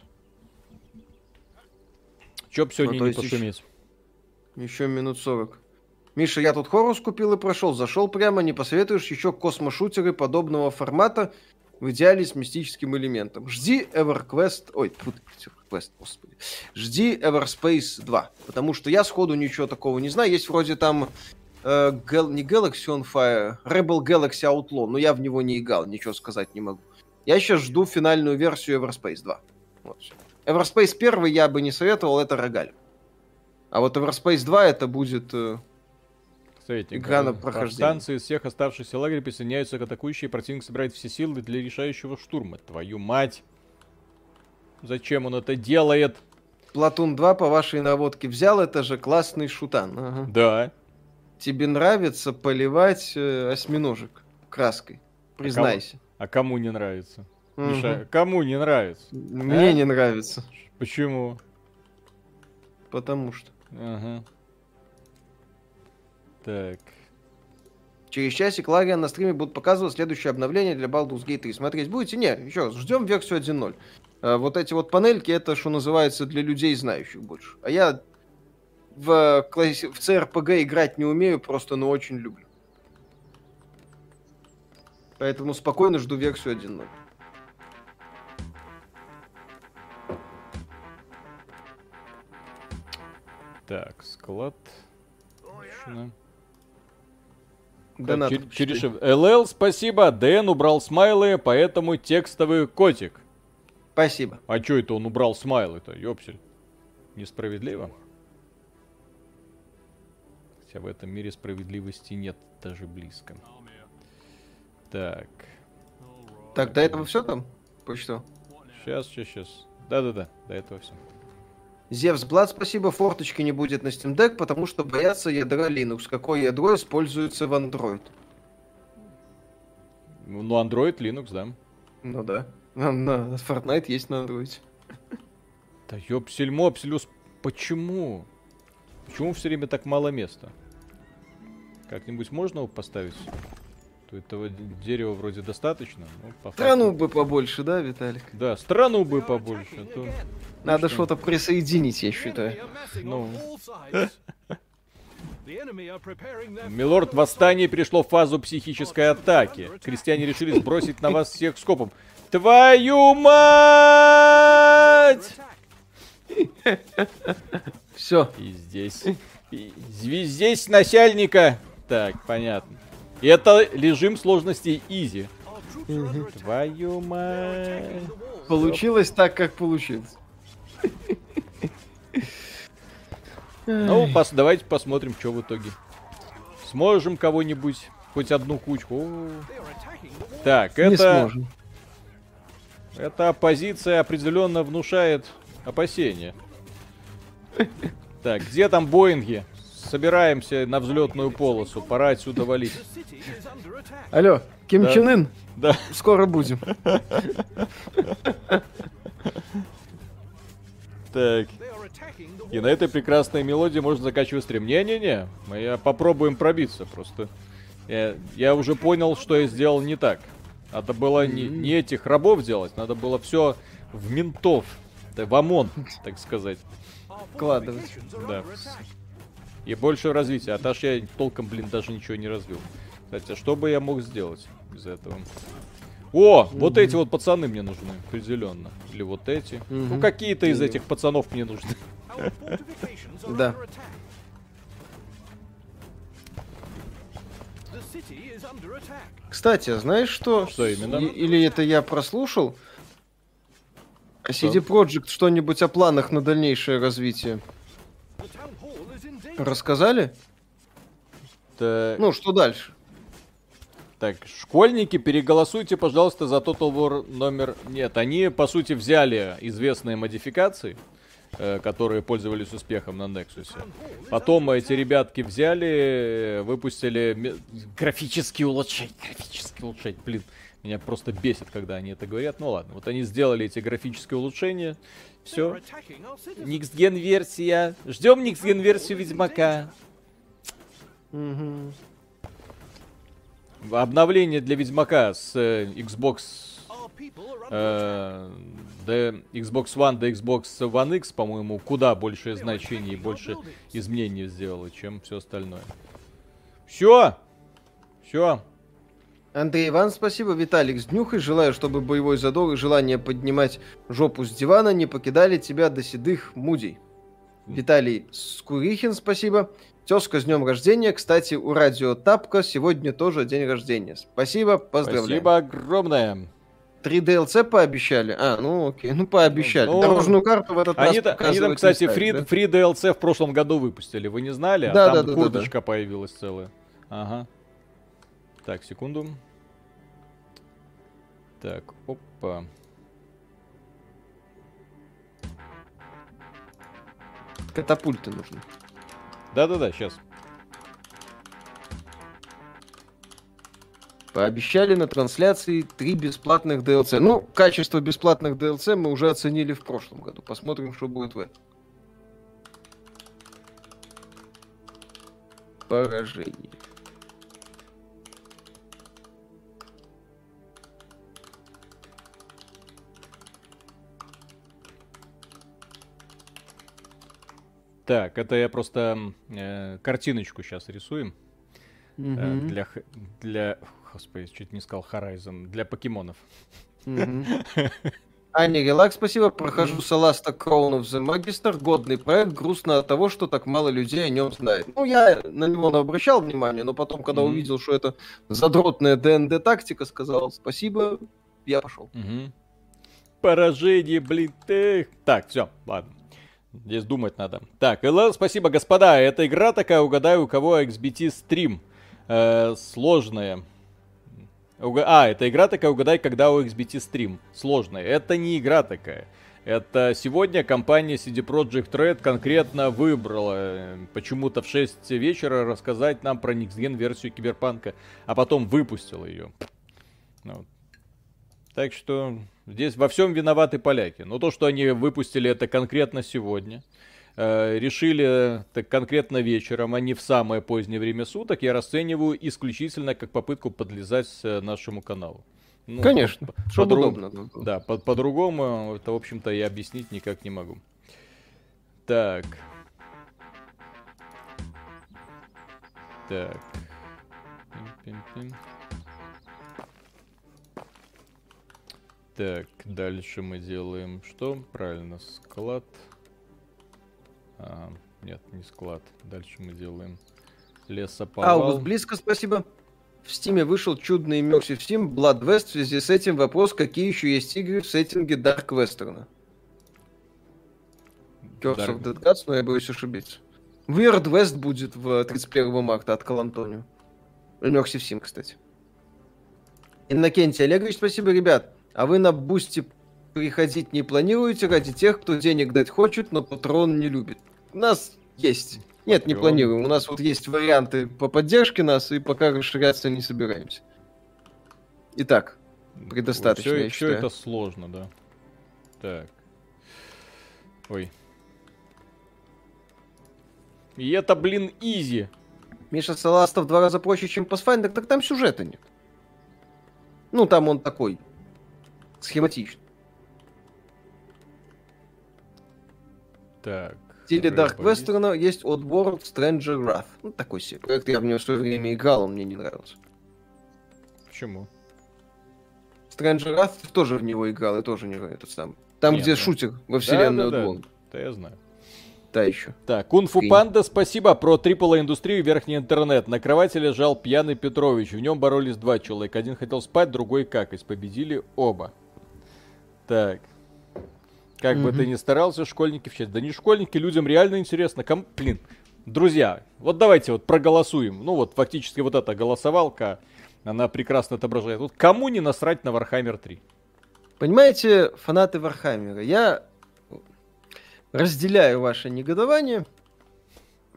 Че б сегодня ну, не пошуметь? Еще минут сорок. Миша, я тут Хорус купил и прошел. Зашел прямо, не посоветуешь еще космошутеры подобного формата в идеале с мистическим элементом. Жди EverQuest... Ой, тут EverQuest, господи. Жди Everspace 2. Потому что я сходу ничего такого не знаю. Есть вроде там э, Gal... не Galaxy on Fire, Rebel Galaxy Outlaw, но я в него не играл, ничего сказать не могу. Я сейчас жду финальную версию Everspace 2. Вот. Everspace 1 я бы не советовал, это рогаль. А вот Everspace 2 это будет э, Советник, игра на прохождение. Станции из всех оставшихся лагерей присоединяются к атакующей, противник собирает все силы для решающего штурма. Твою мать! Зачем он это делает? Платун 2 по вашей наводке взял, это же классный шутан. Ага. Да. Тебе нравится поливать э, осьминожек краской? Признайся. А кому не нравится? Угу. Миша, кому не нравится? Мне а? не нравится. Почему? Потому что. Ага. Так. Через часик Лариан на стриме будут показывать следующее обновление для Baldur's Gate 3. Смотреть будете? Не, еще ждем версию 1.0. А, вот эти вот панельки, это, что называется, для людей, знающих больше. А я в, в CRPG играть не умею, просто, но очень люблю. Поэтому спокойно жду версию 1.0. Так, склад. Донат. Через ЛЛ, спасибо. Дэн убрал смайлы, поэтому текстовый котик. Спасибо. А чё это он убрал смайлы-то, ёпсель? Несправедливо? Хотя в этом мире справедливости нет даже близко. Так. Так, до этого все там? По что? Сейчас, сейчас, сейчас. Да-да-да, до этого все. Зевс Блад, спасибо, форточки не будет на Steam Deck, потому что боятся ядра Linux. Какое ядро используется в Android? Ну, Android, Linux, да. Ну да. На, на Fortnite есть на Android. Да ёпсель мопселюс, почему? Почему все время так мало места? Как-нибудь можно его поставить? То этого дерева вроде достаточно. Ну, по страну бы побольше, да, Виталик? Да, страну бы побольше. А то... Надо что-то присоединить, я считаю. Ну. *laughs* Милорд, восстание перешло в фазу психической атаки. Крестьяне решили сбросить на вас всех скопом. Твою мать! Все. И здесь. И здесь начальника. Так, понятно. Это режим сложности изи. Твою мать. Получилось так, как получилось. Ну, пос, давайте посмотрим, что в итоге. Сможем кого-нибудь, хоть одну кучку. О. Так, это... Не сможем. Эта оппозиция определенно внушает опасения. Так, где там Боинги? Собираемся на взлетную полосу. Пора отсюда валить. Алло, Ким да. Чен Ын? Да. Скоро будем. Так. И на этой прекрасной мелодии можно заканчивать стрим. Не-не-не, мы попробуем пробиться просто. Я, я уже понял, что я сделал не так. Надо было не, не этих рабов делать, надо было все в ментов, в ОМОН, так сказать. Вкладывать. Да. И больше развития. А так я толком, блин, даже ничего не развил. Кстати, а что бы я мог сделать из этого? О, mm-hmm. вот эти вот пацаны мне нужны, определенно. Или вот эти. Mm-hmm. Ну, какие-то из этих пацанов мне нужны. *laughs* Да. Кстати, знаешь что? Что именно? Или это я прослушал? А CD Projekt что-нибудь о планах на дальнейшее развитие? Рассказали? Так. Ну, что дальше? Так, школьники, переголосуйте, пожалуйста, за Total War номер... Нет, они, по сути, взяли известные модификации, э, которые пользовались успехом на Nexus. Потом эти ребятки взяли, выпустили графические улучшения. Графические улучшения, блин. Меня просто бесит, когда они это говорят. Ну ладно, вот они сделали эти графические улучшения. Все. Никсген версия. Ждем Никсген версию Ведьмака. Угу. Обновление для Ведьмака с э, Xbox э, до Xbox One до Xbox One X, по-моему, куда большее значение и больше изменений сделало, чем все остальное. Все! Все! Андрей Иван, спасибо. Виталик, с днюхой. Желаю, чтобы боевой задор и желание поднимать жопу с дивана не покидали тебя до седых мудей. Виталий Скурихин, спасибо. Тезка, с днем рождения. Кстати, у Радио Тапка сегодня тоже день рождения. Спасибо, поздравляю. Спасибо огромное. 3 DLC пообещали? А, ну окей, ну пообещали. Ну, Дорожную карту в этот они, раз Они там, кстати, ставят, фри, да? фри DLC в прошлом году выпустили, вы не знали? Да, а да, там да, курточка да, да. появилась целая. Ага. Так, секунду. Так, опа. Катапульты нужны. Да-да-да, сейчас. Пообещали на трансляции три бесплатных DLC. Ну, качество бесплатных DLC мы уже оценили в прошлом году. Посмотрим, что будет в этом. Поражение. Так, это я просто э, картиночку сейчас рисуем. Mm-hmm. Э, для, для, господи, чуть не сказал Horizon, для покемонов. Mm-hmm. *laughs* Аня Релакс, спасибо. Прохожу Саласта Crown of the Magister. Годный проект. Грустно от того, что так мало людей о нем знает. Ну, я на него не обращал внимания, но потом, когда mm-hmm. увидел, что это задротная ДНД тактика, сказал спасибо, я пошел. Mm-hmm. Поражение, блин, ты. Так, все, ладно. Здесь думать надо. Так, ЛЛ, спасибо, господа. Эта игра такая, угадаю, у кого XBT стрим. Э, сложная. А, это игра такая, угадай, когда у XBT стрим. Сложная. Это не игра такая. Это сегодня компания CD Projekt Red конкретно выбрала э, почему-то в 6 вечера рассказать нам про Next версию Киберпанка, а потом выпустила ее. Ну, так что здесь во всем виноваты поляки. Но то, что они выпустили это конкретно сегодня, э, решили так конкретно вечером, а не в самое позднее время суток, я расцениваю исключительно как попытку подлезать э, нашему каналу. Ну, Конечно, чтобы по удобно. Да, по- по-другому это, в общем-то, я объяснить никак не могу. Так. Так. Пим-пим-пим. Так, дальше мы делаем что? Правильно, склад. А, нет, не склад. Дальше мы делаем лесоповал. Аугуст, близко, спасибо. В Стиме вышел чудный Immersive Steam Blood West. В связи с этим вопрос, какие еще есть игры в сеттинге Dark Western? Curse Dark... of Dead Gods, но я боюсь ошибиться. Weird West будет в 31 марта от Колантонио. Immersive Sim, кстати. Иннокентий Олегович, спасибо, ребят. А вы на Boosty приходить не планируете ради тех, кто денег дать хочет, но Patreon не любит? У нас есть. Нет, не планируем. У нас вот есть варианты по поддержке нас, и пока расширяться не собираемся. Итак, предостаточно, все, я все это сложно, да. Так. Ой. И это, блин, изи. Миша Саласта в два раза проще, чем Pathfinder, так там сюжета нет. Ну, там он такой схематичный. Так стиле Dark Western есть Oddworld Stranger Wrath. Ну, такой себе проект. Я в него в свое время играл, он мне не нравился. Почему? Stranger Wrath тоже в него играл, и тоже не этот сам. Там, Нет, где да. шутер во вселенную да, да. Да, да, я знаю. Да, еще. Так, Кунфу Панда, спасибо. Про AAA индустрию верхний интернет. На кровати лежал пьяный Петрович. В нем боролись два человека. Один хотел спать, другой какать. Победили оба. Так. Как mm-hmm. бы ты ни старался, школьники в честь. Да не школьники, людям реально интересно. Ком... Блин, друзья, вот давайте вот проголосуем. Ну вот фактически вот эта голосовалка, она прекрасно отображает. Вот кому не насрать на Warhammer 3? Понимаете, фанаты Warhammer а, я разделяю ваше негодование,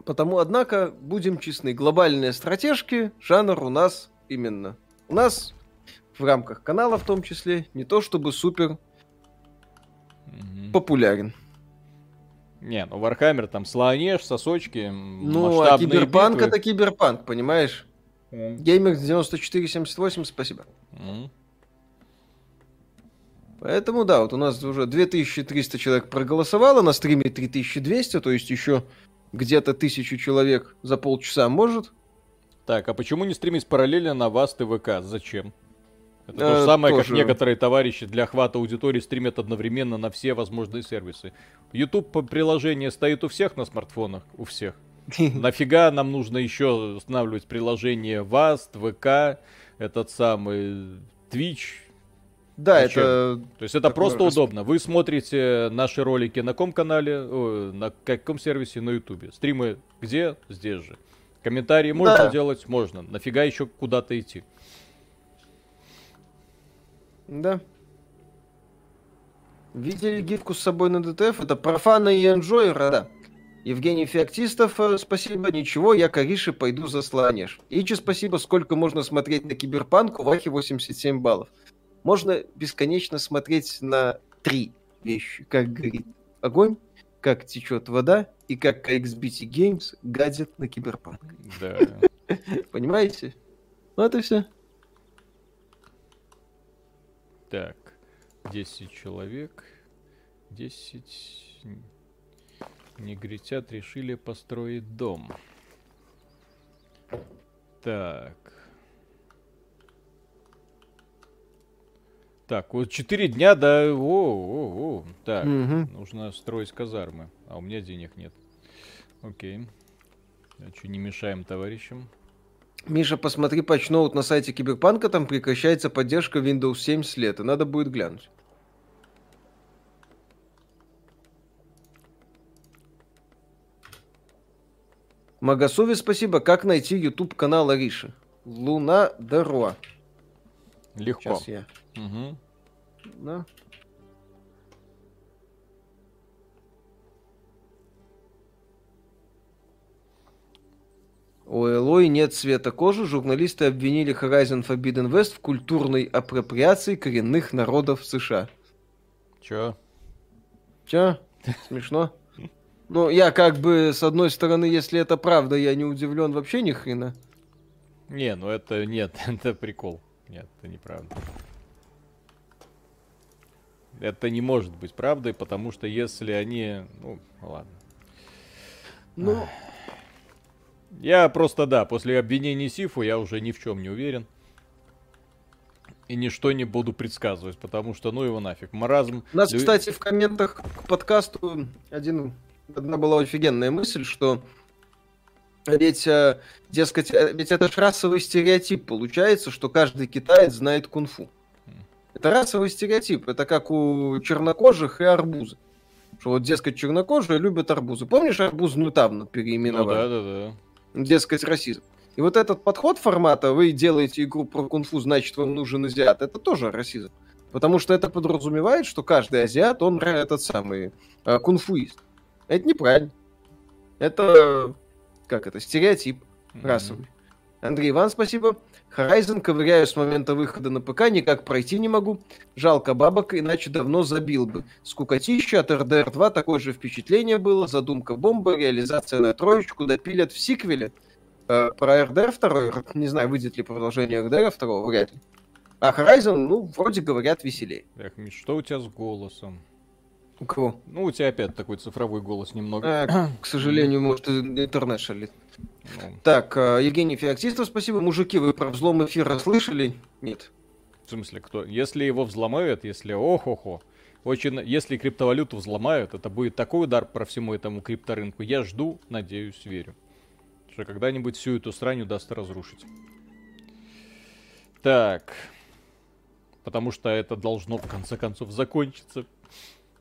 потому, однако, будем честны, глобальные стратежки, жанр у нас именно. У нас в рамках канала в том числе не то чтобы супер популярен. Не, ну Вархаммер там Слаанеш, сосочки, Ну, а киберпанк битвы. это киберпанк, понимаешь? Mm. Геймер 9478, спасибо. Mm. Поэтому, да, вот у нас уже 2300 человек проголосовало, на стриме 3200, то есть еще где-то тысячу человек за полчаса может. Так, а почему не стримить параллельно на вас ТВК? Зачем? Это то же э, самое, тоже. как некоторые товарищи для охвата аудитории стримят одновременно на все возможные сервисы. YouTube приложение стоит у всех на смартфонах, у всех. *laughs* Нафига нам нужно еще устанавливать приложение VAST, ВК, этот самый Twitch, да, Зачем? это... То есть это просто расп... удобно. Вы смотрите наши ролики на ком канале, о, на каком сервисе, на ютубе. Стримы где? Здесь же. Комментарии можно да. делать? Можно. Нафига еще куда-то идти? Да. Видели гифку с собой на ДТФ? Это профана и энджойера, да. Евгений Феоктистов, э, спасибо, ничего, я Кариши пойду за слонеж. Ичи, спасибо, сколько можно смотреть на Киберпанк, у Вахи 87 баллов. Можно бесконечно смотреть на три вещи, как горит огонь, как течет вода и как XBT Games гадят на Киберпанк. Да. *laughs* Понимаете? Ну это все. Так, 10 человек. 10 негритят решили построить дом. Так. Так, вот 4 дня до... О, о, о. Так, угу. нужно строить казармы. А у меня денег нет. Окей. Что, не мешаем товарищам? Миша, посмотри патчноут на сайте Киберпанка, там прекращается поддержка Windows 7 с лета. Надо будет глянуть. Магасове спасибо. Как найти YouTube канал Ариши? Луна Даруа. Легко. Сейчас я. Угу. Да. У Элой нет цвета кожи. Журналисты обвинили Horizon Forbidden West в культурной апроприации коренных народов США. Чё? Чё? Смешно? Ну, я как бы, с одной стороны, если это правда, я не удивлен вообще ни хрена. Не, ну это нет, *laughs* это прикол. Нет, это неправда. Это не может быть правдой, потому что если они... Ну, ладно. Ну... Я просто, да, после обвинений Сифу я уже ни в чем не уверен. И ничто не буду предсказывать, потому что ну его нафиг. Маразм... У нас, кстати, в комментах к подкасту один, одна была офигенная мысль, что ведь, э, дескать, э, ведь это ж расовый стереотип получается, что каждый китаец знает кунг-фу. Это расовый стереотип. Это как у чернокожих и арбузы. Что вот, дескать, чернокожие любят арбузы. Помнишь, арбузную тавну переименовали? Ну, да, да, да. Дескать, расизм. И вот этот подход формата, вы делаете игру про кунг-фу, значит, вам нужен азиат, это тоже расизм. Потому что это подразумевает, что каждый азиат, он этот самый э, кунг-фуист. Это неправильно. Это, как это, стереотип расовый. Андрей Иван, спасибо. Horizon ковыряю с момента выхода на ПК, никак пройти не могу. Жалко бабок, иначе давно забил бы. Скукотища от RDR 2 такое же впечатление было. Задумка бомба, реализация на троечку, допилят в сиквеле. Э, про RDR 2, не знаю, выйдет ли продолжение RDR 2, вряд ли. А Horizon, ну, вроде говорят, веселее. Эх, Миш, что у тебя с голосом? У кого? Ну, у тебя опять такой цифровой голос немного. А, к сожалению, может, интернет шалит. Ну. Так, э, Евгений Феоктистов, спасибо. Мужики, вы про взлом эфира слышали? Нет. В смысле, кто? Если его взломают, если ох-охо, очень, если криптовалюту взломают, это будет такой удар по всему этому крипторынку. Я жду, надеюсь, верю. Что когда-нибудь всю эту срань удастся разрушить. Так. Потому что это должно в конце концов закончиться.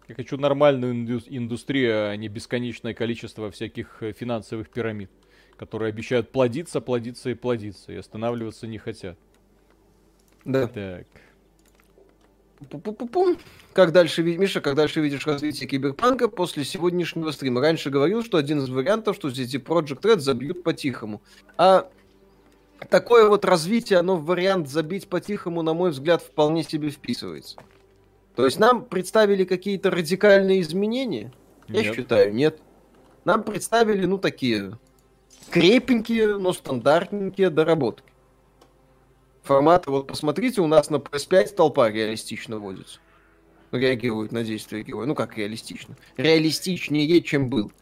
Я хочу нормальную индустрию, а не бесконечное количество всяких э, финансовых пирамид которые обещают плодиться, плодиться и плодиться, и останавливаться не хотят. Да. Так. Пу-пу-пу-пум. Как дальше, Миша, как дальше видишь развитие киберпанка после сегодняшнего стрима? Раньше говорил, что один из вариантов, что здесь Project Red забьют по-тихому. А такое вот развитие, оно в вариант забить по-тихому, на мой взгляд, вполне себе вписывается. То есть нам представили какие-то радикальные изменения? Нет. Я считаю, нет. Нам представили, ну, такие крепенькие, но стандартненькие доработки. Формат, вот посмотрите, у нас на PS5 толпа реалистично водится. Реагирует на действия героя. Ну как реалистично? Реалистичнее, чем был.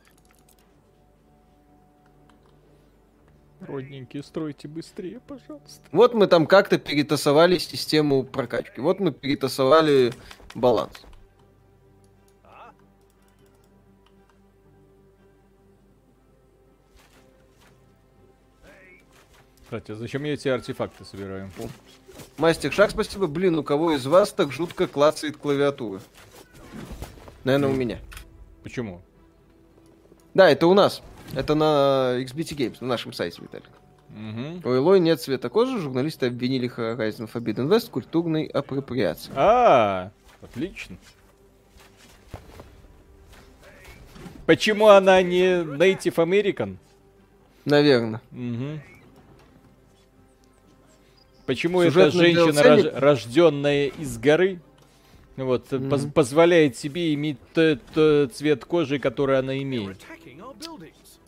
Родненькие, стройте быстрее, пожалуйста. Вот мы там как-то перетасовали систему прокачки. Вот мы перетасовали баланс. Кстати, зачем я эти артефакты собираю? Мастер Шаг, спасибо. Блин, у кого из вас так жутко клацает клавиатура? Наверное, у меня. Почему? Да, это у нас. Это на XBT Games, на нашем сайте, Виталик. Угу. У Элой нет цвета кожи, журналисты обвинили Horizon Forbidden West в культурной апроприации. А, отлично. Почему она не Native American? Наверное. Угу. Почему эта женщина, рож, рожденная из горы, вот, mm-hmm. поз- позволяет себе иметь тот, тот цвет кожи, который она имеет?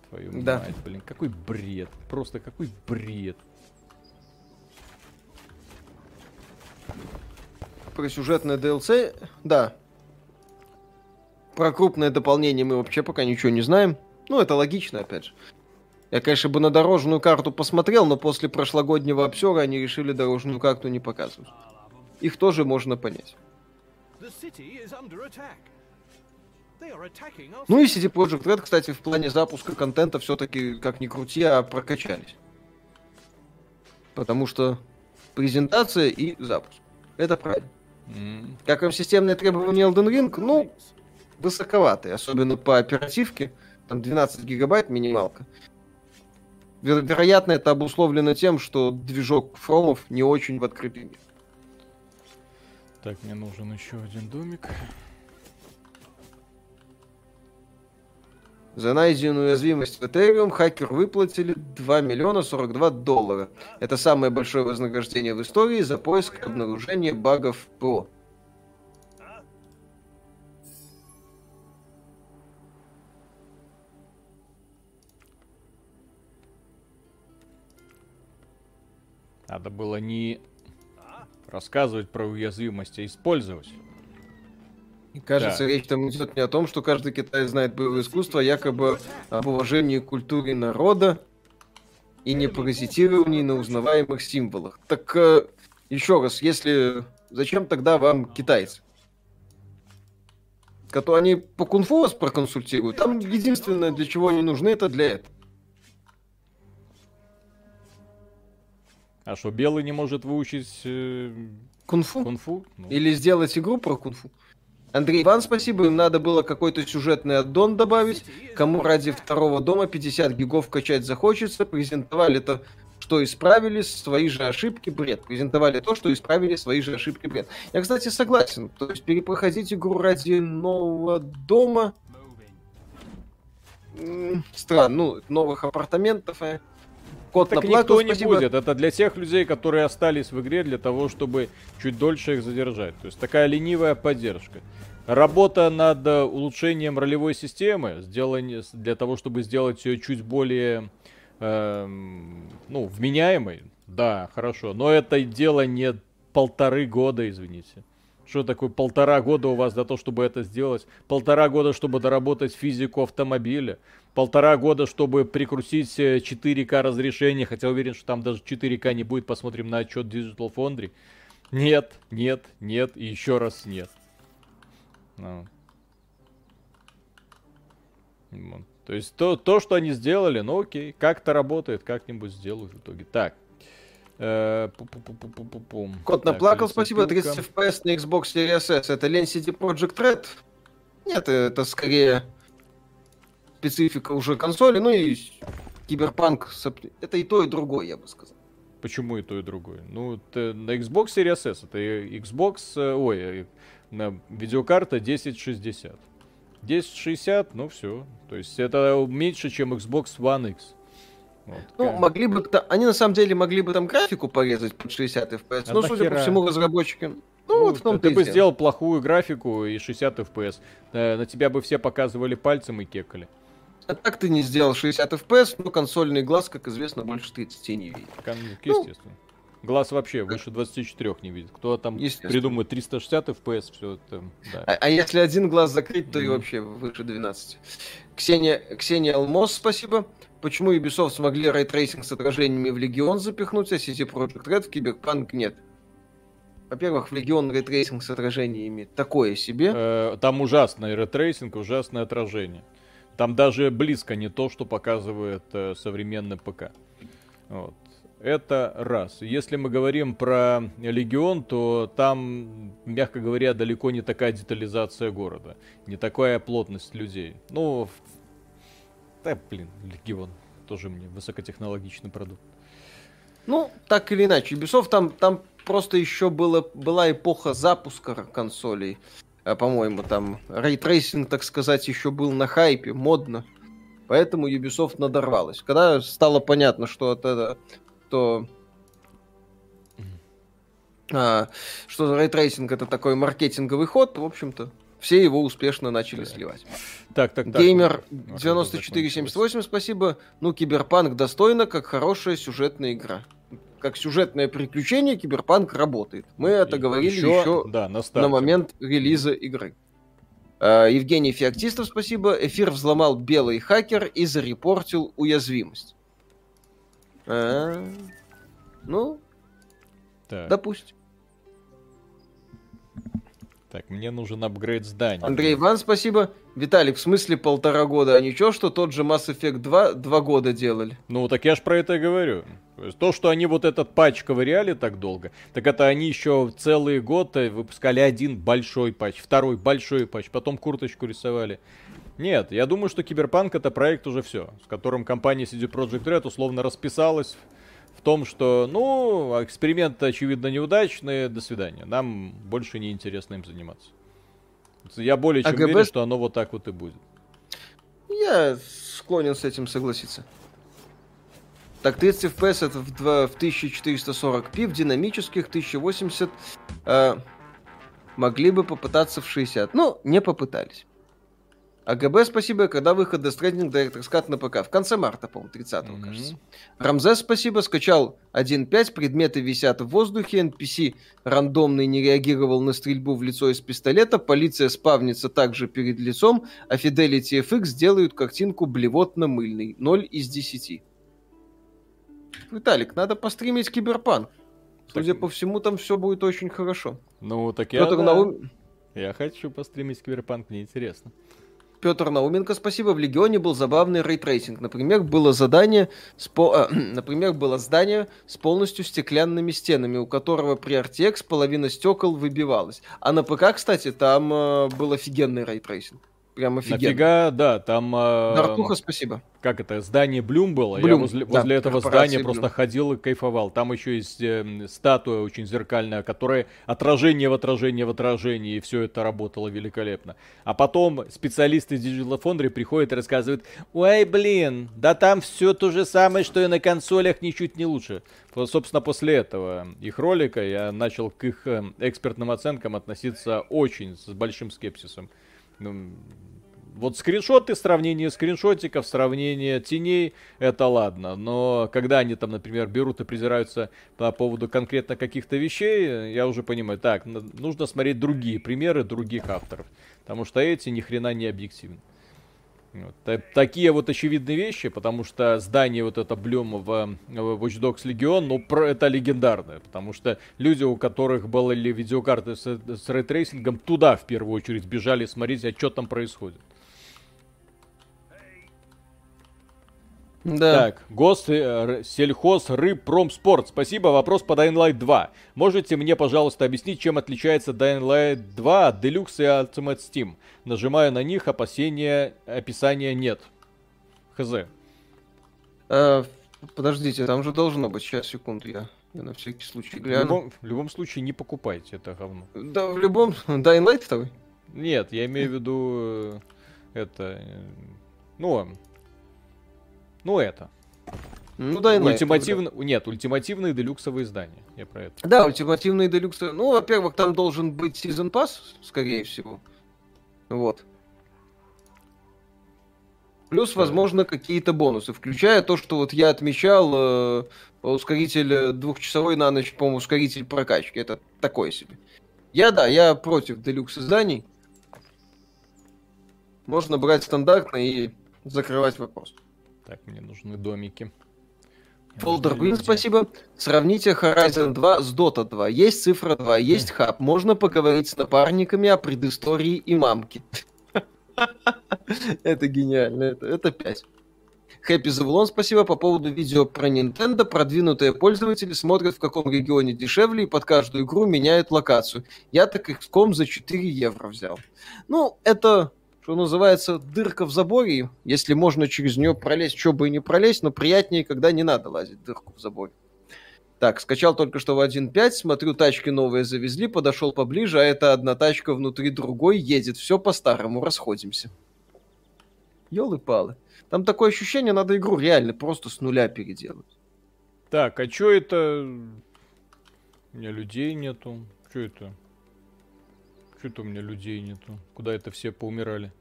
Твою да. мать, блин, какой бред. Просто какой бред. Про сюжетное DLC, да. Про крупное дополнение мы вообще пока ничего не знаем. Ну, это логично, опять же. Я, конечно, бы на дорожную карту посмотрел, но после прошлогоднего обсера они решили дорожную карту не показывать. Их тоже можно понять. Ну и CD Projekt Red, кстати, в плане запуска контента все-таки, как ни крути, а прокачались. Потому что презентация и запуск. Это правильно. Mm. Как вам системные требования Elden Ring? Ну, высоковатые, особенно по оперативке. Там 12 гигабайт минималка. Веро- вероятно, это обусловлено тем, что движок фромов не очень в открытый мир. Так, мне нужен еще один домик. За найденную уязвимость в Ethereum хакер выплатили 2 миллиона 42 доллара. Это самое большое вознаграждение в истории за поиск и обнаружение багов ПО. Надо было не рассказывать про уязвимость, а использовать. И кажется, да. речь там идет не о том, что каждый китаец знает боевое искусство, а якобы об уважении к культуре народа и не паразитировании на узнаваемых символах. Так э, еще раз, если зачем тогда вам китайцы? Которые они по кунфу вас проконсультируют. Там единственное, для чего они нужны, это для этого. А что, белый не может выучить э, кунфу? кунфу? Ну. Или сделать игру про кунфу? Андрей Иван, спасибо. Им надо было какой-то сюжетный аддон добавить. Кому ради второго дома 50 гигов качать захочется. Презентовали то, что исправили свои же ошибки, бред. Презентовали то, что исправили свои же ошибки, бред. Я, кстати, согласен. То есть перепроходить игру ради нового дома... Странно. Ну, новых апартаментов, а Кот так наплакал, никто не спасибо. будет. Это для тех людей, которые остались в игре, для того, чтобы чуть дольше их задержать. То есть такая ленивая поддержка. Работа над улучшением ролевой системы, сделание, для того, чтобы сделать ее чуть более э, ну, вменяемой, да, хорошо. Но это дело не полторы года, извините. Что такое полтора года у вас за то, чтобы это сделать? Полтора года, чтобы доработать физику автомобиля? Полтора года, чтобы прикрутить 4К э, разрешение, хотя уверен, что там даже 4К не будет, посмотрим на отчет Digital Foundry. Нет, нет, нет и еще раз нет. Ну. То есть то, то, что они сделали, ну окей, как-то работает, как-нибудь сделают в итоге. Так, Э, Кот наплакал, спасибо. 30 FPS на Xbox Series S. Это лень CD Project Red? Нет, это скорее специфика уже консоли. Ну и Киберпанк. Это и то, и другое, я бы сказал. Почему и то, и другое? Ну, на Xbox Series S это Xbox, э, ой, э, на видеокарта 1060. 1060, ну все. То есть это меньше, чем Xbox One X. Вот, ну, могли бы... Они на самом деле могли бы там графику порезать под 60 FPS. А ну, нахера? судя по всему, разработчики... Ну, ну вот в том ты бы сделал плохую графику и 60 FPS. Э, на тебя бы все показывали пальцем и кекали. А так ты не сделал 60 FPS, но консольный глаз, как известно, больше 30 не видит. Ну, естественно. Глаз вообще выше 24 не видит. Кто там придумает 360 FPS, все это... Да. А, а если один глаз закрыть, то mm. и вообще выше 12. Ксения, Ксения Алмос, спасибо. Почему Ubisoft смогли ray tracing с отражениями в Легион запихнуть, а CD Projekt Red в Киберпанк нет? Во-первых, в Legion ray tracing с отражениями такое себе. Э, там ужасный ray tracing, ужасное отражение. Там даже близко не то, что показывает э, современный ПК. Вот. Это раз. Если мы говорим про Легион, то там, мягко говоря, далеко не такая детализация города, не такая плотность людей. Ну, да, блин, Легион тоже мне высокотехнологичный продукт. Ну, так или иначе, Ubisoft там, там просто еще было, была эпоха запуска консолей. А, по-моему, там ray tracing, так сказать, еще был на хайпе, модно. Поэтому Ubisoft надорвалась. Когда стало понятно, что это, то а, что ray tracing это такой маркетинговый ход, в общем-то, все его успешно начали сливать. Так, так, так. Геймер 9478, спасибо. Ну, Киберпанк достойно, как хорошая сюжетная игра. Как сюжетное приключение Киберпанк работает. Мы это И говорили еще, еще да, на, на момент релиза игры. Uh, Евгений Феоктистов, спасибо. Эфир взломал белый хакер и зарепортил уязвимость. А, ну, так. допустим. Так, мне нужен апгрейд здания. Андрей Иван, спасибо. Виталик, в смысле полтора года? А ничего, что тот же Mass Effect 2 два года делали? Ну, так я ж про это и говорю. То, что они вот этот патч ковыряли так долго, так это они еще целый год выпускали один большой патч, второй большой патч, потом курточку рисовали. Нет, я думаю, что Киберпанк это проект уже все, с которым компания CD Projekt Red условно расписалась в том, что, ну, эксперименты, очевидно, неудачные, до свидания. Нам больше не интересно им заниматься. Я более чем АГБ... уверен, что оно вот так вот и будет. Я склонен с этим согласиться. Так, 30 FPS это в, 2, в 1440p, в динамических 1080 э, могли бы попытаться в 60. Ну, не попытались. АГБ, спасибо, когда выход Death Stranding Director's Cut на ПК? В конце марта, по-моему, 30 mm-hmm. кажется. Рамзес, спасибо, скачал 1.5, предметы висят в воздухе, NPC рандомный не реагировал на стрельбу в лицо из пистолета, полиция спавнится также перед лицом, а Fidelity FX делают картинку блевотно-мыльный. 0 из 10. Виталик, надо постримить Киберпанк. Судя так... по всему, там все будет очень хорошо. Ну, так я, да. Наум... я хочу постримить Киберпанк, мне интересно. Петр Науменко, спасибо. В Легионе был забавный ray tracing. Например, было задание, с по... э, *clears throat* например, было здание с полностью стеклянными стенами, у которого при RTX половина стекол выбивалась. А на ПК, кстати, там э, был офигенный ray tracing. Прям офигенно. Нафига, да, там... Э, Дартуха, спасибо. Как это, здание Blume было? Blume, Я возле, да, возле этого здания Blume. просто ходил и кайфовал. Там еще есть э, статуя очень зеркальная, которая отражение в отражение в отражении, и все это работало великолепно. А потом специалисты из Digital Foundry приходят и рассказывают, ой, блин, да там все то же самое, что и на консолях, ничуть не лучше. Собственно, после этого их ролика я начал к их э, экспертным оценкам относиться очень с большим скепсисом. Ну, вот скриншоты, сравнение скриншотиков, сравнение теней, это ладно. Но когда они там, например, берут и презираются по поводу конкретно каких-то вещей, я уже понимаю, так, нужно смотреть другие примеры других авторов. Потому что эти ни хрена не объективны. Вот. Такие вот очевидные вещи, потому что здание вот это Blume в, в Watch Dogs Legion, ну, про, это легендарное, потому что люди, у которых были видеокарты с, с рейтрейсингом, туда в первую очередь бежали смотреть, а что там происходит. Да. Так, Гос, э, сельхоз, рыб, промспорт. Спасибо. Вопрос по Dying Light 2. Можете мне, пожалуйста, объяснить, чем отличается Dying Light 2 от Deluxe и Ultimate Steam? Нажимаю на них, опасения, описания нет. Хз. А, подождите, там же должно быть. Сейчас, секунду, я, я на всякий случай гляну. В любом, в любом случае, не покупайте это говно. Да, в любом... Dying Light 2? Нет, я имею в виду... Э, это... Э, ну, ну, это. Ну, да, Ультимативно... Да. Нет, ультимативные делюксовые издания. Я про это. Да, ультимативные делюксовые. Ну, во-первых, там должен быть Season Pass, скорее всего. Вот. Плюс, возможно, какие-то бонусы, включая то, что вот я отмечал э, ускоритель двухчасовой на ночь, по-моему, ускоритель прокачки. Это такое себе. Я, да, я против делюкс изданий. Можно брать стандартно и закрывать вопрос. Так, мне нужны домики. Green, спасибо. Сравните Horizon 2 с Dota 2. Есть цифра 2, есть хаб. Можно поговорить с напарниками о предыстории и мамке. *laughs* Это гениально. Это, это 5. Хэппи Завулон, спасибо. По поводу видео про Nintendo. Продвинутые пользователи смотрят, в каком регионе дешевле, и под каждую игру меняют локацию. Я так XCOM за 4 евро взял. Ну, это что называется, дырка в заборе, если можно через нее пролезть, что бы и не пролезть, но приятнее, когда не надо лазить дырку в заборе. Так, скачал только что в 1.5, смотрю, тачки новые завезли, подошел поближе, а это одна тачка внутри другой едет. Все по-старому, расходимся. Ёлы-палы. Там такое ощущение, надо игру реально просто с нуля переделать. Так, а что это? У меня людей нету. Что это? Что-то у меня людей нету. Куда это все поумирали?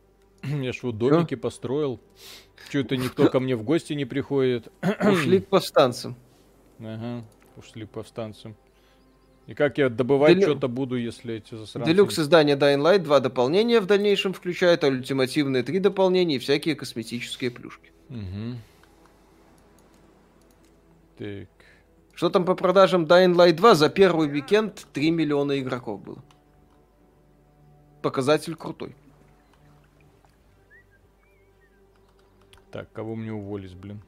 *clears throat* Я ж вот домики Чё? построил. Что-то никто ко мне в гости не приходит. *clears throat* Ушли к повстанцам. Ага, ушли к повстанцам. И как я добывать Делю... что-то буду, если эти засранцы... Делюкс издания Dying Light два дополнения в дальнейшем включает, а ультимативные три дополнения и всякие косметические плюшки. Угу. Так. Что там по продажам Dying Light 2? За первый уикенд 3 миллиона игроков было. Показатель крутой. Так, кого мне уволить, блин?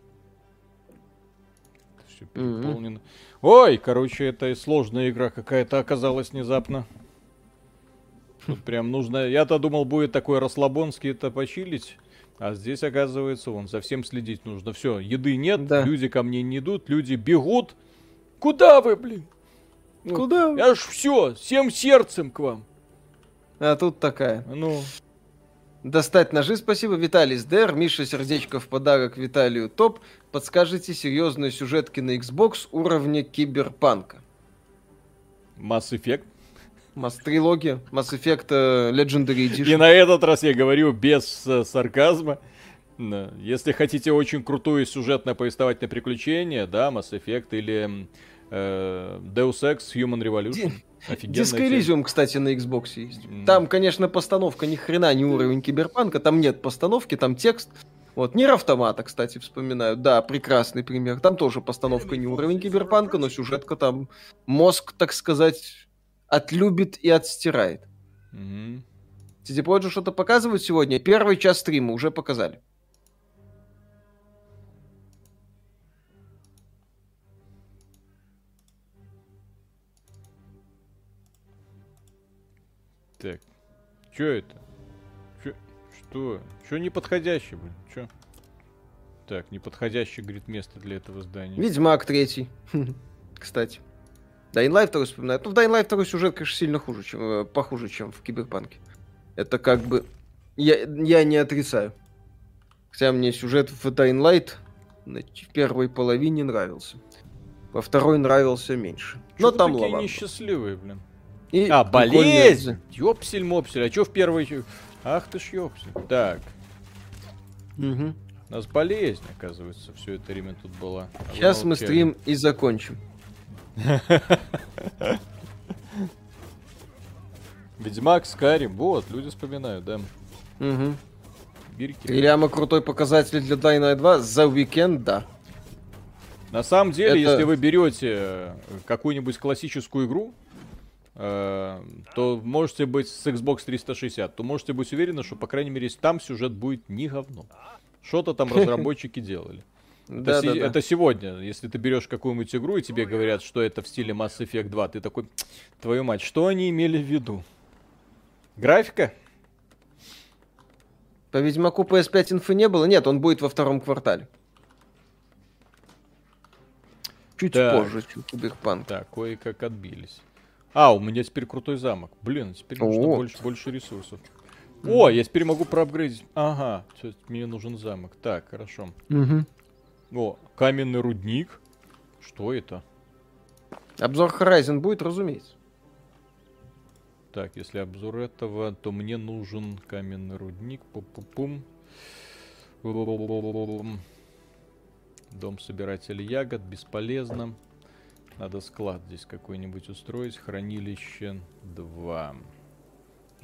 Все переполнено. Mm-hmm. Ой, короче, это сложная игра какая-то оказалась внезапно. Тут прям нужно... Я-то думал, будет такой расслабонский это почилить. А здесь, оказывается, вон, совсем следить нужно. Все, еды нет, да. люди ко мне не идут, люди бегут. Куда вы, блин? Ну, Куда? Я ж все, всем сердцем к вам. А тут такая. Ну. Достать ножи, спасибо. Виталий СДР, Миша Сердечко в подарок Виталию Топ. Подскажите серьезные сюжетки на Xbox уровня киберпанка. Mass Effect. Mass трилогия, Mass Effect uh, Legendary Edition. И на этот раз я говорю без uh, сарказма. Если хотите очень крутое сюжетное повествовательное приключение, да, Mass Effect или uh, Deus Ex Human Revolution. Диско Elysium, кстати, на Xbox есть. Mm. Там, конечно, постановка ни хрена не уровень киберпанка, там нет постановки, там текст. Вот, Нир Автомата, кстати, вспоминаю. Да, прекрасный пример. Там тоже постановка не уровень киберпанка, но сюжетка там мозг, так сказать, отлюбит и отстирает. Mm-hmm. CD Projekt что-то показывают сегодня. Первый час стрима уже показали. Так. Чё это? Чё? Что? Чё неподходящий, блин? Чё? Так, неподходящий, говорит, место для этого здания. Ведьмак третий. *laughs* Кстати. Dying Light 2 вспоминает. Ну, в Dying Light 2 сюжет, конечно, сильно хуже, чем, э, похуже, чем в Киберпанке. Это как бы... Я, я не отрицаю. Хотя мне сюжет в Dying Light в первой половине нравился. Во второй нравился меньше. Но там такие лаванда. несчастливые, блин. И а, болезнь! Ёпсель-мопсель. А чё в первой... Ах ты ж ёпсель. Так. Угу. У нас болезнь, оказывается, все это время тут была. А Сейчас мы стрим и закончим. *laughs* Ведьмак, Скарим, вот, люди вспоминают, да. Угу. Бирки. Ильяма крутой показатель для Dying 2 за уикенд, да. На самом деле, Это... если вы берете какую-нибудь классическую игру, Э, то можете быть с Xbox 360, то можете быть уверены, что, по крайней мере, там сюжет будет не говно. Что-то там *laughs* разработчики делали. Это, си- это сегодня, если ты берешь какую-нибудь игру и тебе говорят, что это в стиле Mass Effect 2, ты такой, твою мать, что они имели в виду? Графика? По Ведьмаку PS5 инфы не было? Нет, он будет во втором квартале. Чуть так. позже, чуть Киберпанк. Так, кое-как отбились. А, у меня теперь крутой замок. Блин, теперь нужно больше, больше ресурсов. О, я теперь могу проапгрейдить. Ага, мне нужен замок. Так, хорошо. Угу. О, каменный рудник. Что это? Обзор Horizon будет, разумеется. Так, если обзор этого, то мне нужен каменный рудник. Пу-пу-пум. Дом собирателя ягод, бесполезно. Надо склад здесь какой-нибудь устроить. Хранилище 2.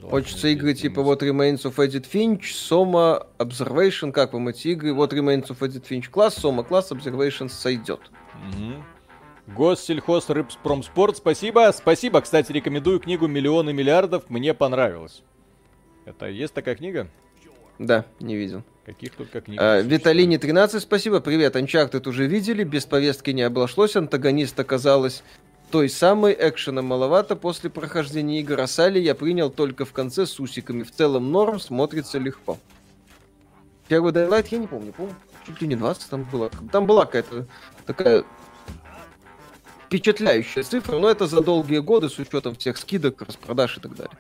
Хочется игры типа вот Remains of Edith Finch, Soma, Observation, как вам эти игры? Вот Remains of Edith Finch класс, Soma класс, Observation сойдет. Угу. Госсельхоз Рыбспромспорт, спасибо. Спасибо, кстати, рекомендую книгу «Миллионы миллиардов», мне понравилось. Это есть такая книга? Да, не видел. Каких только книг. А, Виталине 13, спасибо. Привет, Uncharted уже видели, без повестки не обошлось. Антагонист оказалась той самой, экшена маловато после прохождения игр. Асали я принял только в конце с усиками. В целом норм, смотрится легко. Первый Daylight я не помню, помню, чуть ли не 20 там было. Там была какая-то такая впечатляющая цифра, но это за долгие годы с учетом всех скидок, распродаж и так далее.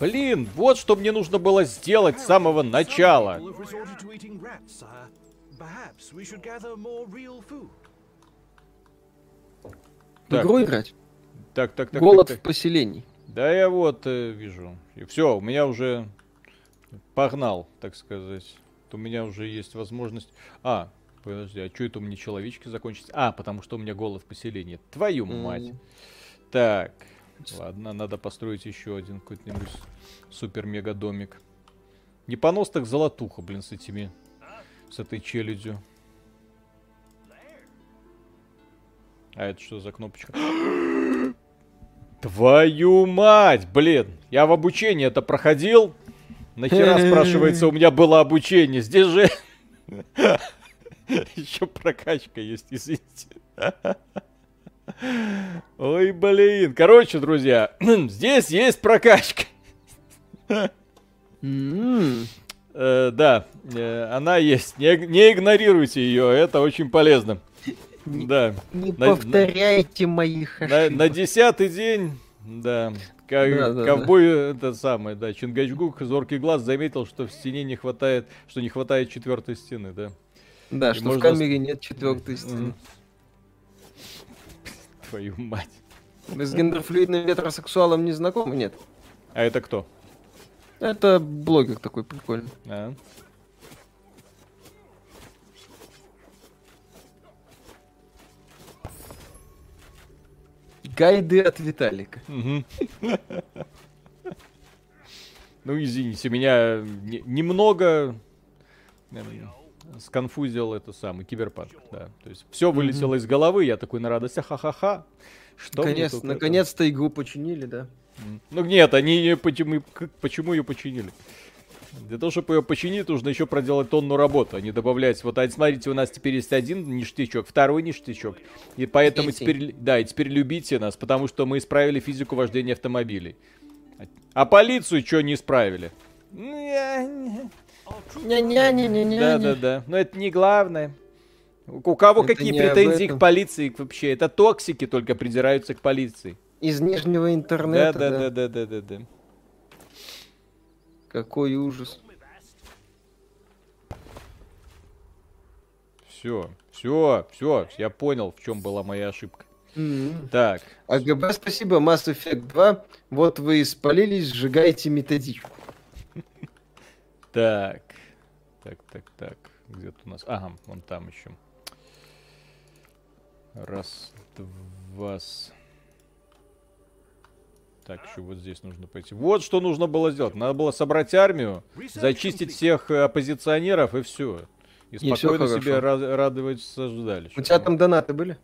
Блин, вот что мне нужно было сделать с самого начала. В игру играть? Так, так, так. Голод так, так. в поселении. Да, я вот э, вижу. И все, у меня уже погнал, так сказать. У меня уже есть возможность. А, подожди, а что это у меня человечки закончились? А, потому что у меня голод в поселении. Твою мать. Mm. Так. Ладно, надо построить еще один какой-нибудь супер-мега домик. Не понос, так золотуха, блин, с этими... С этой челюдью. А это что за кнопочка? *gasps* Твою мать, блин! Я в обучении это проходил. Нахера, *laughs* спрашивается, у меня было обучение. Здесь же... *laughs* Еще прокачка есть, извините. *laughs* Ой, блин. Короче, друзья, *clears throat* здесь есть прокачка. Э, да, э, она есть. Не, не игнорируйте ее, это очень полезно. Да. Не на, повторяйте на, моих ошибок. На, на десятый день, да, как, да, да, ковбой, да. это самое, да, Чингачгук, зоркий глаз, заметил, что в стене не хватает, что не хватает четвертой стены, да. Да, И что можно... в камере нет четвертой стены. Твою мать. Вы с гендерфлюидным ветросексуалом не знакомы, нет? А это кто? Это блогер такой прикольный. А. Гайды от Виталика. *laughs* Ну, извините, меня немного сконфузил это самый киберпанк, да. То есть все вылетело из головы, я такой на радость, ха-ха-ха. Что Наконец, наконец-то игру починили, да? Ну нет, они почему, почему ее починили? Для того, чтобы ее починить, нужно еще проделать тонну работы, а не добавлять. Вот, а смотрите, у нас теперь есть один ништячок, второй ништячок. И поэтому Третий. теперь, да, и теперь любите нас, потому что мы исправили физику вождения автомобилей. А полицию что не исправили? Да-да-да, но это не главное. У кого это какие претензии к полиции вообще? Это токсики только придираются к полиции. Из нижнего интернета. Да, да, да, да, да, да. Какой ужас. Все, все, все, я понял, в чем была моя ошибка. Mm-hmm. Так. АГБ, спасибо, Mass Effect 2. Вот вы испалились, сжигайте методичку. Так. Так, так, так. Где-то у нас... Ага, вон там еще. Раз, два... Так, еще вот здесь нужно пойти. Вот что нужно было сделать. Надо было собрать армию, зачистить всех э, оппозиционеров и все. И спокойно и себе радоваться дальше. У тебя там донаты были?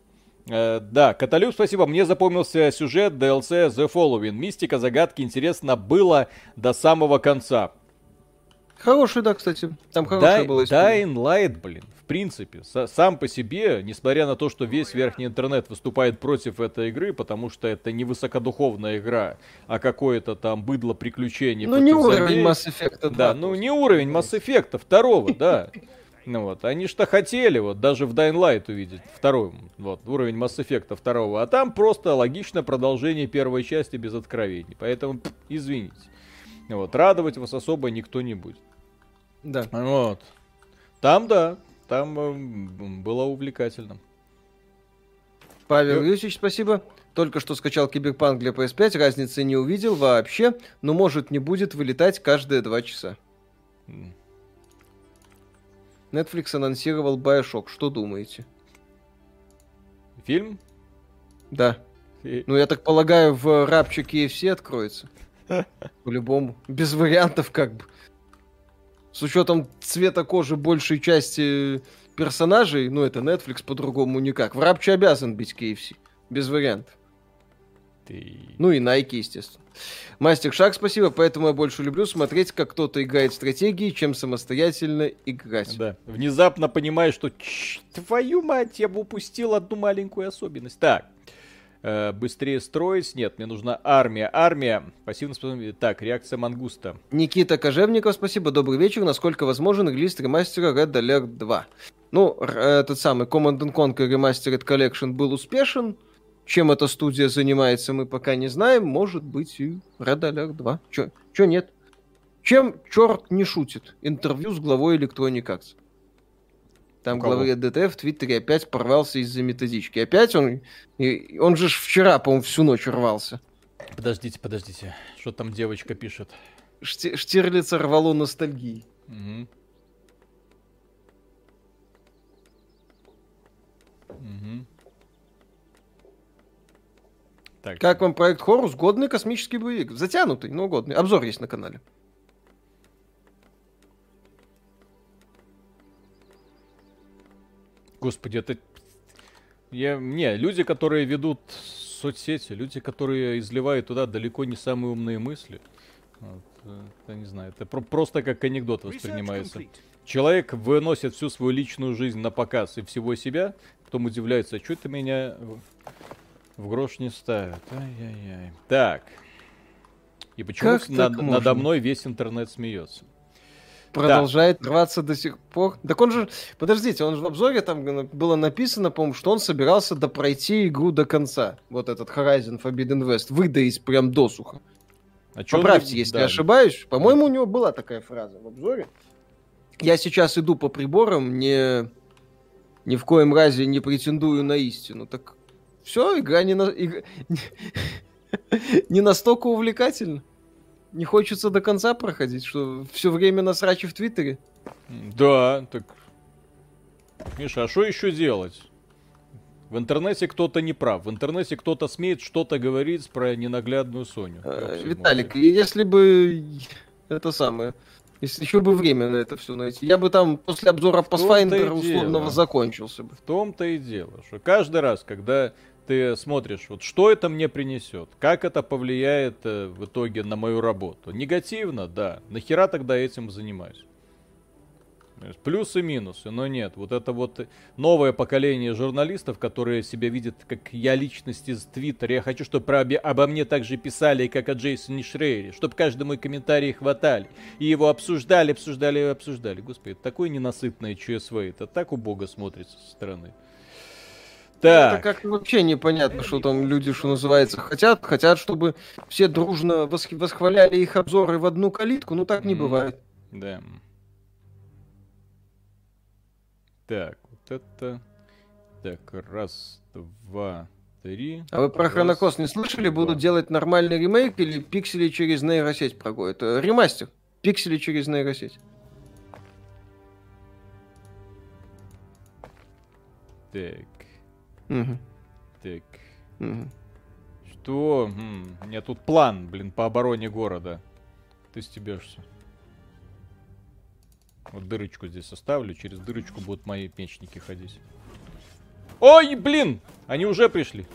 Э, да, Каталюб, спасибо. Мне запомнился сюжет DLC The Following. Мистика, загадки, интересно было до самого конца. Хороший, да, кстати. Там хорошая Дай, была история. Dying Light, блин в принципе, сам по себе, несмотря на то, что весь верхний интернет выступает против этой игры, потому что это не высокодуховная игра, а какое-то там быдло приключений. Ну не уровень Mass Effect. Да, ну не уровень Mass Effect второго, да. *laughs* Ну вот, они что хотели вот даже в Dying Light увидеть второй, вот, уровень Mass Effect второго, а там просто логичное продолжение первой части без откровений, поэтому извините. Вот, радовать вас особо никто не будет. Да. Вот. Там, да, там э, было увлекательно. Павел Юрьевич, спасибо. Только что скачал Киберпанк для PS5, разницы не увидел вообще, но может не будет вылетать каждые два часа. Netflix анонсировал Bioshock. Что думаете? Фильм? Да. И... Ну, я так полагаю, в рапче KFC откроется. По-любому. Без вариантов, как бы с учетом цвета кожи большей части персонажей, ну это Netflix по-другому никак. В Рапче обязан быть KFC. Без вариантов. Ты... Ну и Nike, естественно. Мастер Шаг, спасибо, поэтому я больше люблю смотреть, как кто-то играет в стратегии, чем самостоятельно играть. Да, внезапно понимаешь, что твою мать, я бы упустил одну маленькую особенность. Так, э, быстрее строить. Нет, мне нужна армия. Армия. Пассивно способность. Так, реакция мангуста. Никита Кожевников, спасибо. Добрый вечер. Насколько возможен релиз ремастера Red Alert 2? Ну, этот самый Command Conquer Remastered Collection был успешен. Чем эта студия занимается, мы пока не знаем. Может быть и Red Alert 2. Чё, чё нет? Чем черт не шутит? Интервью с главой Electronic Arts. Там главарь ДТФ в Твиттере опять порвался из-за методички. Опять он... Он же вчера, по-моему, всю ночь рвался. Подождите, подождите. Что там девочка пишет? Шти... Штирлица рвало ностальгии. Угу. Угу. Так. Как вам проект Хорус? Годный космический боевик. Затянутый, но годный. Обзор есть на канале. Господи, это... Я... Не, люди, которые ведут соцсети, люди, которые изливают туда далеко не самые умные мысли. Вот, я не знаю, это про- просто как анекдот воспринимается. Человек выносит всю свою личную жизнь на показ и всего себя, потом удивляется, а что это меня в грош не ставят. Ай-яй-яй. Так. И почему над, надо мной весь интернет смеется? Продолжает да. рваться до сих пор. Так он же, подождите, он же в обзоре там было написано, по-моему, что он собирался допройти игру до конца. Вот этот Horizon Forbidden West. Выдаить прям досуха. А Поправьте, он... если да. я ошибаюсь. По-моему, у него была такая фраза в обзоре. Я сейчас иду по приборам, не ни в коем разе не претендую на истину. Так все, игра не, на... игра... *laughs* не настолько увлекательна не хочется до конца проходить, что все время насрачи в Твиттере. Да, так... Миша, а что еще делать? В интернете кто-то не прав. В интернете кто-то смеет что-то говорить про ненаглядную Соню. А, Виталик, если бы это самое, если еще бы время на это все найти, я бы там после обзора Pathfinder условного закончился бы. В том-то и дело, что каждый раз, когда ты смотришь, вот что это мне принесет, как это повлияет э, в итоге на мою работу. Негативно, да. Нахера тогда этим занимаюсь? Плюсы и минусы, но нет. Вот это вот новое поколение журналистов, которые себя видят как я личность из Твиттера. Я хочу, чтобы про, обо мне так же писали, как о Джейсоне Шрейере. Чтобы каждый мой комментарий хватали. И его обсуждали, обсуждали и обсуждали. Господи, такое ненасытное ЧСВ. Это так убого смотрится со стороны. Так. Это как вообще непонятно, что там люди, что называется, хотят. Хотят, чтобы все дружно восхваляли их обзоры в одну калитку. Ну так не бывает. Да. Так, вот это... Так, раз, два, три. А вы про Хронокос не слышали? Два. Будут делать нормальный ремейк или пиксели через нейросеть проходят? Э, ремастер. Пиксели через нейросеть. Так. Угу. Так. Угу. Что? М-м, у меня тут план, блин, по обороне города. Ты стебешься. Вот дырочку здесь оставлю, через дырочку будут мои мечники ходить. Ой, блин! Они уже пришли.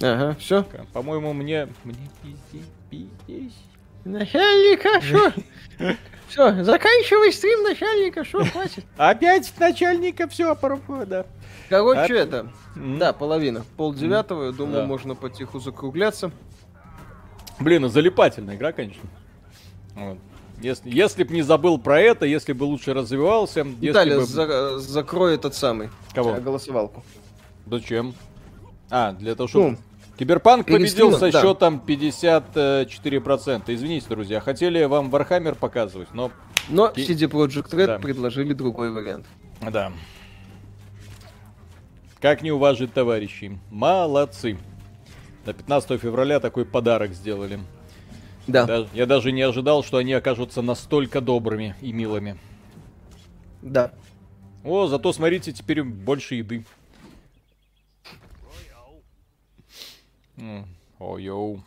Ага, все. По-моему, мне... Мне пиздец, пиздец. Начальника, что? *laughs* Все, заканчивай стрим начальника, что, хватит. Опять начальника, все, да. Короче, а... это... Да, половина. Пол девятого, я думаю, да. можно потиху закругляться. Блин, ну залипательная игра, конечно. Вот. Если, если б не забыл про это, если бы лучше развивался. Виталий, бы... за, закрой этот самый. Кого? Э, голосовалку. Зачем? А, для того, чтобы... Ну, Киберпанк победил со да. счетом 54%. Извините, друзья, хотели вам Warhammer показывать, но... Но CD Projekt Red да. предложили другой вариант. Да. Как не уважить товарищей. Молодцы. На 15 февраля такой подарок сделали. Да. Я даже не ожидал, что они окажутся настолько добрыми и милыми. Да. О, зато смотрите, теперь больше еды. Ой-йоу.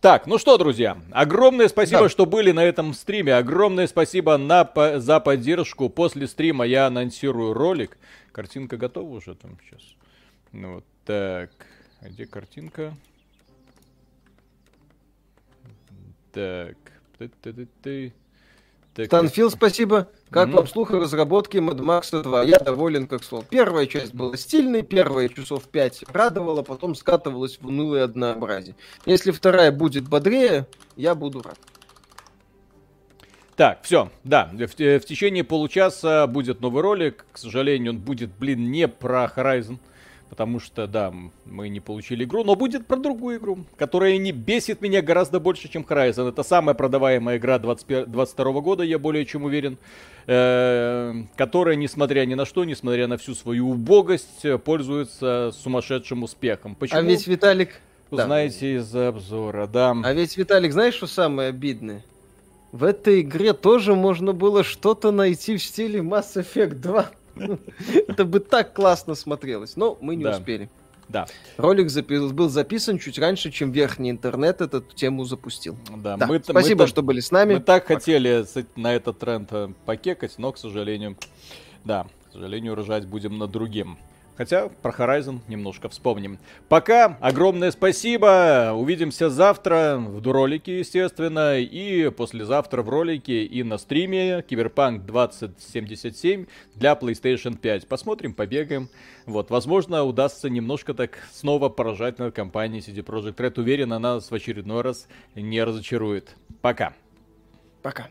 Так, ну что, друзья, огромное спасибо, да. что были на этом стриме. Огромное спасибо на, по, за поддержку. После стрима я анонсирую ролик. Картинка готова уже там сейчас. Ну вот так. А где картинка? Так. Ты -ты -ты -ты. Так, Станфил, спасибо. Как mm-hmm. вам слух о разработке Mad Max 2? Я доволен как слон. Первая часть была стильной, первая часов 5 радовала, потом скатывалась в унылое однообразие. Если вторая будет бодрее, я буду рад. Так, все, да, в, в течение получаса будет новый ролик. К сожалению, он будет, блин, не про Horizon. Потому что, да, мы не получили игру, но будет про другую игру, которая не бесит меня гораздо больше, чем Horizon. Это самая продаваемая игра 2022 года, я более чем уверен. Э, которая, несмотря ни на что, несмотря на всю свою убогость, пользуется сумасшедшим успехом. Почему? А ведь Виталик... Узнаете да. из обзора, да. А ведь, Виталик, знаешь, что самое обидное? В этой игре тоже можно было что-то найти в стиле Mass Effect 2. *laughs* Это бы так классно смотрелось, но мы не да. успели. Да. Ролик запи- был записан чуть раньше, чем верхний интернет эту тему запустил. Да, да. Мы, спасибо, мы, что были с нами. Мы так Пока. хотели на этот тренд э, покекать, но, к сожалению, да, к сожалению, рожать будем на другим. Хотя про Horizon немножко вспомним. Пока, огромное спасибо. Увидимся завтра в ролике, естественно, и послезавтра в ролике и на стриме Киберпанк 2077 для PlayStation 5. Посмотрим, побегаем. Вот, возможно, удастся немножко так снова поражать над компанией CD Projekt Red. Уверен, она нас в очередной раз не разочарует. Пока. Пока.